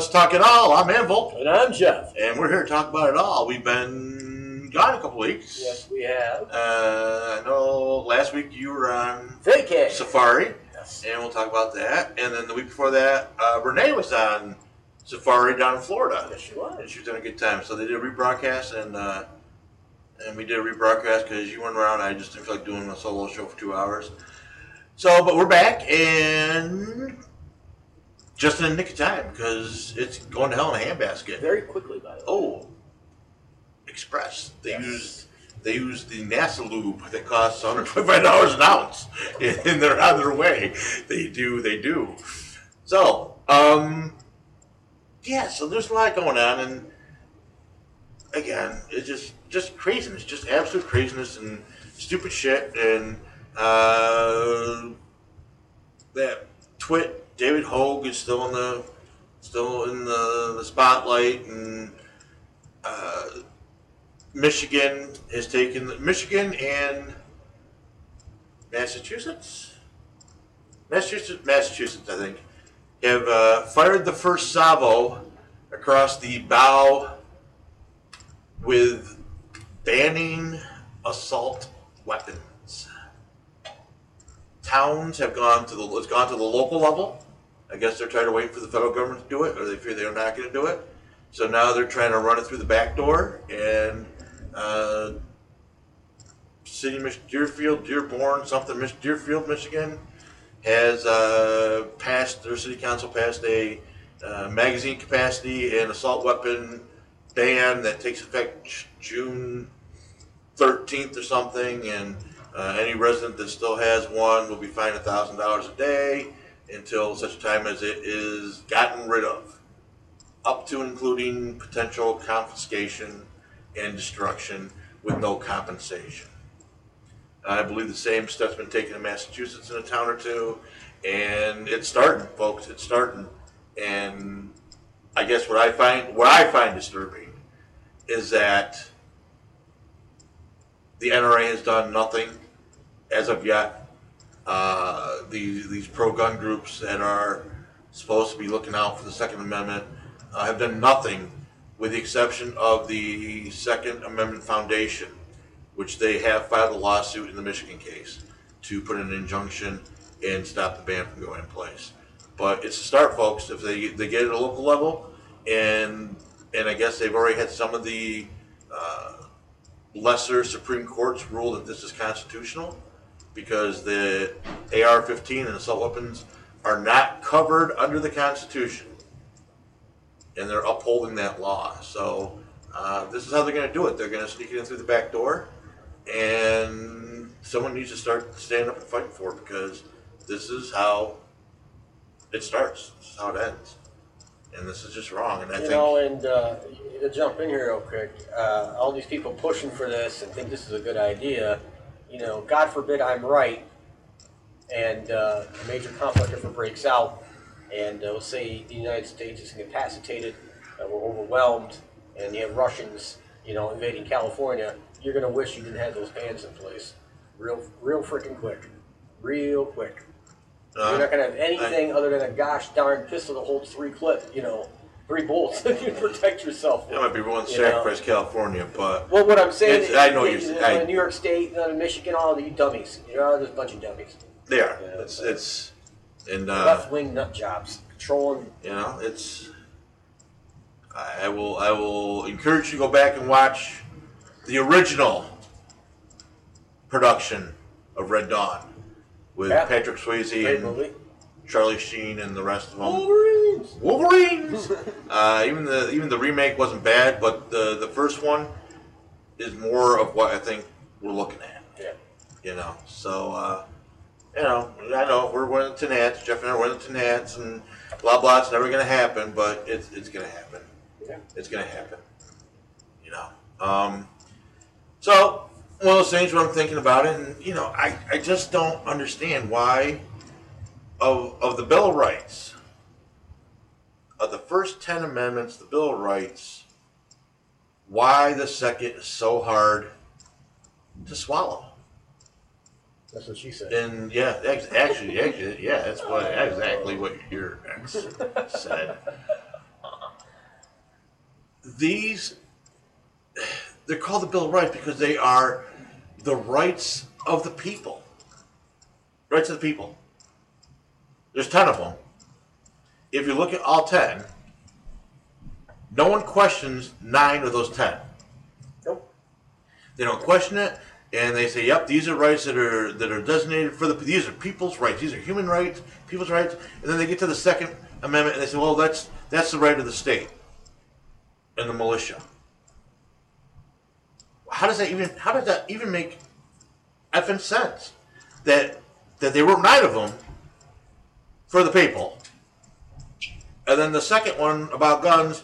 Let's Talk It All. I'm Anvil, And I'm Jeff. and we're here to talk about it all. We've been gone a couple weeks. Yes, we have. Uh, I know last week you were on Vacay. Safari, Yes. and we'll talk about that. And then the week before that, uh, Renee was on Safari down in Florida. Yes, she And was. she was having a good time. So they did a rebroadcast, and uh, and we did a rebroadcast because you weren't around. I just didn't feel like doing a solo show for two hours. So, but we're back, and just in the nick of time because it's going to hell in a handbasket. Very quickly, by the way. Oh, Express. They Yes. use they use the NASA lube that costs 125 dollars an ounce, and they're on their way. They do, they do. So, um, yeah. So there's a lot going on, and again, it's just just craziness, just absolute craziness and stupid shit, and uh, that twit David Hogg is still in the still in the, the spotlight, and uh, Michigan has taken Michigan and Massachusetts, Massachusetts, Massachusetts, I think, have uh, fired the first salvo across the bow with banning assault weapons. Towns have gone to the it's gone to the local level. I guess they're trying to wait for the federal government to do it, or they fear they're not going to do it. So now they're trying to run it through the back door, and uh, City Mich- Deerfield, Dearborn, something, Mich- Deerfield, Michigan, has uh, passed. Their city council passed a uh, magazine capacity and assault weapon ban that takes effect June 13th or something, and uh, any resident that still has one will be fined thousand dollars a day until such time as it is gotten rid of, up to including potential confiscation and destruction with no compensation. I believe the same stuff's been taken in Massachusetts in a town or two, and it's starting, folks. It's starting, and I guess what I find what I find disturbing is that the NRA has done nothing as of yet. Uh, these these pro gun groups that are supposed to be looking out for the Second Amendment uh, have done nothing, with the exception of the Second Amendment Foundation, which they have filed a lawsuit in the Michigan case to put an injunction and stop the ban from going in place. But it's a start, folks. If they they get it at a local level, and and I guess they've already had some of the uh, lesser Supreme Courts rule that this is constitutional because the AR-15 and assault weapons are not covered under the Constitution, and they're upholding that law. So uh, this is how they're going to do it. They're going to sneak it in through the back door, and someone needs to start standing up and fighting for it because this is how it starts. This is how it ends, and this is just wrong. And I You think know, and uh, to jump in here real quick, uh, all these people pushing for this and think this is a good idea. You know, God forbid I'm right, and uh, a major conflict ever breaks out, and uh, let's say the United States is incapacitated, uh, we're overwhelmed, and you have Russians, you know, invading California. You're gonna wish you didn't have those bans in place, real, real freaking quick, real quick. uh, You're not gonna have anything other than a gosh darn pistol that holds three clip, you know, three bolts that you protect yourself that might be one You know. sacrifice California, but Well, what I'm saying is, I know you're- uh, I- New York State, uh, Michigan, all the dummies. You're all just a bunch of dummies. they are. Yeah. It's it's and uh, Left wing nut jobs, controlling. you know it's. I I will I will encourage you to go back and watch the original production of Red Dawn with Yeah. Patrick Swayze Great and movie. Charlie Sheen and the rest of them. Wolverines. Wolverines. uh, even the even the remake wasn't bad, but the the first one is more of what I think we're looking at. Yeah. You know, so uh, you know, I know we're winning tin hats. Jeff and I are winning tin hats, and blah blah. It's never going to happen, but it's it's going to happen. Yeah. It's going to happen. You know. Um, so one of those things where I'm thinking about it, and you know, I I just don't understand why of of the Bill of Rights of the first ten amendments, the Bill of Rights. Why the second is so hard to swallow? That's what she said. And yeah, ex- actually, actually, yeah, that's what exactly what your ex said. these they're called the Bill of Rights because they are the rights of the people. Rights of the people. There's 10 of them. If you look at all 10, no one questions nine of those 10. Nope. They don't question it, and they say, "Yep, these are rights that are that are designated for the these are people's rights. These are human rights, people's rights." And then they get to the Second Amendment, and they say, "Well, that's that's the right of the state and the militia." How does that even how does that even make effing sense? That that they wrote nine of them for the people, and then the second one about guns,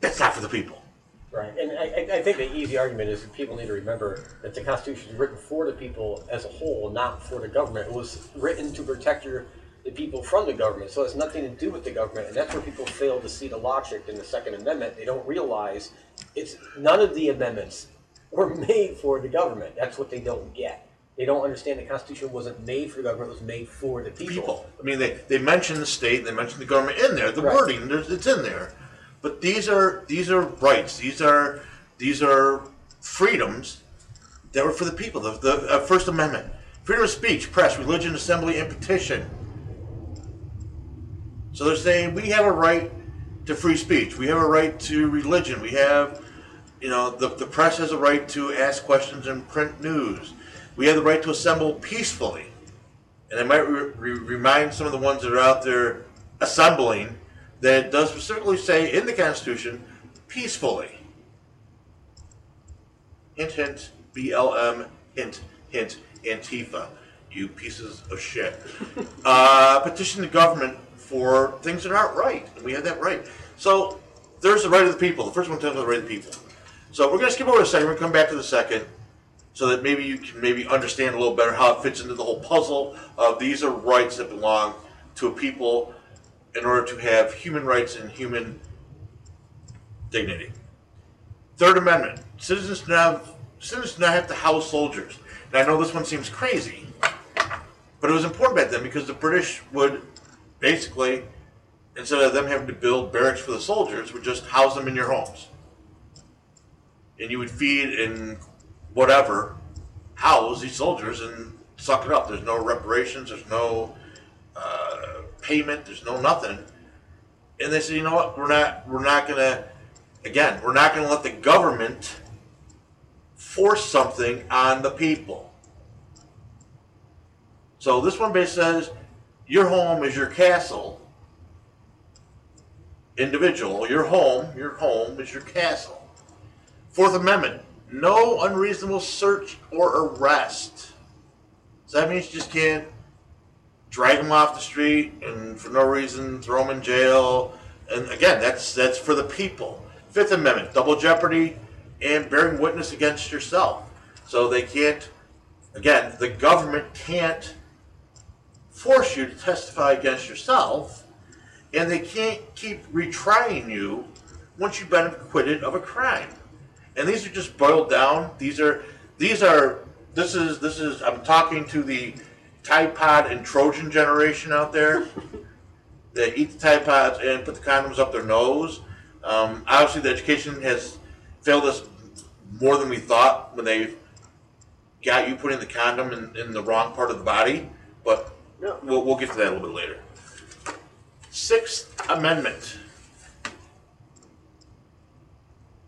that's not for the people. Right, and I, I- think the easy argument is that people need to remember that the Constitution is written for the people as a whole, not for the government. It was written to protect your, the people from the government, so it has nothing to do with the government, and that's where people fail to see the logic in the Second Amendment. They don't realize it's none of the amendments were made for the government. That's what they don't get. They don't understand the Constitution wasn't made for the government; it was made for the people. people. I mean, they, they mention the state, they mention the government in there. The Right. wording, there's, it's in there. But these are these are rights. These are these are freedoms that were for the people. The, the uh, First Amendment, freedom of speech, press, religion, assembly, and petition. So they're saying we have a right to free speech. We have a right to religion. We have, you know, the, the press has a right to ask questions and print news. We have the right to assemble peacefully and I might re- re- remind some of the ones that are out there assembling that it does specifically say in the Constitution, peacefully. Hint, hint, BLM, hint, hint, Antifa, you pieces of shit. uh, petition the government for things that aren't right. We have that right. So there's the right of the people. The first one tells us the right of the people. So we're going to skip over a second. We're going to come back to the second so that maybe you can maybe understand a little better how it fits into the whole puzzle of these are rights that belong to a people in order to have human rights and human dignity. Third Amendment: citizens now citizens now have to house soldiers. And I know this one seems crazy, but it was important back then because the British would basically, instead of them having to build barracks for the soldiers, would just house them in your homes, and you would feed and whatever, house these soldiers and suck it up. There's no reparations. There's no uh, payment. There's no nothing. And they said, you know what? We're not. We're not gonna. Again, we're not gonna let the government force something on the people. So this one basically says, your home is your castle. Individual, your home, your home is your castle. Fourth Amendment, no unreasonable search or arrest. So that means you just can't drag them off the street and for no reason throw them in jail. And again, that's that's for the people. Fifth Amendment, double jeopardy and bearing witness against yourself. So they can't, again, the government can't force you to testify against yourself, and they can't keep retrying you once you've been acquitted of a crime and these are just boiled down. These are these are this is this is I'm talking to the Tide Pod and Trojan generation out there that eat the Tide Pods and put the condoms up their nose. Um, obviously, the education has failed us more than we thought when they got you putting the condom in, in the wrong part of the body. But Yeah. we'll, we'll get to that a little bit later. Sixth Amendment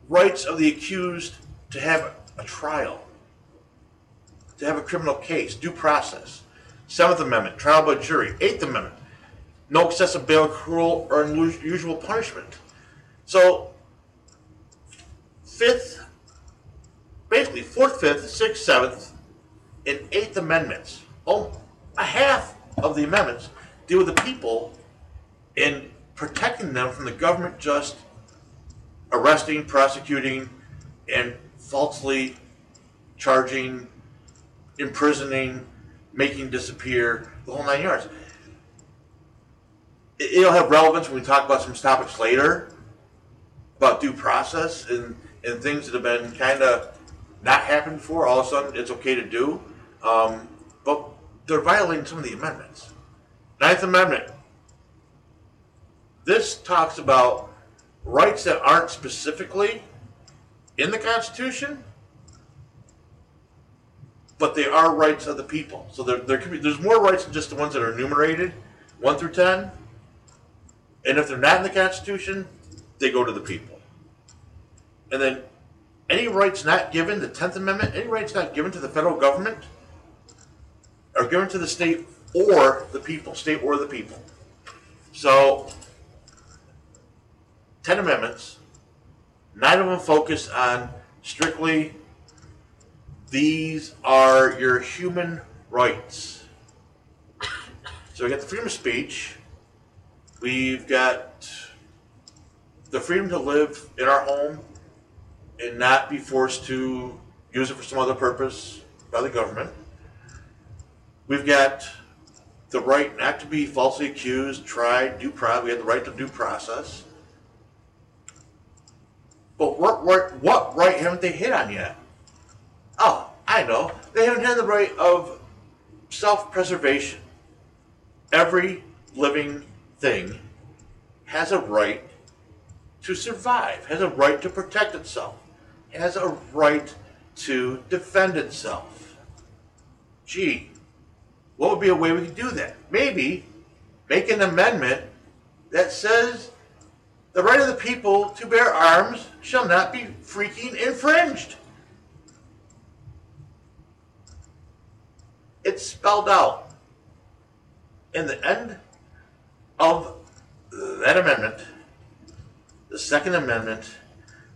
rights of the accused to have a trial, to have a criminal case, due process. Seventh Amendment, trial by jury. Eighth Amendment, no excessive bail, cruel, or unusual punishment. So, fifth, basically fourth, fifth, sixth, seventh, and eighth amendments, oh, a half of the amendments deal with the people and protecting them from the government just arresting, prosecuting, and falsely charging, imprisoning, making disappear, the whole nine yards. It- It'll have relevance when we talk about some topics later about due process and, and things that have been kind of not happened before. All of a sudden, it's okay to do. Um, but they're violating some of the amendments. Ninth Amendment. This talks about rights that aren't specifically in the Constitution, but they are rights of the people. So there, there could be there's more rights than just the ones that are enumerated, one through ten. And if they're not in the Constitution, they go to the people. And then any rights not given, the Tenth Amendment, any rights not given to the federal government are given to the state or the people, state or the people. So, ten amendments, nine of them focus on strictly these are your human rights. So we got the freedom of speech. We've got the freedom to live in our home and not be forced to use it for some other purpose by the government. We've got the right not to be falsely accused, tried, due pro. We have the right to due process. But what, what, what right haven't they hit on yet? Oh, I know. They haven't had the right of self preservation. Every living thing has a right to survive, has a right to protect itself, has a right to defend itself. Gee, what would be a way we could do that? Maybe make an amendment that says the right of the people to bear arms shall not be freaking infringed. It's spelled out in the end of that amendment, the Second Amendment.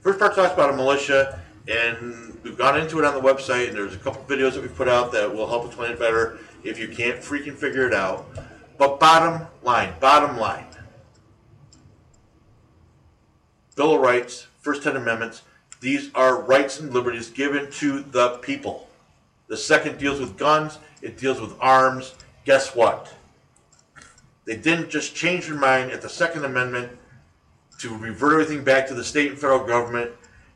First part talks about a militia, and we've gone into it on the website, and there's a couple videos that we put out that will help explain it better if you can't freaking figure it out. But bottom line, bottom line. Bill of Rights, First Ten Amendments, these are rights and liberties given to the people. The second deals with guns, it deals with arms. Guess what? They didn't just change their mind at the Second Amendment to revert everything back to the state and federal government,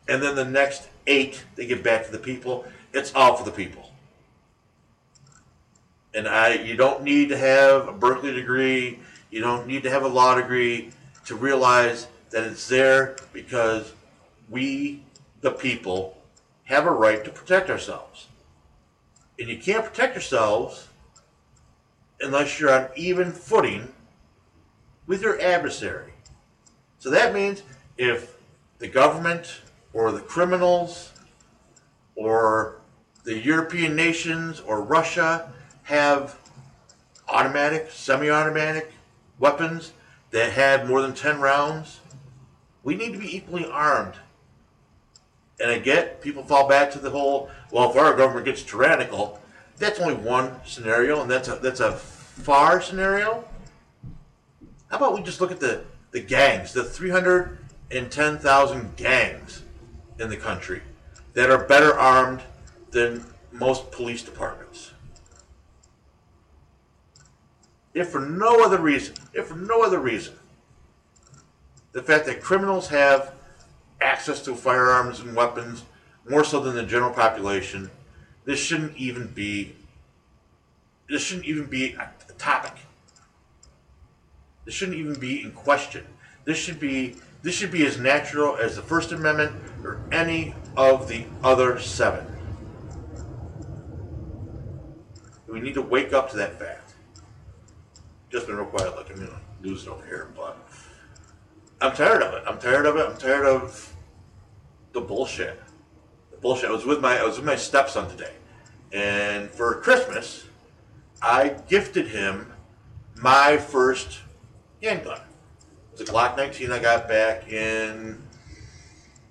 and then the next eight they give back to the people. It's all for the people. And I, you don't need to have a Berkeley degree, you don't need to have a law degree to realize that it's there because we, the people, have a right to protect ourselves. And you can't protect yourselves unless you're on even footing with your adversary. So that means if the government or the criminals or the European nations or Russia have automatic, semi automatic weapons that have more than 10 rounds, we need to be equally armed. And I get people fall back to the whole, well, if our government gets tyrannical, that's only one scenario, and that's a, that's a far scenario. How about we just look at the, the gangs, the 310,000 gangs in the country that are better armed than most police departments? If for no other reason, if for no other reason, the fact that criminals have access to firearms and weapons more so than the general population, this shouldn't even be this shouldn't even be a, topic. This shouldn't even be in question. This should be this should be as natural as the First Amendment or any of the other seven. We need to wake up to that fact. Just been real quiet, like I'm gonna lose it over here, but I'm tired of it. I'm tired of it. I'm tired of the bullshit. The bullshit. I was with my I was with my stepson today, and for Christmas, I gifted him my first handgun. It was a Glock 19 I got back in,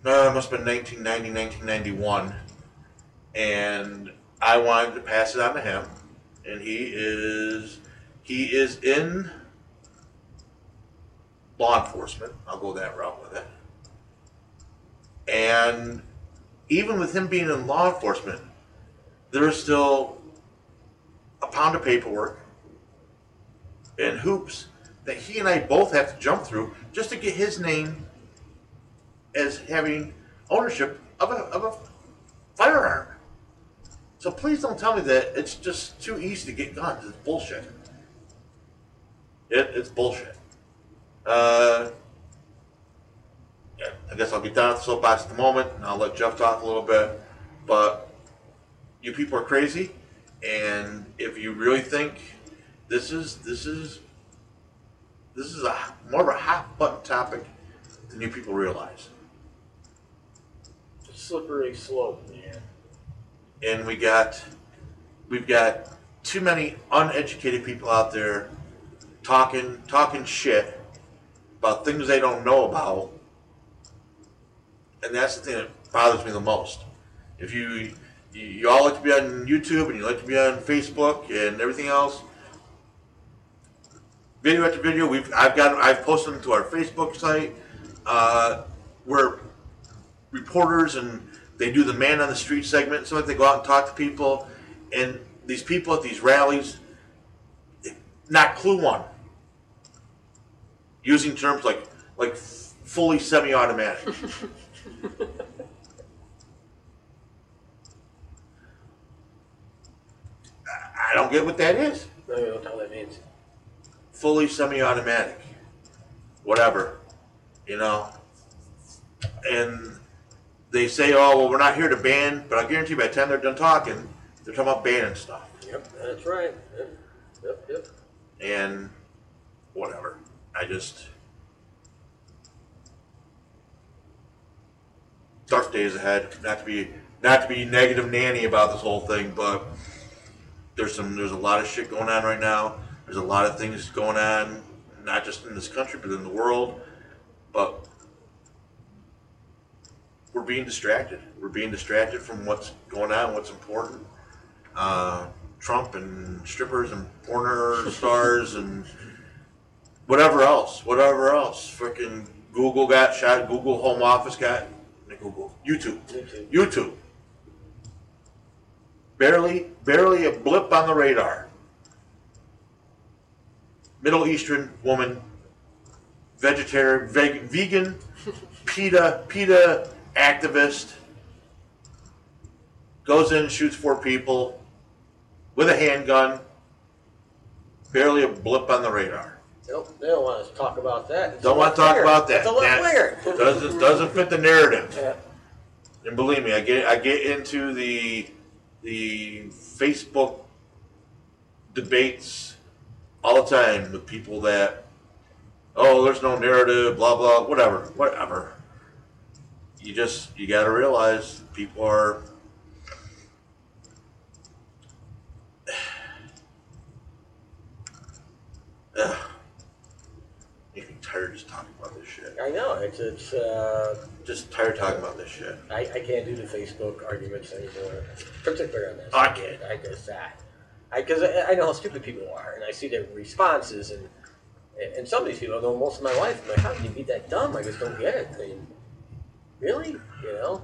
no, it must have been 1990, 1991. And I wanted to pass it on to him. And he is, he is in law enforcement. I'll go that route with it. And even with him being in law enforcement, there's still a pound of paperwork and hoops that he and I both have to jump through just to get his name as having ownership of a, of a firearm. So please don't tell me that it's just too easy to get guns. It's bullshit. It, it's bullshit. Uh, I guess I'll get down soapbox at the moment, and I'll let Jeff talk a little bit. But you people are crazy, and if you really think this is this is this is a more of a hot button topic than you people realize. Slippery slope, man. and we got we've got too many uneducated people out there talking talking shit about things they don't know about. And that's the thing that bothers me the most. If you you, all like to be on youtube and you like to be on facebook and everything else video after video we've i've got i've posted them to our facebook site. Uh, where reporters and they do the man on the street segment. So they go out and talk to people, and these people at these rallies, not clue one, using terms like like f- fully semi-automatic. I- I don't get what that is. No, you don't know what that means. Fully semi-automatic, whatever, you know. And they say, "Oh, well, we're not here to ban," but I guarantee you, by the time they're done talking, they're talking about banning stuff Yep, that's right. Yep, yep. yep. and whatever. I just dark days ahead. Not to be not to be negative nanny about this whole thing, but there's some there's a lot of shit going on right now. There's a lot of things going on, not just in this country but in the world. But we're being distracted. We're being distracted from what's going on, what's important. Uh, Trump and strippers and porn stars and whatever else, whatever else. Freaking Google got shot. Google Home Office got Google YouTube. YouTube. YouTube. Barely, barely a blip on the radar. Middle Eastern woman, vegetarian, veg, vegan, PETA, PETA activist, goes in, shoots four people with a handgun. Barely a blip on the radar. Nope, they don't want us to talk about that. It's Don't a want to talk about that. It's a That winger. doesn't doesn't fit the narrative. Yeah. And believe me, I get I get into the the Facebook debates all the time with people that oh there's no narrative, blah blah, whatever, whatever. You just you gotta realize people are Ugh. Tired just talking about this shit. I know. It's it's. Uh, Just tired talking about this shit. I, I can't do the Facebook arguments anymore, particularly on this. I can't. I just that. I because I, I know how stupid people are, and I see their responses, and and some of these people I know most of my life. I'm like, how can you be that dumb? I just don't get it. I mean, really? You know?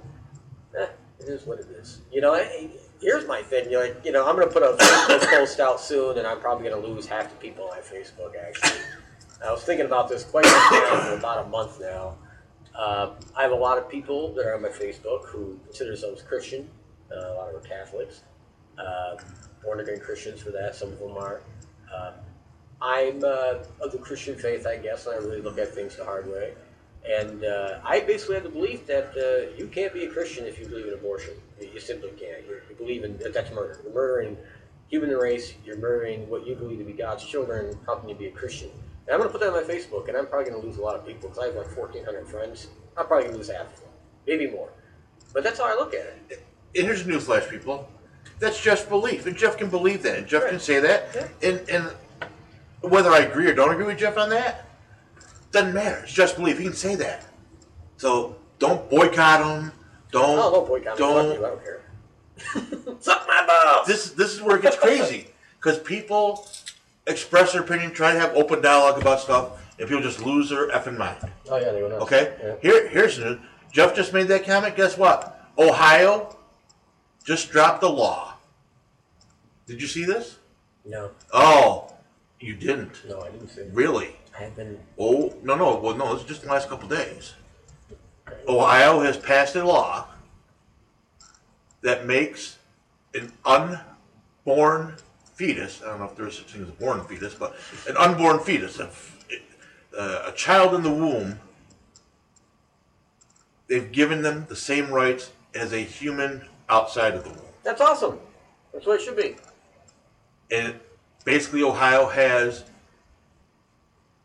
Eh, it is what it is. You know. I, here's my thing. You're like, you know, I'm gonna put a Facebook post out soon, and I'm probably gonna lose half the people on Facebook. Actually, I was thinking about this quite for about a month now. Uh, I have a lot of people that are on my Facebook who consider themselves Christian. Uh, a lot of them are Catholics, uh, born again Christians for that. Some of them are. Uh, I'm uh, of the Christian faith, I guess, and I really look at things the hard way. And uh, I basically have the belief that uh, you can't be a Christian if you believe in abortion. You simply can't. You, you believe in that that's murder. You're murdering human race. You're murdering what you believe to be God's children. How can you be a Christian? And I'm going to put that on my Facebook, and I'm probably going to lose a lot of people because I have like 1,400 friends. I'm probably going to lose half of them, maybe more. But that's how I look at it. And here's a newsflash, people. That's Jeff's belief, and Jeff can believe that, and Jeff can say that. Yeah. And and whether I agree or don't agree with Jeff on that doesn't matter. It's Jeff's belief. He can say that. So don't boycott him. Don't Oh, don't boycott me. Fuck don't. I don't care. Suck my balls. This this is where it gets crazy because people express their opinion, try to have open dialogue about stuff, and people just lose their effing mind. Oh yeah, they nuts. Okay? Yeah. Here, here's the Jeff just made that comment. Guess what? Ohio just dropped a law. Did you see this? No, Oh, you didn't. no, I didn't see. it. Really? I have been. Oh, no, no. Well, no, it's just the last couple days. Ohio has passed a law that makes an unborn fetus, I don't know if there's such a thing as a born fetus, but an unborn fetus, a, uh, a child in the womb, they've given them the same rights as a human outside of the womb. That's awesome. That's what it should be. And basically, Ohio has.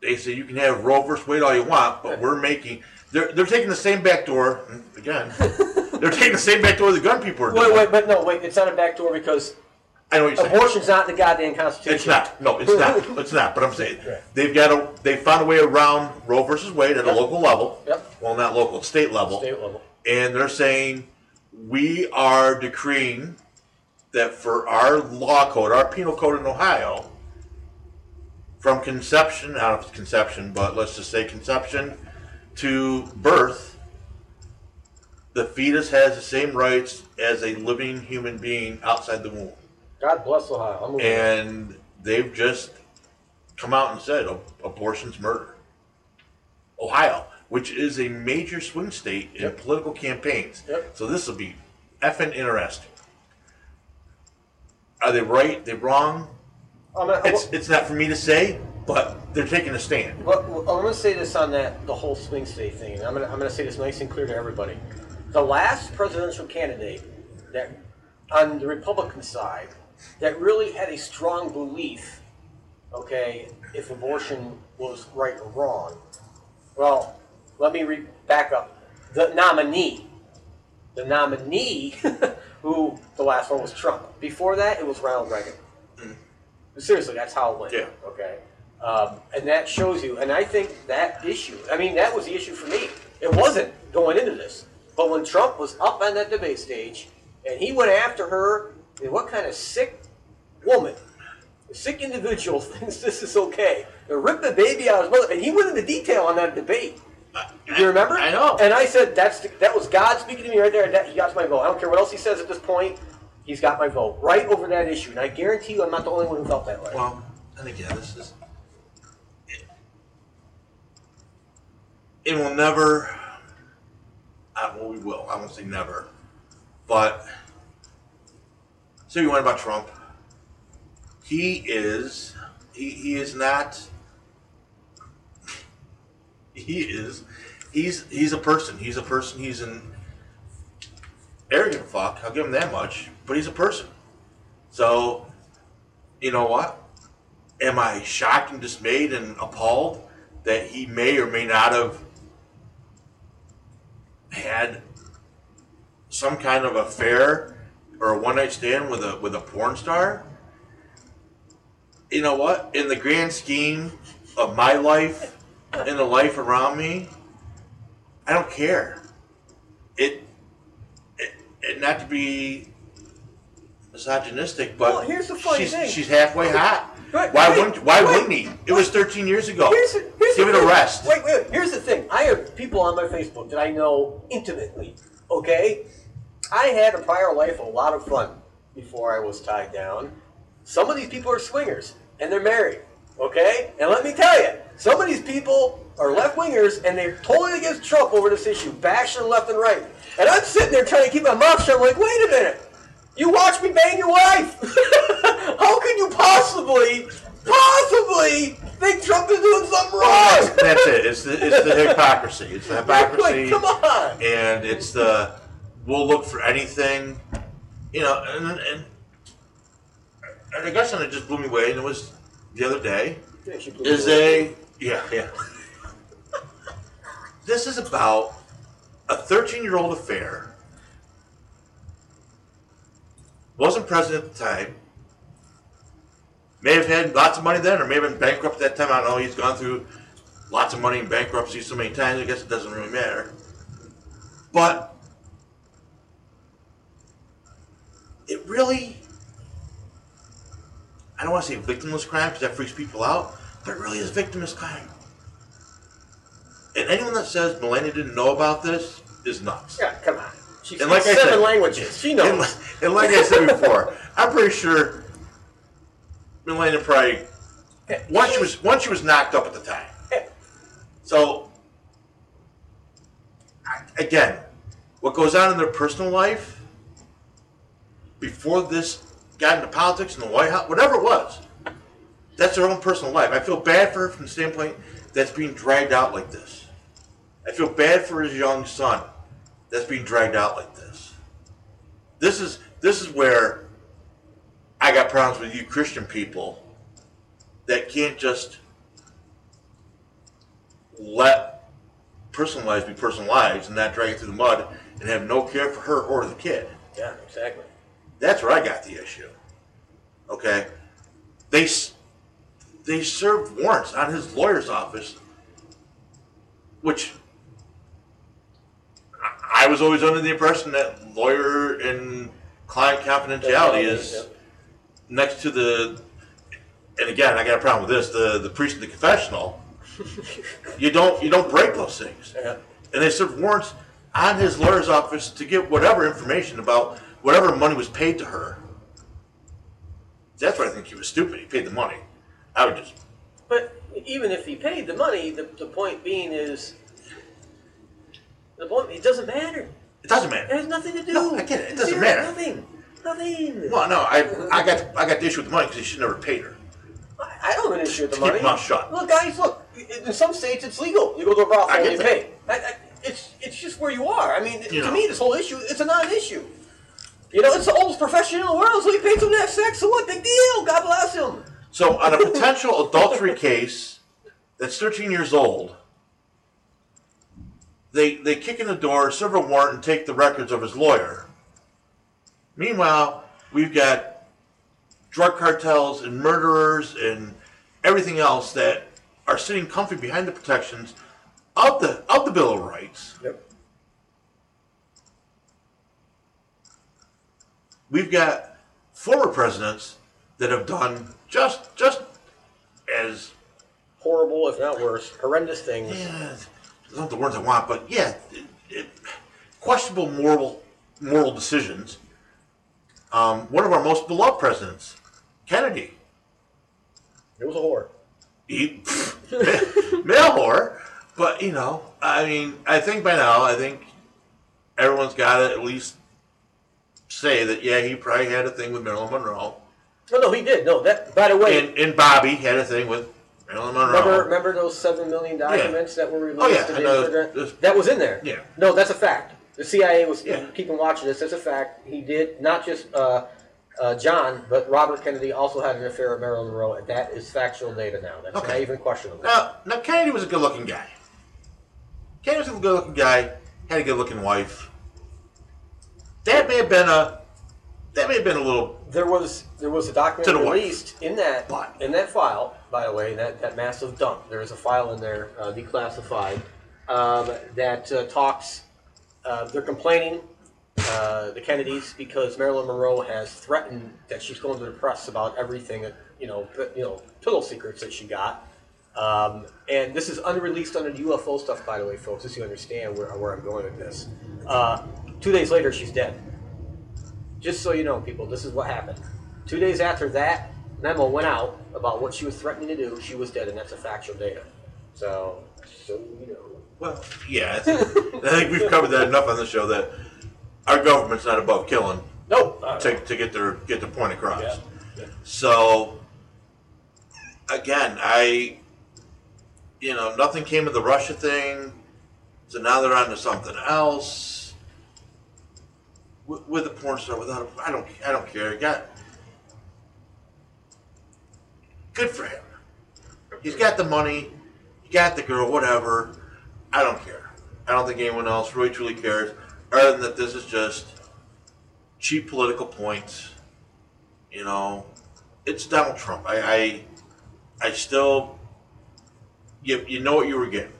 They say you can have Roe versus Wade all you want, but we're making. They're, they're taking the same back door again. they're taking the same back door the gun people are doing. Wait, wait, but no, wait. It's not a backdoor because I know what you're saying. abortion's not in the goddamn Constitution. It's not. No, it's not. It's not. But I'm saying Right. they've got a. They found a way around Roe versus Wade at a Yep. local level. Yep. Well, not local, state level. State level. And they're saying we are decreeing that for our law code, our penal code in Ohio, from conception, I don't know if it's conception, but let's just say conception to birth, the fetus has the same rights as a living human being outside the womb. God bless Ohio. I'm moving. And they've just come out and said "Ab- abortion's murder. Ohio, which is a major swing state in Yep. political campaigns. Yep. So this will be effing interesting. Are they right? They wrong? I'm gonna, It's it's not for me to say, but they're taking a stand. Well, well, I'm going to say this on that the whole swing state thing, and I'm going to I'm going to say this nice and clear to everybody. The last presidential candidate that on the Republican side that really had a strong belief, okay, if abortion was right or wrong. Well, let me re- back up. The nominee, the nominee, who the last one was Trump. Before that, it was Ronald Reagan. Seriously, that's how it went. Yeah. Okay. Um, and that shows you, and I think that issue, I mean, that was the issue for me. It wasn't going into this. But when Trump was up on that debate stage and he went after her, I mean, what kind of sick woman, sick individual thinks this is okay? To rip the baby out of his mother. And he went into detail on that debate. Do you remember? I know. And I said, that's the, that was God speaking to me right there. and That, he got my vote. I don't care what else he says at this point. He's got my vote right over that issue. And I guarantee you, I'm not the only one who felt that way. Well, and again, this is. It will never. Uh, well, we will. I won't say never, but. So you want about Trump. He is. He, he is not. He is. He's he's a person. He's a person. He's an arrogant fuck. I'll give him that much. But he's a person. So, you know what? Am I shocked and dismayed and appalled that he may or may not have had some kind of affair or a one night stand with a with a porn star? You know what? In the grand scheme of my life and the life around me, I don't care. It, it, it not to be misogynistic, but Well, here's the funny she's, thing. she's halfway hot. Wait, why wait, wouldn't Why wait, wouldn't he? It was 13 years ago. Here's the, here's Give it a rest. Wait, wait. Here's the thing. I have people on my Facebook that I know intimately. Okay, I had a prior life a lot of fun before I was tied down. Some of these people are swingers and they're married. Okay, and let me tell you, some of these people are left wingers and they're totally against Trump over this issue, bashing left and right. And I'm sitting there trying to keep my mouth shut. I'm like, wait a minute. You watch me bang your wife. How can you possibly, possibly think Trump is doing something wrong? That's it. It's the, it's the hypocrisy. It's the hypocrisy. Like, come on. And it's the we'll look for anything, you know. And, and, and I guess and it just blew me away. And it was the other day. Is a yeah yeah. this is about a 13 year old affair. Wasn't president at the time. May have had lots of money then, or may have been bankrupt at that time. I don't know. He's gone through lots of money in bankruptcy so many times. I guess it doesn't really matter. But it really, I don't want to say victimless crime because that freaks people out, but it really is victimless crime. And anyone that says Melania didn't know about this is nuts. Yeah, come on. She And speaks like seven said- languages. She knows. li- and like I said before, I'm pretty sure Melania probably once she was once she was knocked up at the time. So again, what goes on in their personal life before this got into politics in the White House, whatever it was, that's their own personal life. I feel bad for her from the standpoint that's being dragged out like this. I feel bad for his young son that's being dragged out like this. This is this is where I got problems with you Christian people that can't just let personal lives be personal lives and not drag it through the mud and have no care for her or the kid. Yeah, exactly. That's where I got the issue. Okay, they they served warrants on his lawyer's office, which I was always under the impression that lawyer and client confidentiality is next to the. And again, I got a problem with this: the the priest in the confessional. you don't you don't break those things Yeah. and they served warrants on his lawyer's office to get whatever information about whatever money was paid to her. That's why I think he was stupid. He paid the money. I would just But even if he paid the money, the, the point being is, the point it doesn't matter. it doesn't matter. It has nothing to do. No, I get it. It doesn't Zero, matter. Nothing. Nothing. Well, no, I I got I got the issue with the money because he should never paid her. I I don't have an issue with the Keep money. mouth shut. Look, guys, look. In some states, it's legal. You go to a brothel and you that. pay. I, I, it's it's just where you are. I mean, You to know. me, this whole issue it's a non-issue. You know, it's the oldest profession in the world, so he paid to have sex. So what? Big deal. God bless him. So on a potential adultery case that's 13 years old, they they kick in the door, serve a warrant, and take the records of his lawyer. Meanwhile, we've got drug cartels and murderers and everything else that are sitting comfy behind the protections of the of the Bill of Rights. Yep. We've got former presidents that have done just just as Horrible, if not worse, horrendous things. yeah, it's not the words I want, but yeah, it, it, questionable moral moral decisions. Um, one of our most beloved presidents, Kennedy, It was a whore. he male whore, but you know, I mean, I think by now, I think everyone's got to at least say that yeah, he probably had a thing with Marilyn Monroe, No, no, he did. No, that. By the way, and, and Bobby had a thing with Marilyn Monroe. remember remember those seven million documents that were released? Oh, yeah, to I know. This- That was in there. Yeah. No, that's a fact. The CIA was Yeah. keeping watch of this. That's a fact. He did not just uh, uh, John, but Robert Kennedy also had an affair with Marilyn Monroe, and that is factual data now. That's not even questionable. Now, now Kennedy was a good-looking guy. Kennedy was a good-looking guy. Had a good-looking wife. That may have been a. That may have been a little. There was there was a To document the wife. released in that But- in that file, by the way, that, that massive dump. There is a file in there, uh, declassified, um, that uh, talks. Uh, they're complaining, uh, the Kennedys, because Marilyn Monroe has threatened that she's going to the press about everything, that, you know, you know, pillow secrets that she got. Um, and this is unreleased under the UFO stuff, by the way, folks, just so you understand where, where I'm going with this. Uh, two days later, she's dead. Just so you know, people, this is what happened. Two days after that memo went out about what she was threatening to do, she was dead, and that's a factual data. So, so you know. Well, yeah, I think, I think we've covered that enough on the show that our government's not above killing No. uh, to, to get their get their point across. Yeah. Yeah. So, again, I, you know, nothing came of the Russia thing, so now they're on to something else. With, with a porn star, without, a, I don't, I don't care. Got good for him. He's got the money, he got the girl, whatever. I don't care. I don't think anyone else really truly cares, other than that this is just cheap political points. You know, it's Donald Trump. I, I, I still, you, you know what you were getting.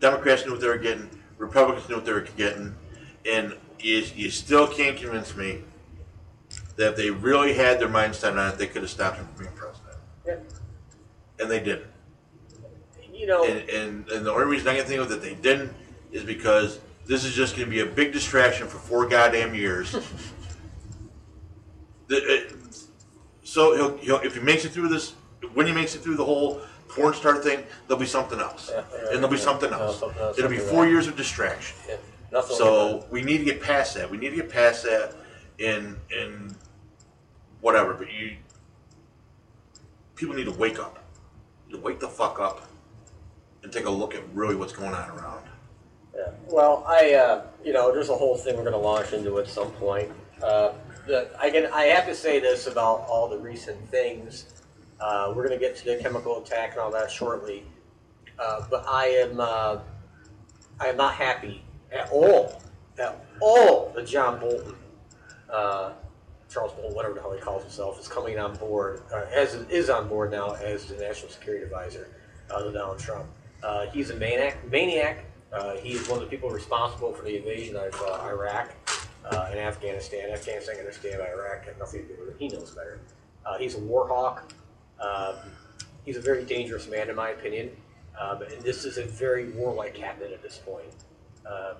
Democrats knew what they were getting. Republicans knew what they were getting, and you, you still can't convince me that if they really had their mind set on it, they could have stopped him from being president, yeah. and they didn't. You know, And, and, and the only reason I can think of that they didn't is because this is just going to be a big distraction for four goddamn years. The- it- so he'll, he'll, if he makes it through this, when he makes it through the whole porn star thing, there'll be something else, Yeah, yeah, and there'll be yeah. something No, else. something else, It'll be four else. years of distraction. Nothing. So we need to get past that. We need to get past that in in whatever. But you people need to wake up. You need to wake the fuck up and take a look at really what's going on around. Yeah. Well, I, uh, you know, there's a whole thing we're going to launch into at some point. Uh, the, I can, I have to say this about all the recent things. Uh, we're going to get to the chemical attack and all that shortly. Uh, but I am, uh, I am not happy at all, at all that John Bolton, uh, Charles Bolton, whatever the hell he calls himself, is coming on board, uh, as is on board now as the national security advisor uh, to Donald Trump. Uh, he's a maniac. Maniac. Uh, he is one of the people responsible for the invasion of uh, Iraq uh, and Afghanistan. Afghanistan can understand Iraq had nothing to do with it. He knows better. Uh, he's a war hawk. Um, he's a very dangerous man, in my opinion. Um, and this is a very warlike cabinet at this point. Um,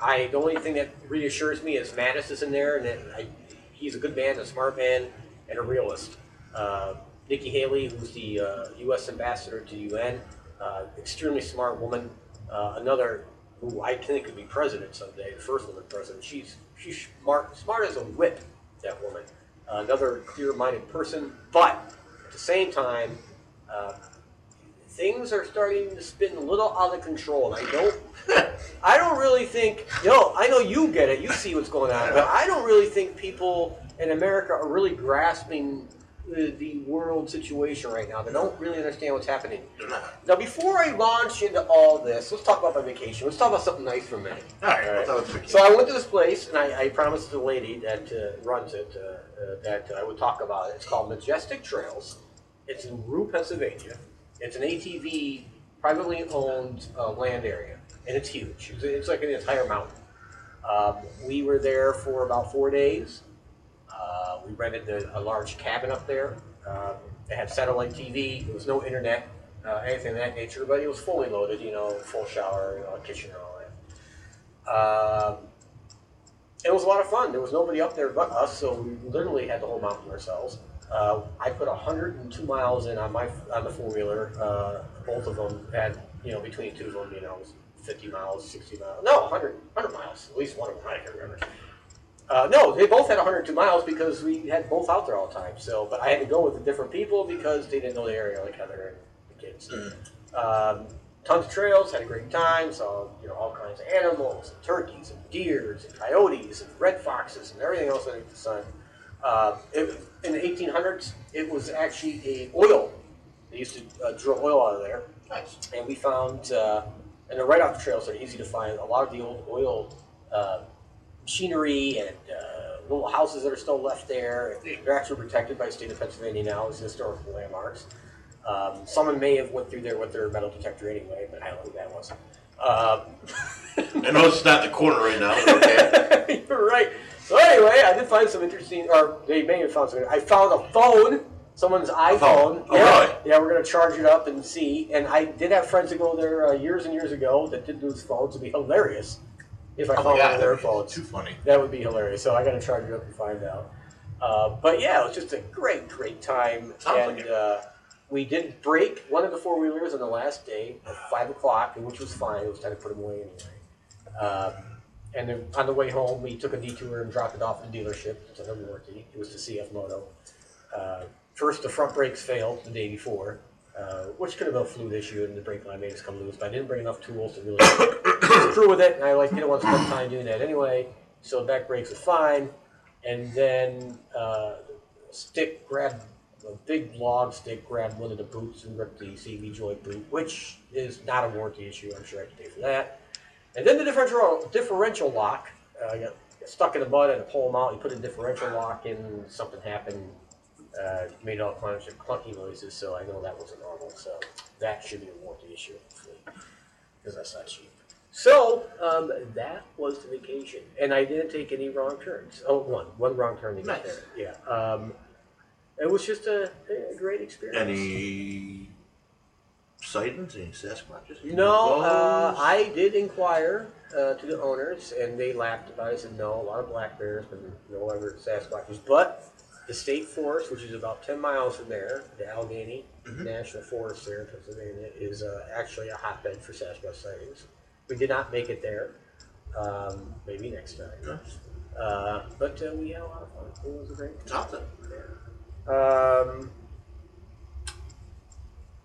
I the only thing that reassures me is Mattis is in there, and that I, he's a good man, a smart man, and a realist. Uh, Nikki Haley, who's the uh, U.S. ambassador to the UN, uh, extremely smart woman. Uh, another who I think could be president someday, the first woman president. She's she's smart, smart as a whip. That woman. Uh, another clear-minded person, but at the same time, uh, things are starting to spin a little out of control. And I don't, I don't really think. No, I know you get it. You see what's going on, but I don't really think people in America are really grasping the, the world situation right now. They don't really understand what's happening. Now, before I launch into all this, let's talk about my vacation. Let's talk about something nice for a minute. All right. All right. well, that was So I went to this place, and I, I promised the lady that uh, runs it uh, uh, that I would talk about it. It's called Majestic Trails. It's in Rew, Pennsylvania. It's an ATV privately owned uh, land area, and it's huge. It's, it's like an entire mountain. Um, we were there for about four days. Uh, we rented a, a large cabin up there. Um, they had satellite TV. There was no internet, uh, anything of that nature, but it was fully loaded. You know, full shower, you know, kitchen, and all that. Um, it was a lot of fun. There was nobody up there but us, so we literally had the whole mountain ourselves. Uh, I put 102 miles in on my on the four wheeler. Uh, both of them had, you know, between two of them, you know, 50 miles, 60 miles. No, 100, 100 miles. At least one of them, I can remember. Uh, no, they both had 102 miles because we had both out there all the time. So, but I had to go with the different people because they didn't know the area like Heather and the kids. Um, tons of trails, had a great time. Saw you know all kinds of animals, and turkeys, and deers, and coyotes, and red foxes, and everything else under the sun. Uh, it, in the 1800s, it was actually a oil. They used to uh, drill oil out of there Nice. and we found, uh, and they're right off the trails, so they're easy to find. A lot of the old oil uh, machinery and uh, little houses that are still left there. They're actually protected by the state of Pennsylvania now as historical landmarks. Um, someone may have went through there with their metal detector anyway, but I don't know who that was. Um, I know it's not in the corner right now. Okay. You're right. So anyway, I did find some interesting, or they may have found something. I found a phone, someone's iPhone. phone? Oh, yeah, really? yeah, we're gonna charge it up and see. And I did have friends that go there uh, years and years ago that did lose phones. It'd be hilarious if I Oh, found yeah, one of their phones. Too funny. That would be hilarious. So I got to charge it up and find out. Uh, but yeah, it was just a great, great time. Sounds and uh, we did break one of the four wheelers on the last day at five o'clock, which was fine. It was time to put them away anyway. And then on the way home, we took a detour and dropped it off at the dealership. It's under warranty. It was the CF Moto. Uh, first, the front brakes failed the day before, uh, which could have been a fluid issue, and the brake line made us come loose. But I didn't bring enough tools to really screw with it, and I like didn't want to spend time doing that anyway. So back brakes was fine, and then uh, stick grabbed a big log stick grabbed one of the boots and ripped the CV joint boot, which is not a warranty issue. I'm sure I can pay for that. And then the differential differential lock uh, got got stuck in the mud, and to pull them out. You put a differential lock in, something happened. Uh, made all kinds of clunky noises, so I know that wasn't normal. So that should be a warranty issue, hopefully, because that's not cheap. So um, that was the vacation, and I didn't take any wrong turns. Oh, one, one wrong turn to get Nice. there. Yeah, um, it was just a, a great experience. Any sightings? Any Sasquatches? No, uh, UFOs? I did inquire uh, to the owners, and they laughed about it. I said no, a lot of black bears, but no ever Sasquatches. But the state forest, which is about ten miles from there, the Allegheny Mhm. National Forest there in Pennsylvania, is uh, actually a hotbed for Sasquatch sightings. We did not make it there. Um, maybe next time. Uh, but uh, we had a lot of fun. It was a great time. Something. Um,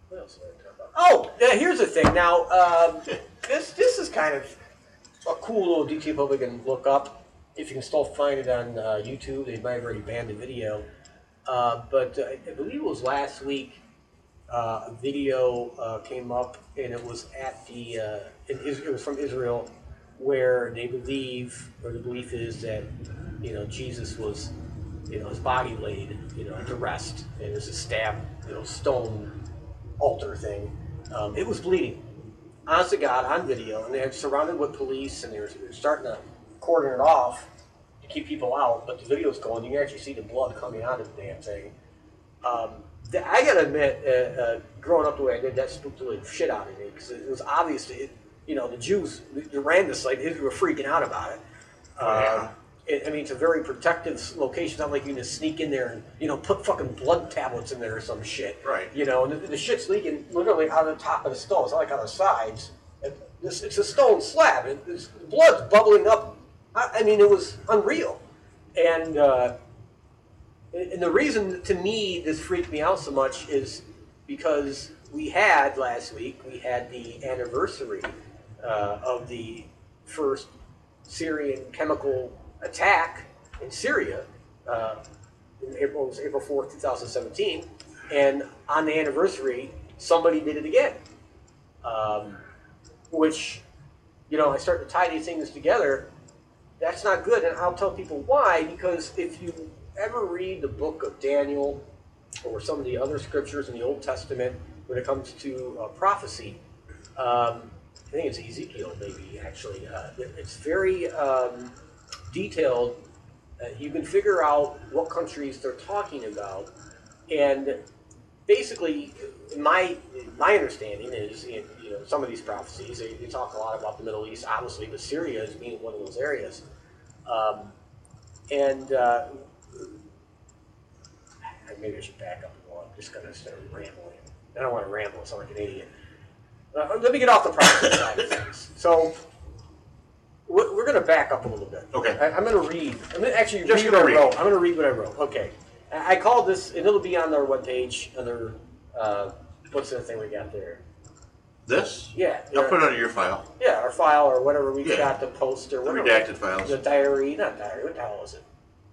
what else did I talk about? Oh, yeah, here's the thing. Now, um, this this is kind of a cool little detail probably can look up. If you can still find it on uh, YouTube, they might have already banned the video. Uh, but uh, I believe it was last week. Uh, a video uh, came up, and it was at the. Uh, it was from Israel, where they believe, or the belief is that, you know, Jesus was, you know, his body laid, you know, to rest, and there's a stab, you know, stone altar thing. Um, it was bleeding honest to God, on video, and they're surrounded with police, and they're, they're starting to cordon it off to keep people out. But the video's going, you can actually see the blood coming out of the damn thing. Um, th- I gotta admit, uh, uh, growing up the way I did, that spooked the shit out of me because it was obvious. It, you know, the Jews ran this site, they were freaking out about it. yeah. Um, it, I mean, it's a very protective location. It's not like you can just sneak in there and you know put fucking blood tablets in there or some shit. Right. You know, and the, the shit's leaking literally out of the top of the stone. It's not like on the sides. It's, it's a stone slab. It, it's, the blood's bubbling up. I, I mean, it was unreal. And uh, and the reason to me this freaked me out so much is because we had last week we had the anniversary uh, of the first Syrian chemical attack in Syria. Uh, in April was April fourth, two thousand seventeen, and on the anniversary, somebody did it again. Um, which, you know, I start to tie these things together. That's not good, and I'll tell people why. Because if you ever read the book of Daniel or some of the other scriptures in the Old Testament when it comes to uh, prophecy, um, I think it's Ezekiel, maybe actually. Uh, it's very um, detailed. Uh, you can figure out what countries they're talking about, and basically, my my understanding is, in, you know, some of these prophecies they, they talk a lot about the Middle East, obviously, but Syria is being one of those areas, um, and uh, maybe I should back up a little. I'm just going to start rambling. I don't want to ramble. So I sound like an idiot. Uh, let me get off the prophecy side of things. So. We're we're going to back up a little bit. Okay. I, I'm going to read. I'm going to actually Just read gonna what I read. wrote. I'm going to read what I wrote. Okay. I I called this, and it'll be on their webpage, on their, uh, what's the thing we got there? This? Yeah. I'll put it under your file. yeah, our file or whatever we Yeah. got to post or The whatever. redacted files. The diary, not diary, what the hell is it?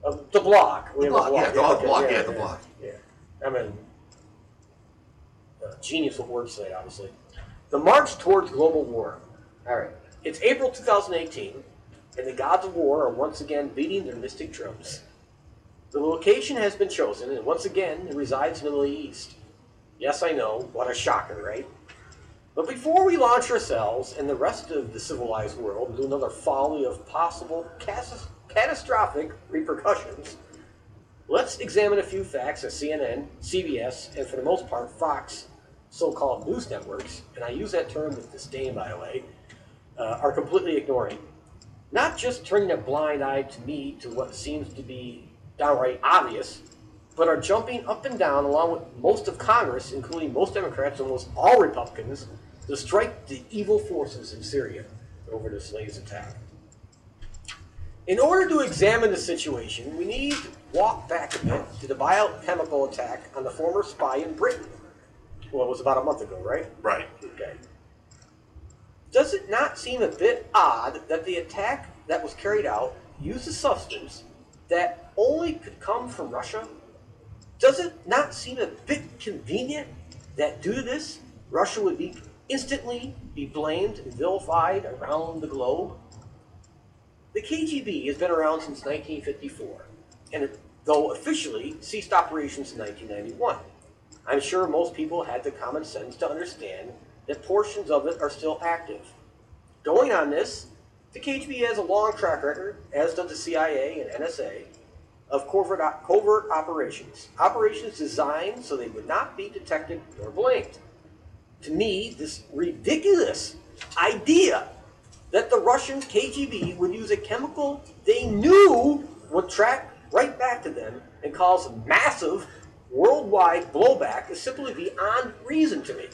Uh, the blog. We The have a blog, yeah, the okay, blog, yeah, the blog. Yeah. I mean, uh, genius word today, obviously. The march towards global war. All right. It's April 2018, and the gods of war are once again beating their mystic drums. The location has been chosen, and once again, it resides in the Middle East. Yes, I know. What a shocker, right? But before we launch ourselves and the rest of the civilized world into another folly of possible catastrophic repercussions, let's examine a few facts that CNN, CBS, and for the most part Fox, so called news networks, and I use that term with disdain, by the way, uh, are completely ignoring. Not just turning a blind eye to me to what seems to be downright obvious, but are jumping up and down along with most of Congress, including most Democrats and almost all Republicans, to strike the evil forces in Syria over the latest attack. In order to examine the situation, we need to walk back a bit to the biochemical attack on the former spy in Britain. Well, it was about a month ago, right? Right. Okay. Does it not seem a bit odd that the attack that was carried out used a substance that only could come from Russia? Does it not seem a bit convenient that due to this, Russia would be instantly be blamed and vilified around the globe? The KGB has been around since 1954, and though officially ceased operations in 1991. I'm sure most people had the common sense to understand that portions of it are still active. Going on this, the KGB has a long track record, as does the CIA and NSA, of covert, covert operations. Operations designed so they would not be detected nor blamed. To me, this ridiculous idea that the Russian KGB would use a chemical they knew would track right back to them and cause massive worldwide blowback is simply beyond reason to me.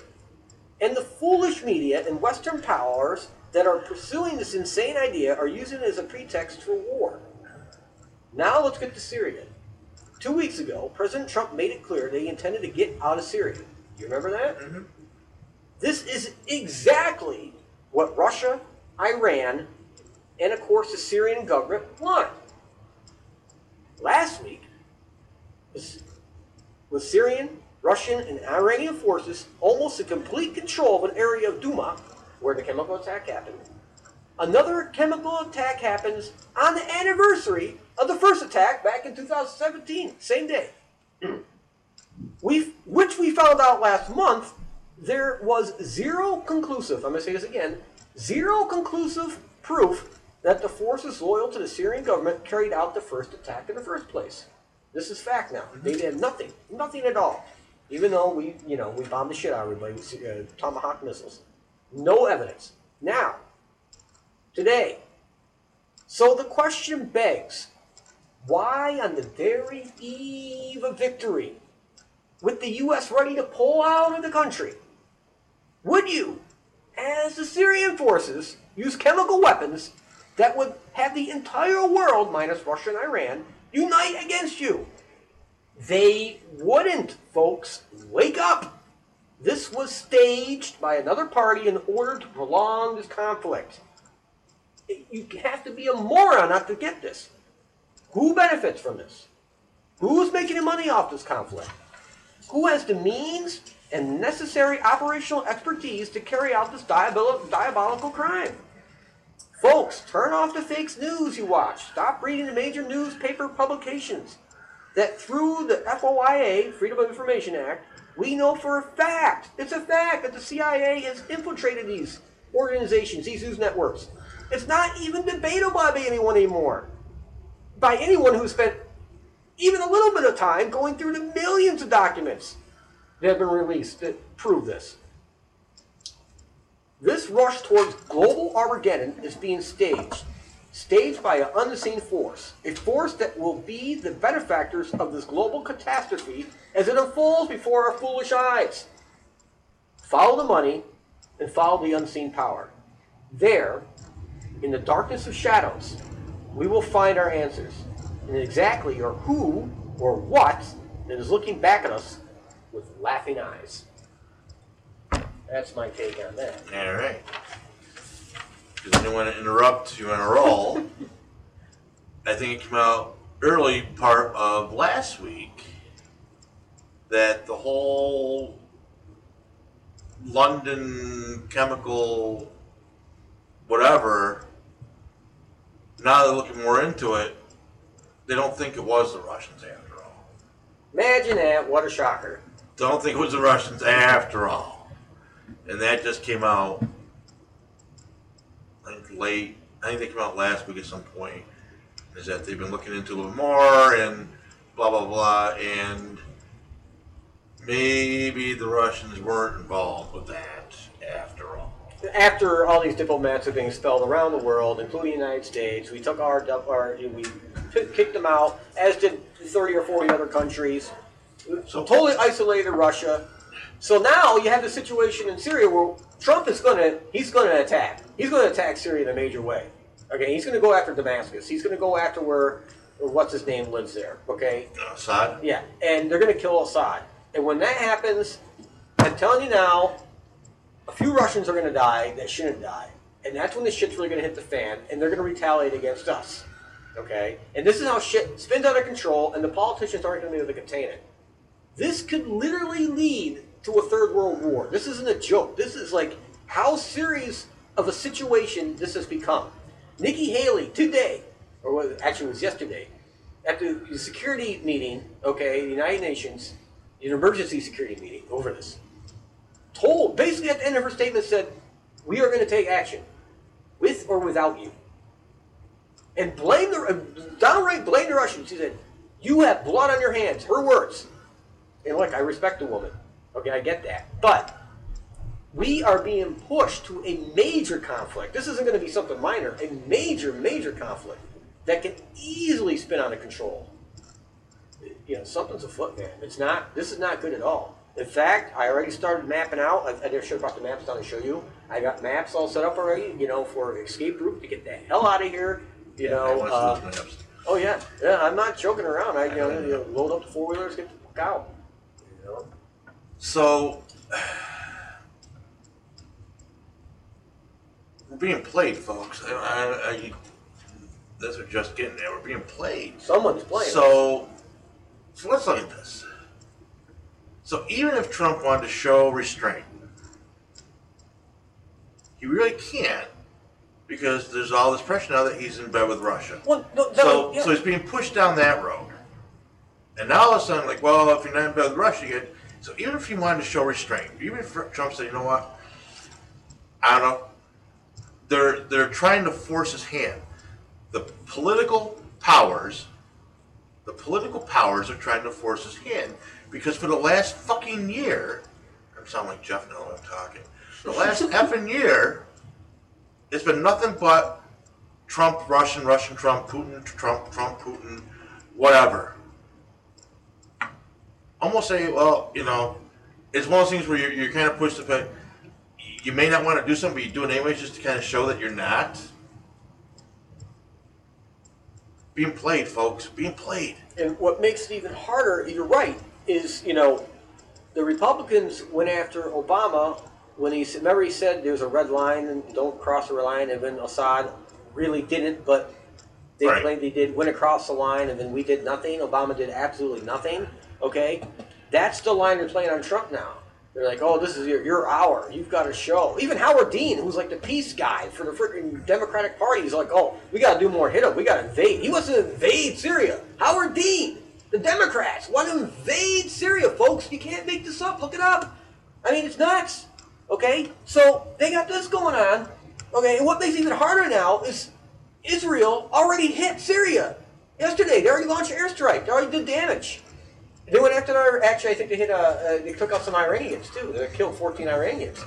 And the foolish media and Western powers that are pursuing this insane idea are using it as a pretext for war. Now let's get to Syria. Two weeks ago, President Trump made it clear that he intended to get out of Syria. You remember that? Mm-hmm. This is exactly what Russia, Iran, and of course the Syrian government want. Last week, with Syrian, Russian, and Iranian forces almost in complete control of an area of Douma, where the chemical attack happened, another chemical attack happens on the anniversary of the first attack back in 2017, same day. we, which we found out last month, there was zero conclusive, I'm going to say this again, zero conclusive proof that the forces loyal to the Syrian government carried out the first attack in the first place. This is fact now. They mm-hmm. had nothing, nothing at all. Even though we, you know, we bombed the shit out of everybody with uh, Tomahawk missiles. No evidence. Now, today. So the question begs, why on the very eve of victory, with the U.S. ready to pull out of the country, would you, as the Syrian forces, use chemical weapons that would have the entire world, minus Russia and Iran, unite against you? They wouldn't, folks. Wake up! This was staged by another party in order to prolong this conflict. You have to be a moron not to get this. Who benefits from this? Who's making the money off this conflict? Who has the means and necessary operational expertise to carry out this diabolical crime? Folks, turn off the fake news you watch. Stop reading the major newspaper publications. That through the FOIA, Freedom of Information Act, we know for a fact, it's a fact, that the CIA has infiltrated these organizations, these news networks. It's not even debatable by anyone anymore. By anyone who spent even a little bit of time going through the millions of documents that have been released that prove this. This rush towards global Armageddon is being staged, staged by an unseen force, a force that will be the benefactors of this global catastrophe as it unfolds before our foolish eyes. Follow the money and follow the unseen power. There, in the darkness of shadows, we will find our answers and exactly or who or what that is looking back at us with laughing eyes. That's my take on that. All right. Because I didn't want to interrupt you on a roll. I think it came out early part of last week that the whole London chemical whatever, now they're looking more into it, they don't think it was the Russians after all. Imagine that, what a shocker. Don't think it was the Russians after all. And that just came out, I think late, I think they came out last week at some point, is that they've been looking into a little more and blah, blah, blah, and maybe the Russians weren't involved with that after all after all these diplomats are being expelled around the world, including the United States, we took our, our we kicked them out, as did 30 or 40 other countries. So totally isolated Russia. So now you have the situation in Syria where Trump is going to he's going to attack. He's going to attack Syria in a major way. Okay, he's going to go after Damascus. He's going to go after where what's his name lives there. Okay, Assad. Yeah, and they're going to kill Assad. And when that happens, I'm telling you now, a few Russians are going to die that shouldn't die. And that's when the shit's really going to hit the fan, and they're going to retaliate against us. Okay? And this is how shit spins out of control, and the politicians aren't going to be able to contain it. This could literally lead to a third world war. This isn't a joke. This is like how serious of a situation this has become. Nikki Haley today, or what actually it was yesterday, at the security meeting, okay, the United Nations, an emergency security meeting over this told, basically at the end of her statement said, we are going to take action, with or without you. And blame the, downright blame the Russians. She said, you have blood on your hands. Her words. And look, I respect the woman. Okay, I get that. But we are being pushed to a major conflict. This isn't going to be something minor. A major, major conflict that can easily spin out of control. You know, something's afoot, man. It's not. This is not good at all. In fact, I already started mapping out. I, I should have brought the maps down to show you. I got maps all set up already, you know, for escape route to get the hell out of here. You yeah, know. Uh, oh yeah, yeah. I'm not joking around. I, you know, you know load up the four wheelers, get the fuck out. You know. So. we're being played, folks. I, I, I, that's what just getting there. We're being played. Someone's playing. So, so let's look at this. So even if Trump wanted to show restraint, he really can't because there's all this pressure now that he's in bed with Russia. Well, no, So, yeah. so he's being pushed down that road. And now all of a sudden, like, well, if you're not in bed with Russia, you get. So even if he wanted to show restraint, even if Trump said, you know what, I don't know, they're they're trying to force his hand. The political powers, the political powers are trying to force his hand because for the last fucking year, I sound like Jeff now I'm talking. The last effing year, it's been nothing but Trump, Russian, Russian, Trump, Putin, Trump, Trump, Putin, whatever. Almost say, well, you know, it's one of those things where you're, you're kind of pushed to put, you may not want to do something, but you do it anyways just to kind of show that you're not. Being played, folks, being played. And what makes it even harder, you're right, is, you know, the Republicans went after Obama when he said, remember he said there's a red line and don't cross the red line, and then Assad really didn't, but they Right. claimed they did, went across the line, and then we did nothing. Obama did absolutely nothing. Okay? That's the line they're playing on Trump now. They're like, oh, this is your, your hour. You've got a show. Even Howard Dean, who's like the peace guy for the freaking Democratic Party, is like, oh, we got to do more hit up. We got to invade. He wants to invade Syria. Howard Dean, the Democrats want to invade Syria, folks. You can't make this up. Look it up. I mean, it's nuts. Okay? So they got this going on. Okay? And what makes it even harder now is Israel already hit Syria yesterday. They already launched an airstrike. They already did damage. They went after our. Actually, I think they hit. Uh, uh, they took out some Iranians too. They killed 14 Iranians.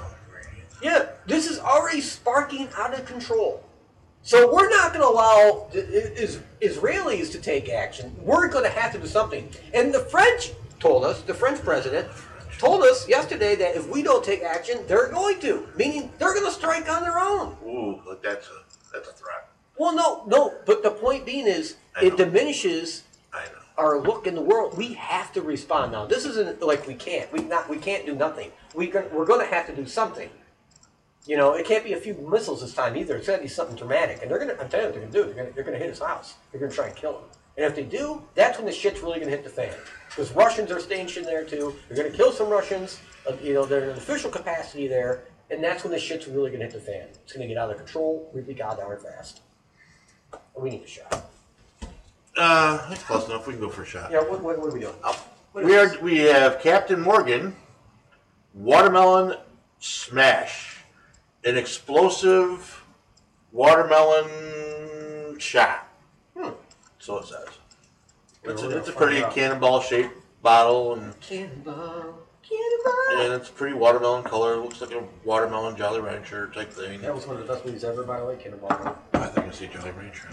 Yeah, this is already sparking out of control. So we're not going to allow the is, Israelis to take action. We're going to have to do something. And the French told us, the French president told us yesterday that if we don't take action, they're going to. Meaning they're going to strike on their own. Ooh, look, that's a that's a threat. Well, no, no. But the point being is, it diminishes I know. Our look in the world. We have to respond now. This isn't like we can't. We not. We can't do nothing. We we're going to have to do something. You know, it can't be a few missiles this time either. It's got to be something dramatic. And they're going to. I'm telling you what they're going to do. They're going to. They're going to hit his house. They're going to try and kill him. And if they do, that's when the shit's really going to hit the fan. Because Russians are stationed there too. They're going to kill some Russians. Uh, you know, they're in an official capacity there. And that's when the shit's really going to hit the fan. It's going to get out of control really goddamn fast. And we need a shot. Uh, that's close enough. We can go for a shot. Yeah, what, what, what are we doing? What We are. We have Captain Morgan, watermelon smash, an explosive watermelon shot. Hmm. So it says. It's we're a, it's a pretty cannonball shaped bottle, and, Cannonball, cannonball. and it's pretty watermelon color. It looks like a watermelon Jolly Rancher type thing. That was one of the best movies ever, by the way, Cannonball. I think I see Jolly Rancher.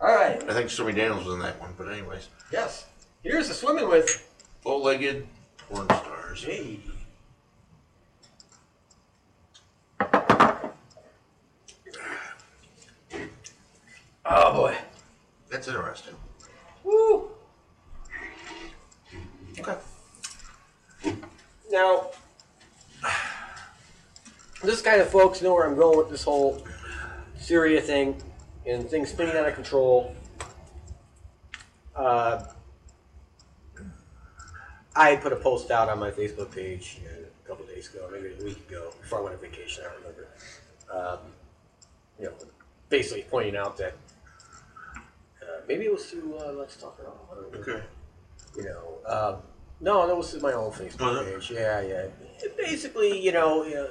All right. I think Stormy Daniels was in that one, but anyways, Yes. Here's the swimming with. bow-legged porn stars. Hey. Oh boy. That's interesting. Woo. Okay. Now, this kind of folks know where I'm going with this whole Syria thing and things spinning out of control. Uh, I put a post out on my Facebook page uh, a couple days ago, maybe a week ago, before I went on vacation. I don't remember. Um, you know, basically pointing out that uh, maybe it was through uh, Let's Talk It All. Okay. you know. Um, no, that was my own Facebook it? page. Yeah, yeah. Basically, you know, you know,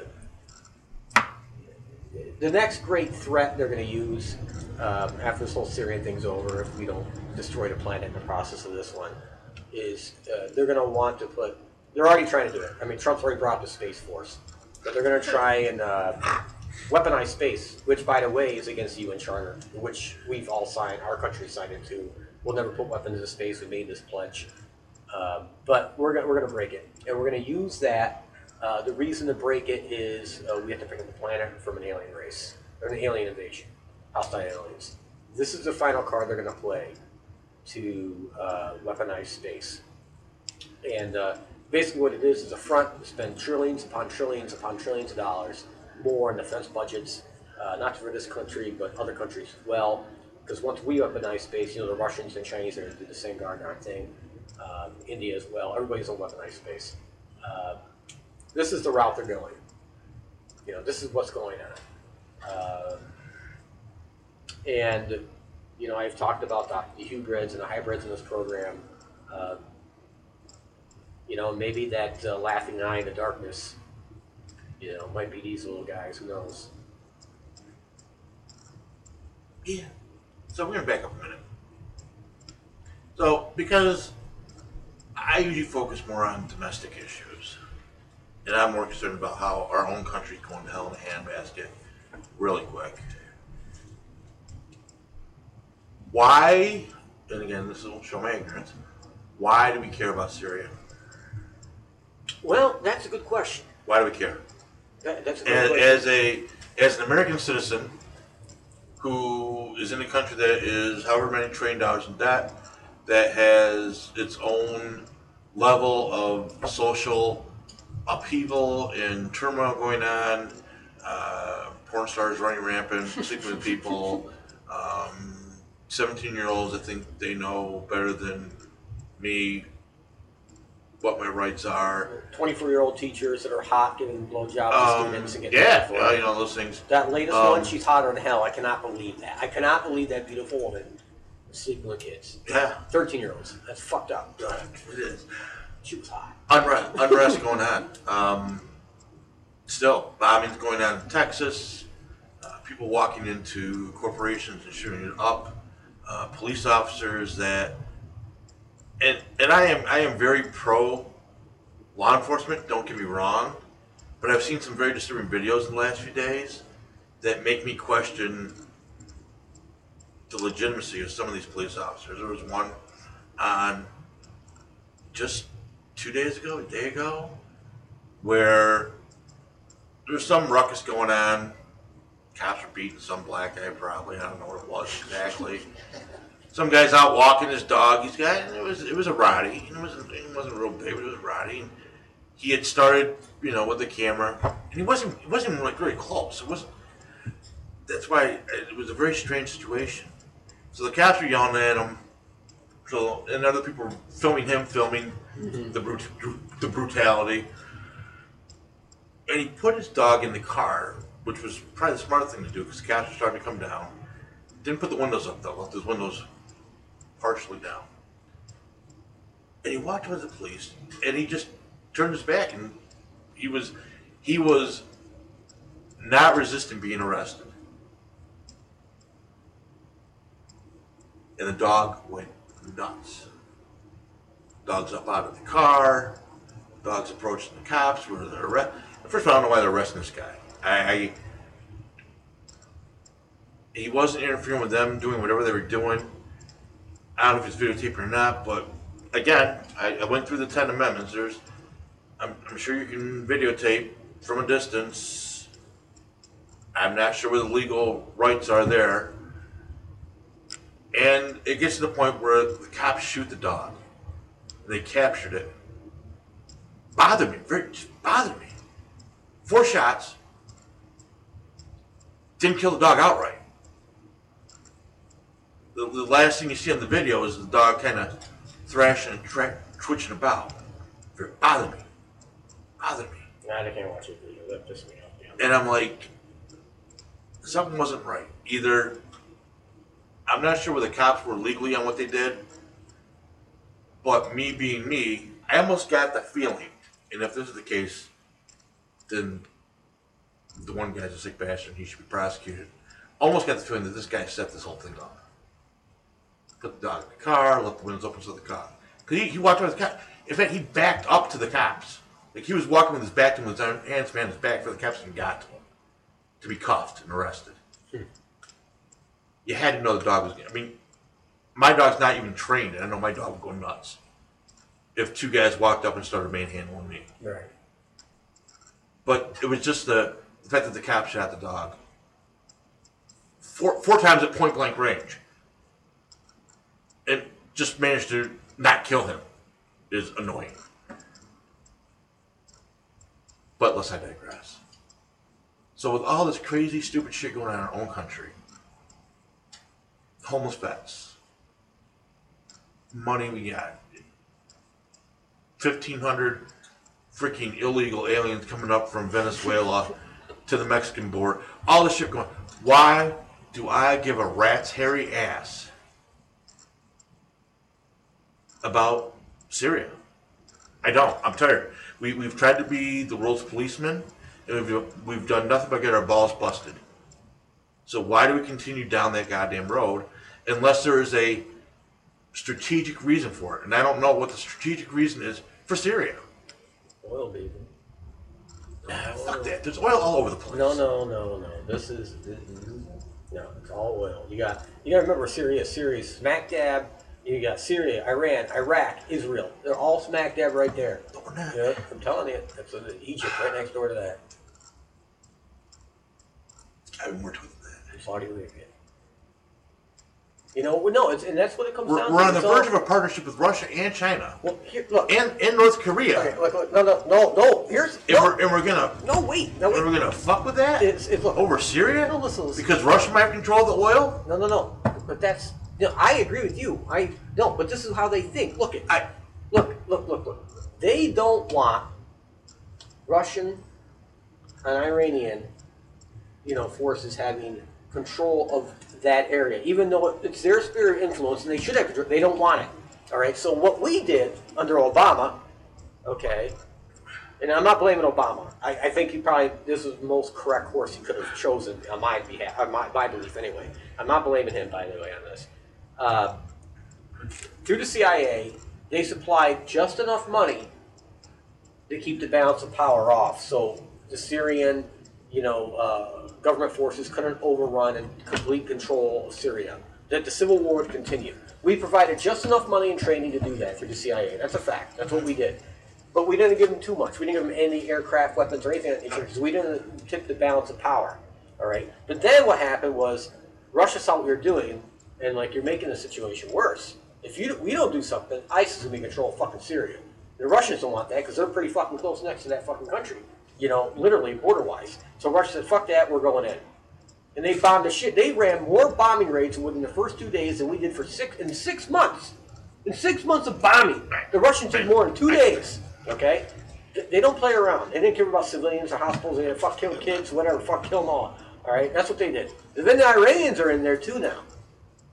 the next great threat they're going to use um, after this whole Syrian thing's over, if we don't destroy the planet in the process of this one, is uh, they're going to want to put. They're already trying to do it. I mean, Trump's already brought up the space force, but they're going to try and uh, weaponize space, which, by the way, is against the UN Charter, which we've all signed. Our country signed into. We'll never put weapons into space. We made this pledge. Um, but we're gonna, we're going to break it, and we're going to use that. Uh, the reason to break it is uh, we have to protect the planet from an alien race or an alien invasion, hostile aliens. This is the final card they're going to play to uh, weaponize space. And uh, basically, what it is is a front to spend trillions upon trillions upon trillions of dollars more in defense budgets, uh, not for this country, but other countries as well. Because once we weaponize space, you know, the Russians and Chinese are going to do the same darn thing. Um, India as well. Everybody's on weaponized space. Uh, this is the route they're going. You know, this is what's going on. And, you know, I've talked about the, hybrids and the hybrids in this program. Uh, you know, maybe that uh, laughing eye in the darkness, you know, might be these little guys. Who knows? Yeah. So we're gonna back up a minute. So because I usually focus more on domestic issues, and I'm more concerned about how our own country's going to hell in a handbasket, really quick. Why? And again, this will show my ignorance. Why do we care about Syria? Well, that's a good question. Why do we care? That, that's a good And question. as a as an American citizen who is in a country that is however many trillion dollars in debt, that has its own level of social upheaval and turmoil going on, uh, porn stars running rampant, sleeping with people, um, 17 year olds I think they know better than me what my rights are. 24 year old teachers that are hot giving blowjobs to Um, students and get yeah, for yeah, you know, those things. That latest Um, one, she's hotter than hell. I cannot believe that. I cannot believe that beautiful woman is sleeping with kids. Yeah. 13 year olds. That's fucked up. It is. She was hot. Unrest, unrest going on. Um, still, bombings going on in Texas. Uh, people walking into corporations and shooting it up. Uh, police officers that, and and I am I am very pro law enforcement. Don't get me wrong, but I've seen some very disturbing videos in the last few days that make me question the legitimacy of some of these police officers. There was one on just two days ago, a day ago, where there's some ruckus going on. Cops were beating some black guy, probably. I don't know what it was exactly. some guy's out walking his dog. He's got it was it was a Roddy. It wasn't it wasn't real big, but it was a Roddy. And he had started, you know, with the camera, and he wasn't he wasn't like very close. It wasn't. That's why it was a very strange situation. So the cops were yelling at him. So and other people were filming him, filming mm-hmm. the brut- the brutality. And he put his dog in the car, which was probably the smart thing to do because the cops were starting to come down. Didn't put the windows up though, left his windows partially down. And he walked towards the police, and he just turned his back, and he was he was not resisting being arrested. And the dog went nuts. Dog's up out of the car. Dog's approaching the cops. Where they're arrest. First of all, I don't know why they're arresting this guy. I, I he wasn't interfering with them doing whatever they were doing. I don't know if it's videotaping or not, but again, I, I went through the Ten Amendments. There's, I'm, I'm sure you can videotape from a distance. I'm not sure what the legal rights are there. And it gets to the point where the cops shoot the dog. They captured it. Bothered me, very bothered me. Four shots. Didn't kill the dog outright. The, the last thing you see on the video is the dog kind of thrashing and tra- twitching about. Very bothered me. Bothered me. Nah, I can't watch your video. That pissed me off. Yeah. And I'm like, something wasn't right. Either I'm not sure where the cops were legally on what they did, but me being me, I almost got the feeling, and if this is the case, then the one guy's a sick bastard and he should be prosecuted. Almost got the feeling that this guy set this whole thing up. Put the dog in the car, let the windows open so the car. Because he, he walked around the cop. In fact, he backed up to the cops. Like he was walking with his back to him, with his own hands behind his back for the cops even got to him to be cuffed and arrested. Hmm. You had to know the dog was. I mean, my dog's not even trained, and I know my dog would go nuts if two guys walked up and started manhandling me. Right. But it was just the, the fact that the cop shot the dog four four times at point blank range, and just managed to not kill him is annoying. But let's I digress. So with all this crazy, stupid shit going on in our own country, homeless vets, money we got, fifteen hundred freaking illegal aliens coming up from Venezuela to the Mexican border, all this shit going. Why do I give a rat's hairy ass about Syria? I don't. I'm tired. We, we've tried to be the world's policeman, and we've, we've done nothing but get our balls busted. So why do we continue down that goddamn road unless there is a strategic reason for it? And I don't know what the strategic reason is for Syria. Oil, baby. Fuck that. There's oil all over the place. No, no, no, no. This is this is- no. It's all oil. You got you got to remember Syria. Syria's smack dab. You got Syria, Iran, Iraq, Israel. They're all smack dab right there. No, we're not. Yeah, I'm telling you. That's Egypt right next door to that. I haven't worked with that. Saudi Arabia. You know, no, it's, and that's what it comes We're, down we're to. on the verge of a partnership with Russia and China Well, here, look. and, and North Korea. okay, look, look, no, no, no, no. Here's And, no, we're, and we're gonna no, wait, no, and we're gonna fuck with that It's, it's look. over Syria No, listen, listen. because Russia might control the oil. No, no, no. But that's no. I agree with you. I no. But this is how they think. Look it. I Look, look, look, look. They don't want Russian and Iranian, you know, forces having control of that area, even though it's their sphere of influence and they should have. They don't want it. All right. So what we did under Obama, okay, and I'm not blaming Obama. I, I think he probably this was the most correct course he could have chosen on my behalf, on my, my belief anyway. I'm not blaming him, by the way, on this. Uh, through the CIA, they supplied just enough money to keep the balance of power off. So the Syrian, you know, uh, government forces couldn't overrun and complete control of Syria. That the civil war would continue. We provided just enough money and training to do that through the CIA. That's a fact. That's what we did. But we didn't give them too much. We didn't give them any aircraft, weapons, or anything because we didn't tip the balance of power. All right. But then what happened was Russia saw what we were doing, and like you're making the situation worse. If you we don't do something, ISIS is gonna be control fucking Syria. The Russians don't want that because they're pretty fucking close next to that fucking country. You know, literally border wise. So Russia said, "Fuck that, we're going in." And they bombed the shit. They ran more bombing raids within the first two days than we did for six in six months. In six months of bombing, the Russians did more in two days. Okay, they don't play around. They didn't care about civilians or hospitals. They didn't fuck kill kids, whatever. Fuck kill them all. All right, that's what they did. And then the Iranians are in there too now.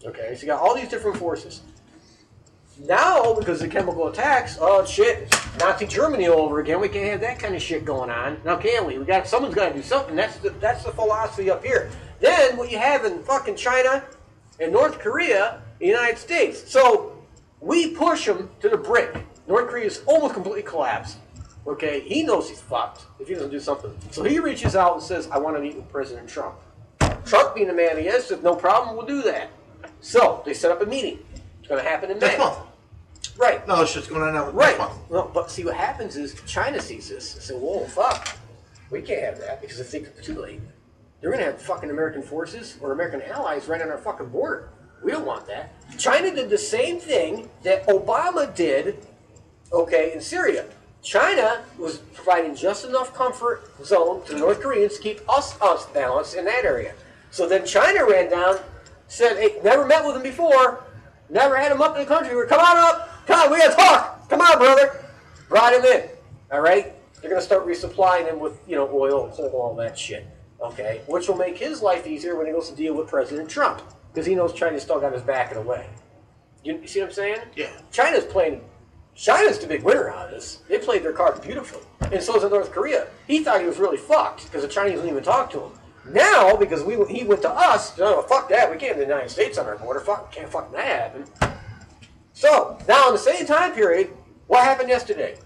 Okay, so you got all these different forces. Now, because of the chemical attacks, oh shit, Nazi Germany all over again. We can't have that kind of shit going on. Now, can we? We got someone's got to do something. That's the that's the philosophy up here. Then what you have in fucking China and North Korea, the United States. So we push them to the brink. North Korea's almost completely collapsed. Okay, he knows he's fucked if he doesn't do something. So he reaches out and says, "I want to meet with President Trump." Trump, being the man he is, said, "No problem, we'll do that." So they set up a meeting. It's going to happen in May. next month. Right. No, this shit's going on now. Right. Next month. Well, but see what happens is China sees this and says, "Whoa, fuck, we can't have that because if they it's too late, they're gonna have fucking American forces or American allies right on our fucking border. We don't want that." China did the same thing that Obama did, okay, in Syria. China was providing just enough comfort zone to the North Koreans to keep us us balanced in that area. So then China ran down, said, "Hey, never met with them before, never had him up in the country. We're come on up, come on, we gotta talk. Come on, brother." Brought him in. All right, they're gonna start resupplying him with you know oil, coal, all that shit. Okay, which will make his life easier when he goes to deal with President Trump because he knows China's still got his back in a way. You, you see what I'm saying? Yeah. China's playing. China's the big winner out of this. They played their card beautifully, and so is North Korea. He thought he was really fucked because the Chinese wouldn't even talk to him. Now, because we he went to us, no, fuck that. We can't have the United States on our border. Fuck, can't fucking that happen. So now, in the same time period, what happened yesterday?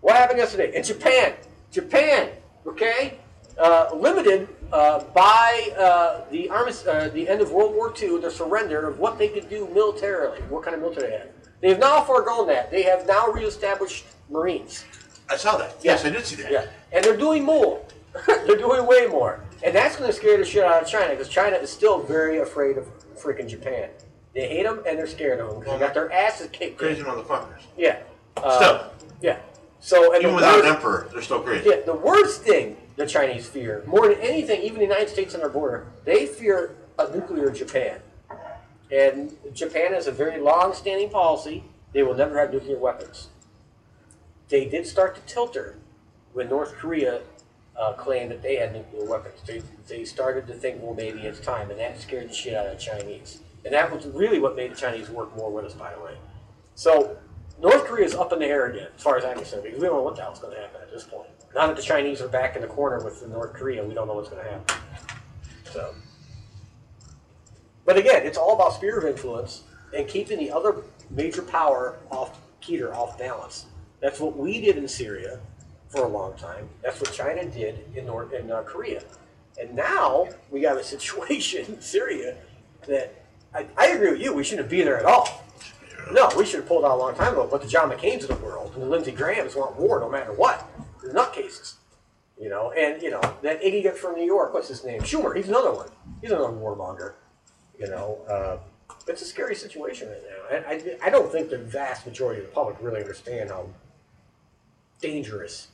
What happened yesterday in Japan? Japan, okay, uh, limited uh, by uh, the armis- uh, the end of World War II, the surrender of what they could do militarily, what kind of military they had. They have now foregone that. They have now reestablished Marines. I saw that. Yes, I did see that. Yeah, and they're doing more. they're doing way more, and that's going to scare the shit out of China because China is still very afraid of freaking Japan. They hate them and they're scared of them because they got their asses kicked. Crazy motherfuckers. Yeah. Uh, Still, Yeah. So and even without worst, an emperor, they're still crazy. yeah, the worst thing the Chinese fear more than anything, even the United States on their border, they fear a nuclear Japan. And Japan has a very long-standing policy; they will never have nuclear weapons. They did start to tilter when North Korea uh, claimed that they had nuclear weapons. They, they started to think, well, maybe it's time, and that scared the shit out of the Chinese. And that was really what made the Chinese work more with us, by the way. So North Korea is up in the air again, as far as I'm concerned, because we don't know what the hell's going to happen at this point. Now that the Chinese are back in the corner with the North Korea, we don't know what's going to happen. So, but again, it's all about sphere of influence and keeping the other major power off Keter off balance. That's what we did in Syria for a long time. That's what China did in North in uh, Korea, and now we got a situation in Syria that I, I agree with you. We shouldn't be there at all. No, we should have pulled out a long time ago. But the John McCain's of the world and the Lindsey Grahams want war no matter what. They're nutcases. You know, and you know that idiot from New York. What's his name? Schumer. He's another one. He's another warmonger. You know, uh, it's a scary situation right now. And I, I don't think the vast majority of the public really understand how dangerous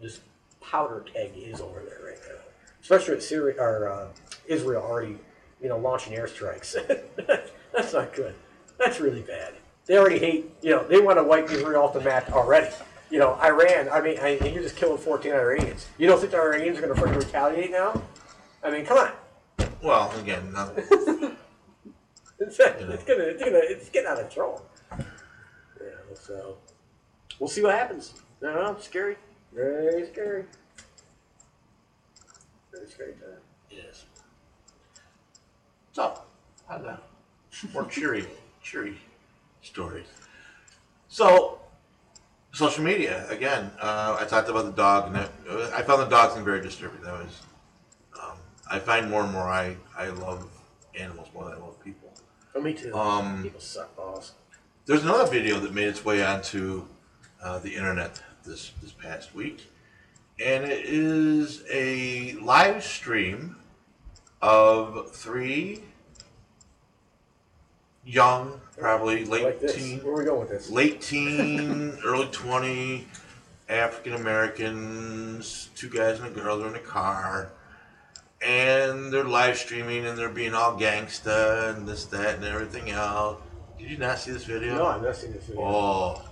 this powder keg is over there right now. Especially with Syria or uh, Israel already, you know, launching airstrikes. That's not good. That's really bad. They already hate, you know, they want to wipe Israel off the map already. You know, Iran, I mean, I, you're just killing 14 Iranians. You don't think the Iranians are going to freaking retaliate now? I mean, come on. Well, again, not, It's, it's gonna, it's gonna, it's getting out of control. Yeah, so we'll see what happens. I don't know, scary, very scary, very scary time. yes. So, how the more cheery, cheery stories. So, social media again. Uh, I talked about the dog, and it, uh, I found the dog thing very disturbing. That was, um, I find more and more I I love animals more than I love people. Oh, me too. Um, People suck balls. There's another video that made its way onto uh, the internet this this past week, and it is a live stream of three young, probably late like this. teen, Where are we going with this? late teen, early twenty African Americans, two guys and a girl, they're in a car, and they're live streaming and they're being all gangsta and this, that, and everything else. Did you not see this video? No, I've not seen this video. Oh.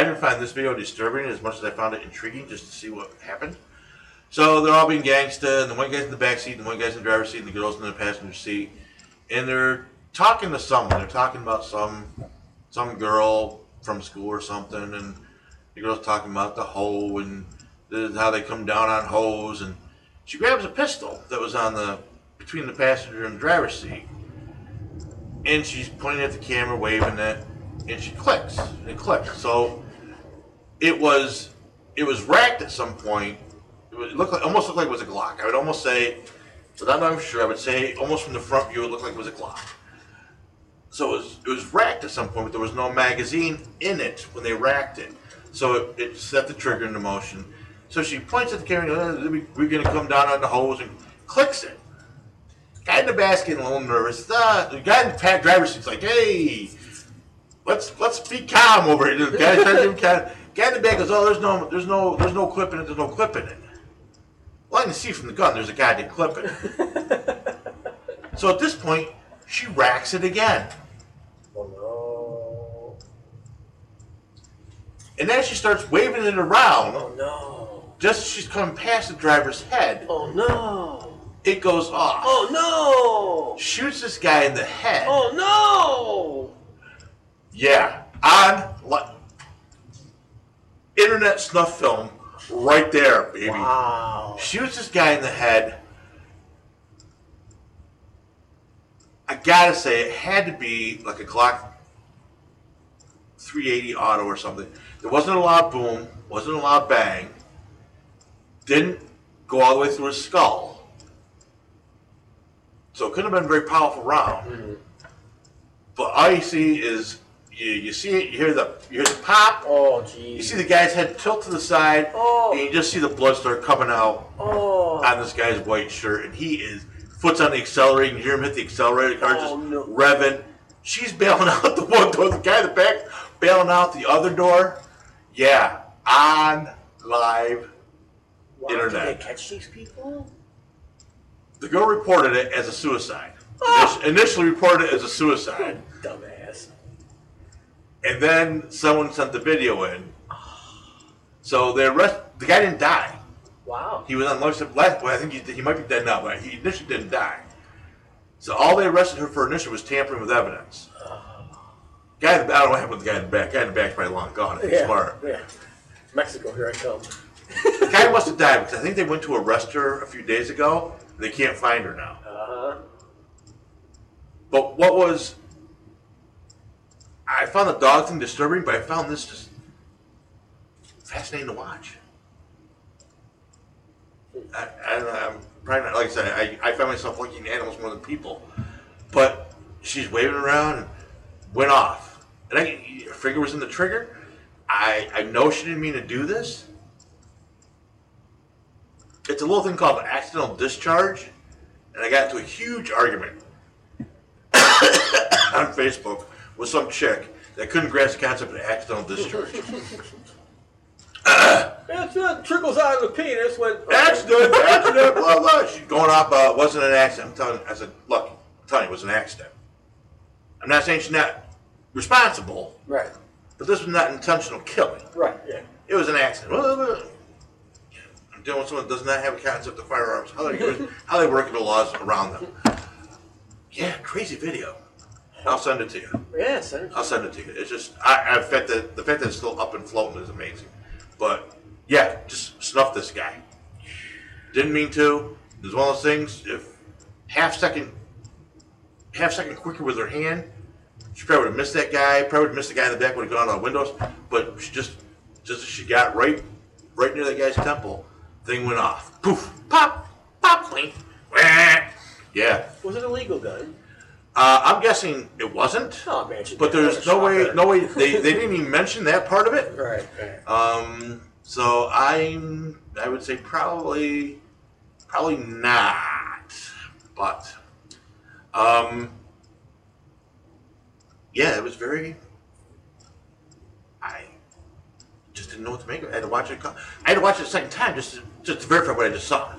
I didn't find this video disturbing as much as I found it intriguing just to see what happened. So they're all being gangsta, and the one guy's in the back seat, and the one guy's in the driver's seat, and the girl's in the passenger seat, and they're talking to someone. They're talking about some some girl from school or something, and the girl's talking about the hoe and how they come down on hoes, and she grabs a pistol that was on the between the passenger and the driver's seat, and she's pointing at the camera, waving it, and she clicks. And it clicks. So it was it was racked at some point. It, looked like almost looked like it was a Glock. I would almost say, but I'm not sure. I would say almost from the front view, it looked like it was a Glock. So it was it was racked at some point, but there was no magazine in it when they racked it. So it, it set the trigger into motion. So she points at the camera. "Uh, we- We're going to come down on the hose and clicks it. Guy in the getting a little nervous. Uh, the guy in the pa- driver's seat's like, "Hey, let's let's be calm over here." The guy tries to be calm. Guy in the back goes, "Oh, there's no, there's no, there's no clip in it. There's no clip in it." Well, I can see from the gun, there's a goddamn clip in it. so at this point, she racks it again, Oh no! and then she starts waving it around. Oh no! Just as she's coming past the driver's head, Oh no! it goes off. Oh no! Shoots this guy in the head. Oh no! Yeah, on li- internet snuff film, right there, baby. Wow! Shoots this guy in the head. I gotta say, it had to be like a Glock 380 auto or something. There wasn't a lot of boom, wasn't a lot of bang. Didn't go all the way through his skull. So it couldn't have been a very powerful round. Mm-hmm. But all you see is you, you see it, you hear the you hear the pop, Oh you see the guy's head tilt to the side, Oh. and you just see the blood start coming out Oh! on this guy's white shirt, and he is foot's on the accelerator. You hear him hit the accelerator, the car Oh, just no. revving. She's bailing out the one door. The guy in the back bailing out the other door. Yeah, on live. Wow, Internet. Did they catch these people? The girl reported it as a suicide. Ah. Init- Initially reported it as a suicide. Dumbass. And then someone sent the video in. So they arrest the guy didn't die. Wow. He was on life support. Well, I think he, he might be dead now, but he initially didn't die. So all they arrested her for initially was tampering with evidence. Guy, in the, I don't know what happened with the guy in the back. Guy in the back's probably long gone. If he's Yeah. smart. Yeah. Mexico, here I come. The guy must have died because I think they went to arrest her a few days ago. They can't find her now. Uh huh. But what was I found the dog thing disturbing, but I found this just fascinating to watch. I, I'm probably not, like I said, I, I find myself liking animals more than people. But she's waving around and went off. And I, her finger was in the trigger. I, I know she didn't mean to do this. It's a little thing called accidental discharge. And I got into a huge argument on Facebook with some chick that couldn't grasp the concept of accidental discharge. It's uh, trickles out of the penis when. accident, accident, blah blah. She's going off. Uh, wasn't an accident. I'm telling. I said, look, I'm telling you, it was an accident. I'm not saying she's not responsible, Right. but this was not intentional killing. Right. Yeah. It was an accident. Well, well, I'm dealing with someone that does not have a concept of firearms. How they how they work the laws around them. Yeah, crazy video. I'll send it to you. Yeah. Senator. I'll send it to you. It's just, I, I fact that the fact that it's still up and floating is amazing. But yeah, just snuff this guy. Didn't mean to. It's one of those things. If half second, half second quicker with her hand, she probably would have missed that guy. Probably would have missed the guy in the back. Would have gone out of the windows. But she just, just as she got right, right near that guy's temple, thing went off. Poof, pop, pop, clink. Wah. Yeah. Was it a legal gun? Uh, I'm guessing it wasn't. Man. she But did there's no way, no way they, they didn't even mention that part of it. Right. Right. Um, so I'm I would say probably probably not, but um, yeah, it was very. I just didn't know what to make of it. I had to watch it. I had to watch it a second time just to, just to verify what I just saw.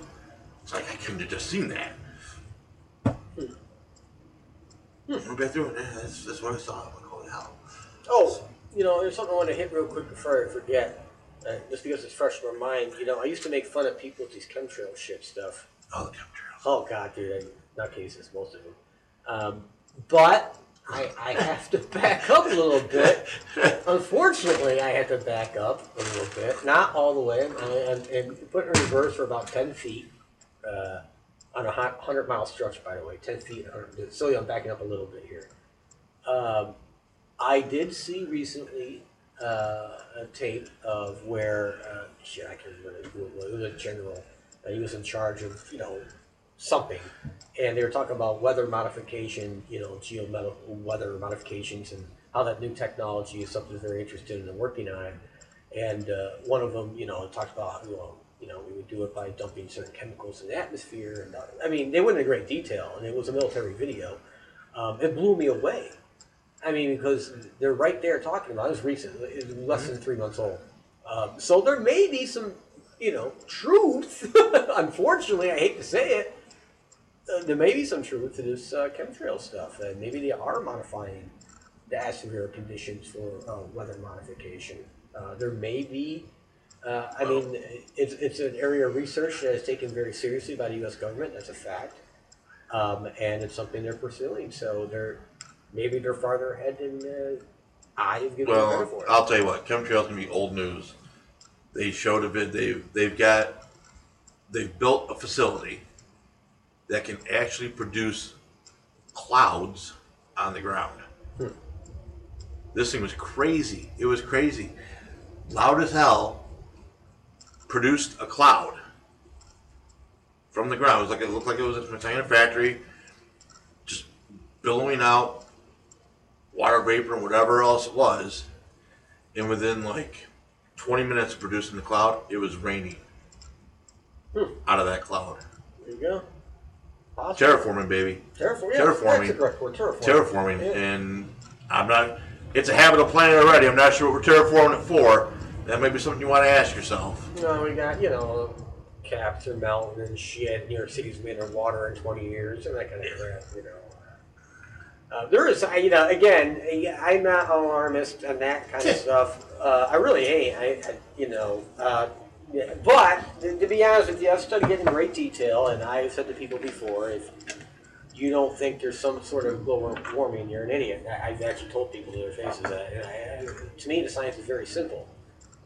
It's like I couldn't have just seen that. Went back through it. That's, that's what I saw. I'm like, holy hell. Oh, you know, there's something I want to hit real quick before I forget. Uh, just because it's fresh in my mind, you know, I used to make fun of people with these chemtrail shit stuff. Oh, the chemtrails. Oh God, dude, I, not cases, most of them. Um, but I, I have to back up a little bit. Unfortunately, I had to back up a little bit, not all the way, and, and put in reverse for about ten feet uh, on a hundred mile stretch. By the way, ten feet. 100 So I'm backing up a little bit here. Um, I did see recently uh, a tape of where uh, shit I can't remember who it was. It was a general. Uh, he was in charge of you know something, and they were talking about weather modification, you know, geomedical weather modifications, and how that new technology is something they're interested in and working on. And uh, one of them, you know, talked about you know, you know, we would do it by dumping certain chemicals in the atmosphere, and I mean, they went into great detail, and it was a military video. Um, it blew me away. I mean, because they're right there talking about it. It's recent, it's less than three months old. Um, so there may be some, you know, truth. Unfortunately, I hate to say it. Uh, there may be some truth to this uh, chemtrail stuff, and maybe they are modifying the atmosphere conditions for uh, weather modification. Uh, there may be. Uh, I mean, it's, it's an area of research that is taken very seriously by the U.S. government. That's a fact, um, and it's something they're pursuing. So they're maybe they're farther ahead than uh, I have given them credit Well, for. I'll tell you what, chemtrails gonna be old news. They showed a vid. They've they've got they've built a facility that can actually produce clouds on the ground. This thing was crazy. It was crazy. Loud as hell. Produced a cloud from the ground. It was like it looked like it was from a factory, just billowing out water vapor and whatever else it was. And within like 20 minutes of producing the cloud, it was raining hmm. out of that cloud. there you go. Possible. Terraforming, baby. Terraforming. Yeah, Terraforming. Word. Terraforming. Terraforming. Yeah. And I'm not, it's a habitable planet already. I'm not sure what we're terraforming it for. That may be something you want to ask yourself. No, we got, you know, caps are melting and shit. New York City's been underwater in 20 years and that kind of crap, you know. Uh, there is, you know, again, I'm not an alarmist on that kind of stuff. Uh, I really ain't. I, I you know, uh, yeah, but to, to be honest with you, I've studied it in great detail, and I've said to people before, if you don't think there's some sort of global warming, you're an idiot. I, I've actually told people to their faces that. And I, to me, the science is very simple.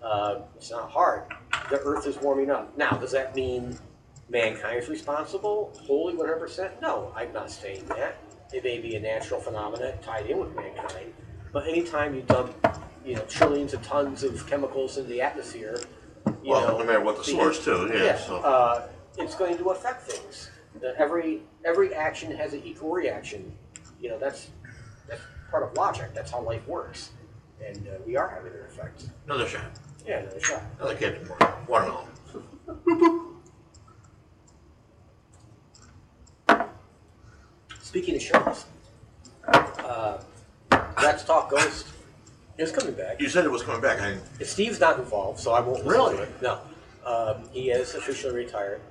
Uh, it's not hard. The Earth is warming up. Now, does that mean mankind is responsible wholly 100%? No, I'm not saying that. It may be a natural phenomenon tied in with mankind. But anytime you dump, you know, trillions of tons of chemicals in the atmosphere, you Well, know, no matter what the source, too, yeah, so. uh, it's going to affect things. Every every action has an equal reaction. You know, that's that's part of logic. That's how life works, and uh, we are having an effect. Another shot. Yeah, no shot. Another Captain Morgan. Watermelon. Speaking of shows, uh, Let's Talk Ghost is coming back. You said it was coming back. I, Steve's not involved, so I won't listen Really? to it. No, um, he is officially retired.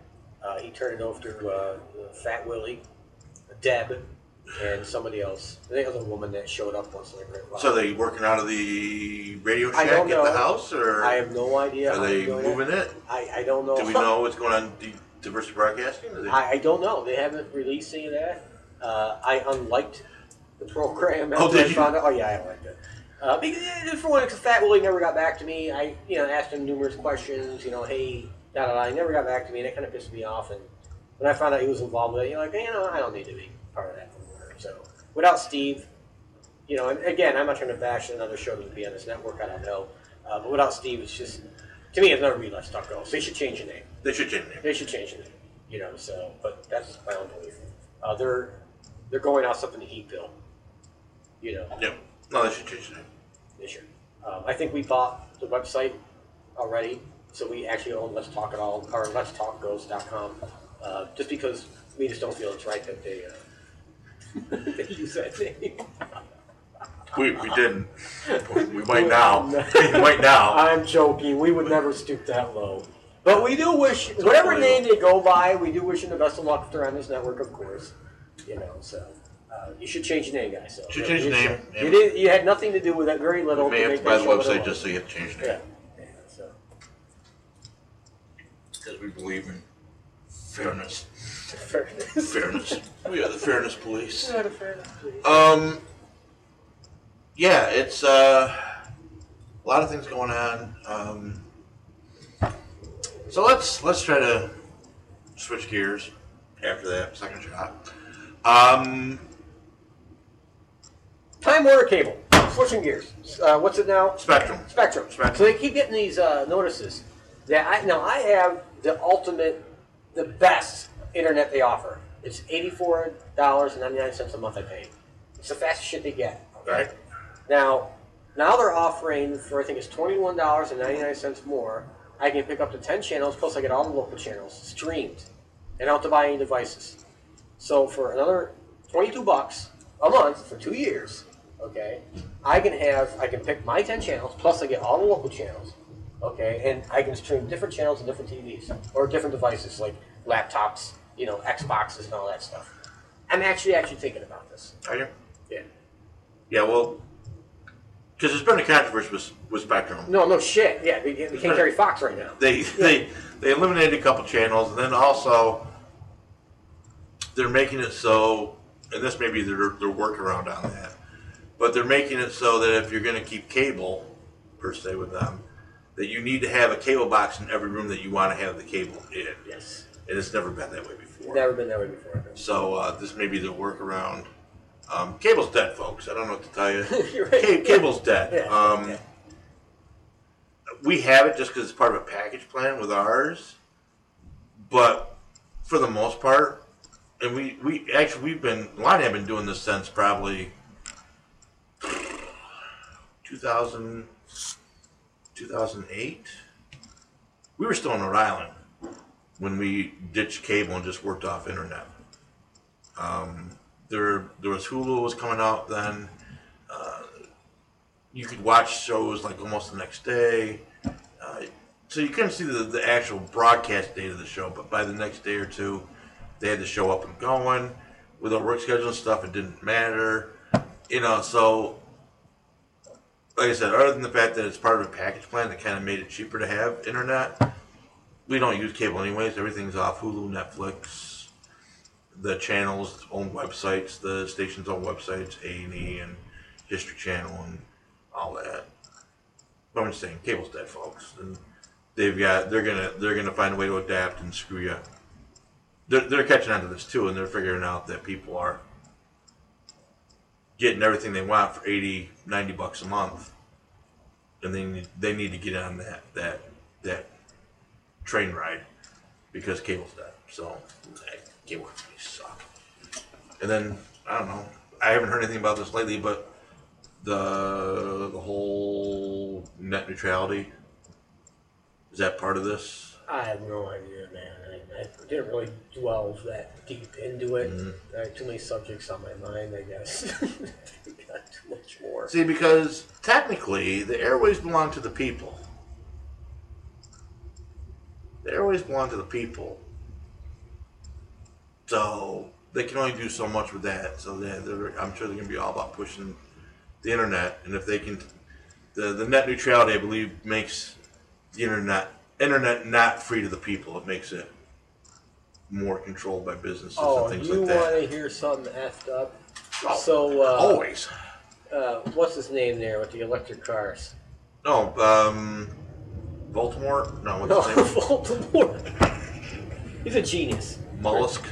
Uh, he turned it over to uh, Fat Willie, Deb, and somebody else. I think it was a woman that showed up once great while. so they working out of the Radio I Shack don't know. the house, or I have no idea. are they doing moving it? It. I, I don't know. Do we know what's going on in diversity broadcasting? Are they- I, I don't know. They haven't released any of that. Uh, I unliked the program. Oh, after did I you? Found out. Oh yeah, I unliked it. Uh, because, for one, because Fat Willie never got back to me. I, you know, asked him numerous questions. You know, hey, da da da. He never got back to me, and that kind of pissed me off. And when I found out he was involved with it, you're like, you know, I don't need to be part of that. So without Steve, you know, and again, I'm not trying to bash another show that would be on this network. I don't know, uh, but without Steve, it's just to me, it's never be Let's Talk Go. So they should change the name. They should change the name. They should change the name. You know, so but that's my own belief. Uh, they're they're going out something to heat bill. You know, Yep. No, they should change the name. They should. Um, I think we bought the website already, so we actually own Let's Talk It All or Let's Talk Goes.com. Uh, just because we just don't feel it's right that they uh, they use that name. We, we didn't. We might now. we might now. I'm joking. We would never stoop that low. But we do wish, whatever Totally. name they go by, we do wish them the best of luck if they're this network, of course. You know, so uh, you should change your name, guys. So, Should change the you name, should. You did. You had nothing to do with it. Very little. We may to have make to buy that the show what it website was. just so you have to change the Yeah. name. yeah so. Because we believe in fairness. Fairness. Fairness. We are the fairness police. Not a fairness, please. Um, yeah, it's uh, a lot of things going on. Um, so let's let's try to switch gears after that second shot. Um, Time Warner Cable. Switching gears. Uh, what's it now? Spectrum. Spectrum. Spectrum. So they keep getting these uh, notices that I now I have the ultimate, the best internet they offer. It's eighty four dollars and ninety nine cents a month I pay. It's the fastest shit they get. Right. Now, now they're offering for I think it's twenty one dollars and ninety nine cents more. I can pick up to ten channels plus I get all the local channels streamed, and I don't have to buy any devices. So for another twenty two bucks a month for two years, okay, I can have I can pick my ten channels plus I get all the local channels, okay, and I can stream different channels and different TVs or different devices like laptops, you know, Xboxes and all that stuff. I'm actually actually thinking about this. Are you? Yeah. Yeah. Well, because there's been a controversy with, with Spectrum. No, no shit. Yeah, they, they can't carry Fox right now. They they they eliminated a couple channels, and then also they're making it so, and this may be their their workaround on that, but they're making it so that if you're going to keep cable per se with them, that you need to have a cable box in every room that you want to have the cable in, Yes. and it's never been that way before. Never been that way before. So uh, this may be the workaround. Um, cable's dead, folks. I don't know what to tell you. Right. Ca- cable's dead. Yeah, Um, yeah. We have it just because it's part of a package plan with ours, but for the most part, and we, we actually we've been Lonnie have been doing this since probably 2000, 2008. We were still on Rhode Island when we ditched cable and just worked off internet. Um, there, there was Hulu was coming out then. Uh, you could watch shows like almost the next day. so you couldn't see the, the actual broadcast date of the show, but by the next day or two, they had the show up and going. With our work schedule and stuff, it didn't matter. You know, so like I said, other than the fact that it's part of a package plan that kind of made it cheaper to have internet, we don't use cable anyways. Everything's off Hulu, Netflix, the channels' own websites, the station's own websites, A and E and History Channel and all that. But I'm just saying, cable's dead, folks, and they've got they're gonna they're gonna find a way to adapt and screw you. They're, they're catching on to this too, and they're figuring out that people are getting everything they want for 80, 90 bucks a month, and they need, they need to get on that that that train ride because cable's dead. So eh, cable companies suck. And then I don't know. I haven't heard anything about this lately, but the the whole net neutrality is that part of this? I have no idea, man. I, I didn't really dwell that deep into it. I had too many subjects on my mind, I guess. got too much more. See, because technically the airways belong to the people. The always belong to the people. So they can only do so much with that. So they're, they're, I'm sure they're going to be all about pushing the internet. And if they can, the, the net neutrality, I believe, makes the internet internet not free to the people. It makes it more controlled by businesses Oh, and things you like that. want to hear something effed up? Oh, so, uh, Always. uh, what's his name there with the electric cars? No, um, Baltimore. No, No, what's his name? Baltimore. He's a genius. Mollusk.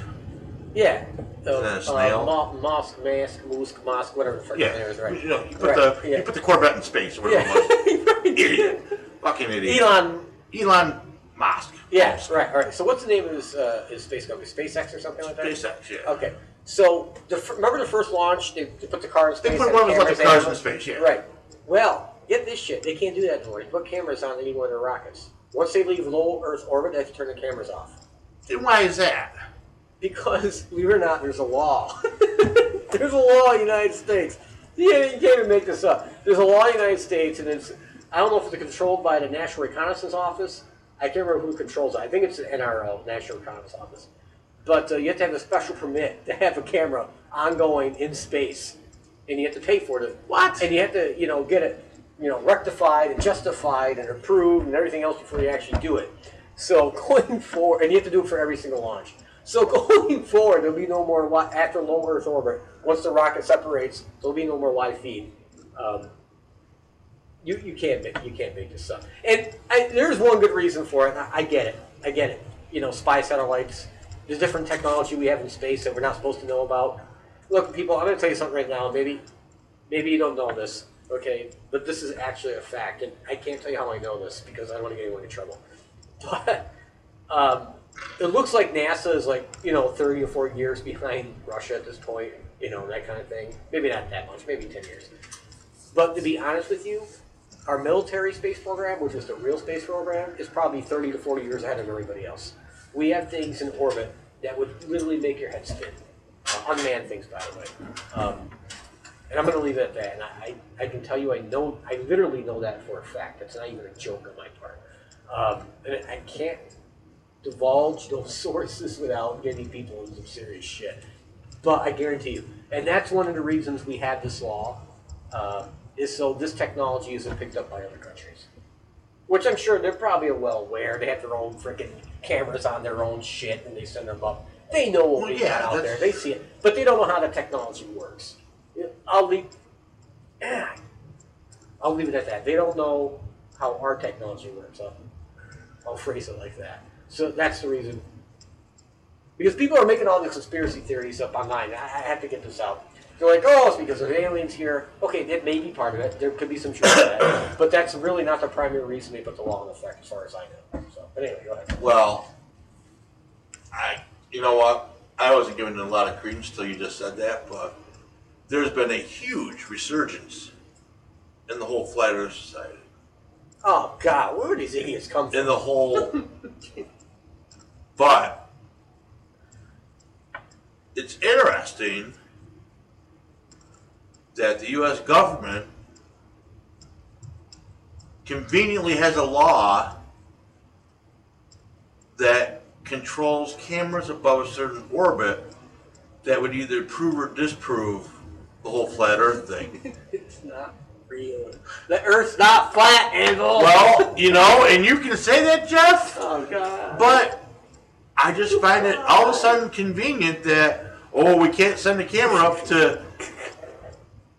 Yeah. Uh, a snail? Uh, mo- Mosk, Mask, Moosk, Mosk, whatever the frick Yeah, name is, right? you know, you put Right, the yeah. you put the Corvette in space or whatever. Yeah. Idiot, fucking idiot. Elon. Elon Musk. Yeah, right, all right. So what's the name of his, uh, his space company? SpaceX or something like that? SpaceX. Yeah. Okay. So the remember the first launch? They, they put the car in space. They put one of electric cars in space. Yeah. Right. Well, get this shit. They can't do that anymore. They put cameras on any one of their rockets. Once they leave low Earth orbit, they have to turn the cameras off. Then why is that? Because, believe it or not, there's a law. there's a law in the United States. Yeah, you can't even make this up. There's a law in the United States, and it's, I don't know if it's controlled by the National Reconnaissance Office. I can't remember who controls it. I think it's the NRO, National Reconnaissance Office. But uh, you have to have a special permit to have a camera ongoing in space, and you have to pay for it. What? And you have to, you know, get it, you know, rectified and justified and approved and everything else before you actually do it. So going forward, and you have to do it for every single launch. So going forward, there'll be no more after low Earth orbit. Once the rocket separates, there'll be no more live feed. Um, you, you can't make you can't make this up. And I, there's one good reason for it. I, I get it. I get it. You know, spy satellites. There's different technology we have in space that we're not supposed to know about. Look, people, I'm going to tell you something right now. Maybe, maybe you don't know this, okay? But this is actually a fact, and I can't tell you how I know this because I don't want to get anyone in trouble. But um, it looks like NASA is like you know 30 or 40 years behind Russia at this point. You know that kind of thing. Maybe not that much. Maybe 10 years. But to be honest with you, our military space program, which is the real space program, is probably 30 to 40 years ahead of everybody else. We have things in orbit that would literally make your head spin. Uh, unmanned things, by the way. Um, and I'm going to leave it at that. And I, I, I can tell you, I know, I literally know that for a fact. It's not even a joke on my part. Um, and I can't divulge those sources without getting people in some serious shit. But I guarantee you, and that's one of the reasons we have this law, uh, is so this technology isn't picked up by other countries. Which I'm sure they're probably well aware. They have their own freaking cameras on their own shit, and they send them up. They know what Well, we yeah, got out there. They see it, but they don't know how the technology works. I'll leave. Ah, I'll leave it at that. They don't know how our technology works. I'll, I'll phrase it like that. So that's the reason. Because people are making all these conspiracy theories up online. I, I have to get this out. They're like, oh, it's because there's aliens here. Okay, that may be part of it. There could be some truth to that. But that's really not the primary reason they put the law in effect, as far as I know. So, but anyway, go ahead. Well, I, you know what? I wasn't giving it a lot of credence till you just said that, but there's been a huge resurgence in the whole flat Earth society, Oh, God, where do these idiots come from? in the whole. but it's interesting that the U.S. government conveniently has a law that controls cameras above a certain orbit that would either prove or disprove the whole flat Earth thing. It's not real. The Earth's not flat, Anvil. Well, you know, and you can say that, Jeff, oh god. but I just find it all of a sudden convenient that oh, we can't send the camera up to.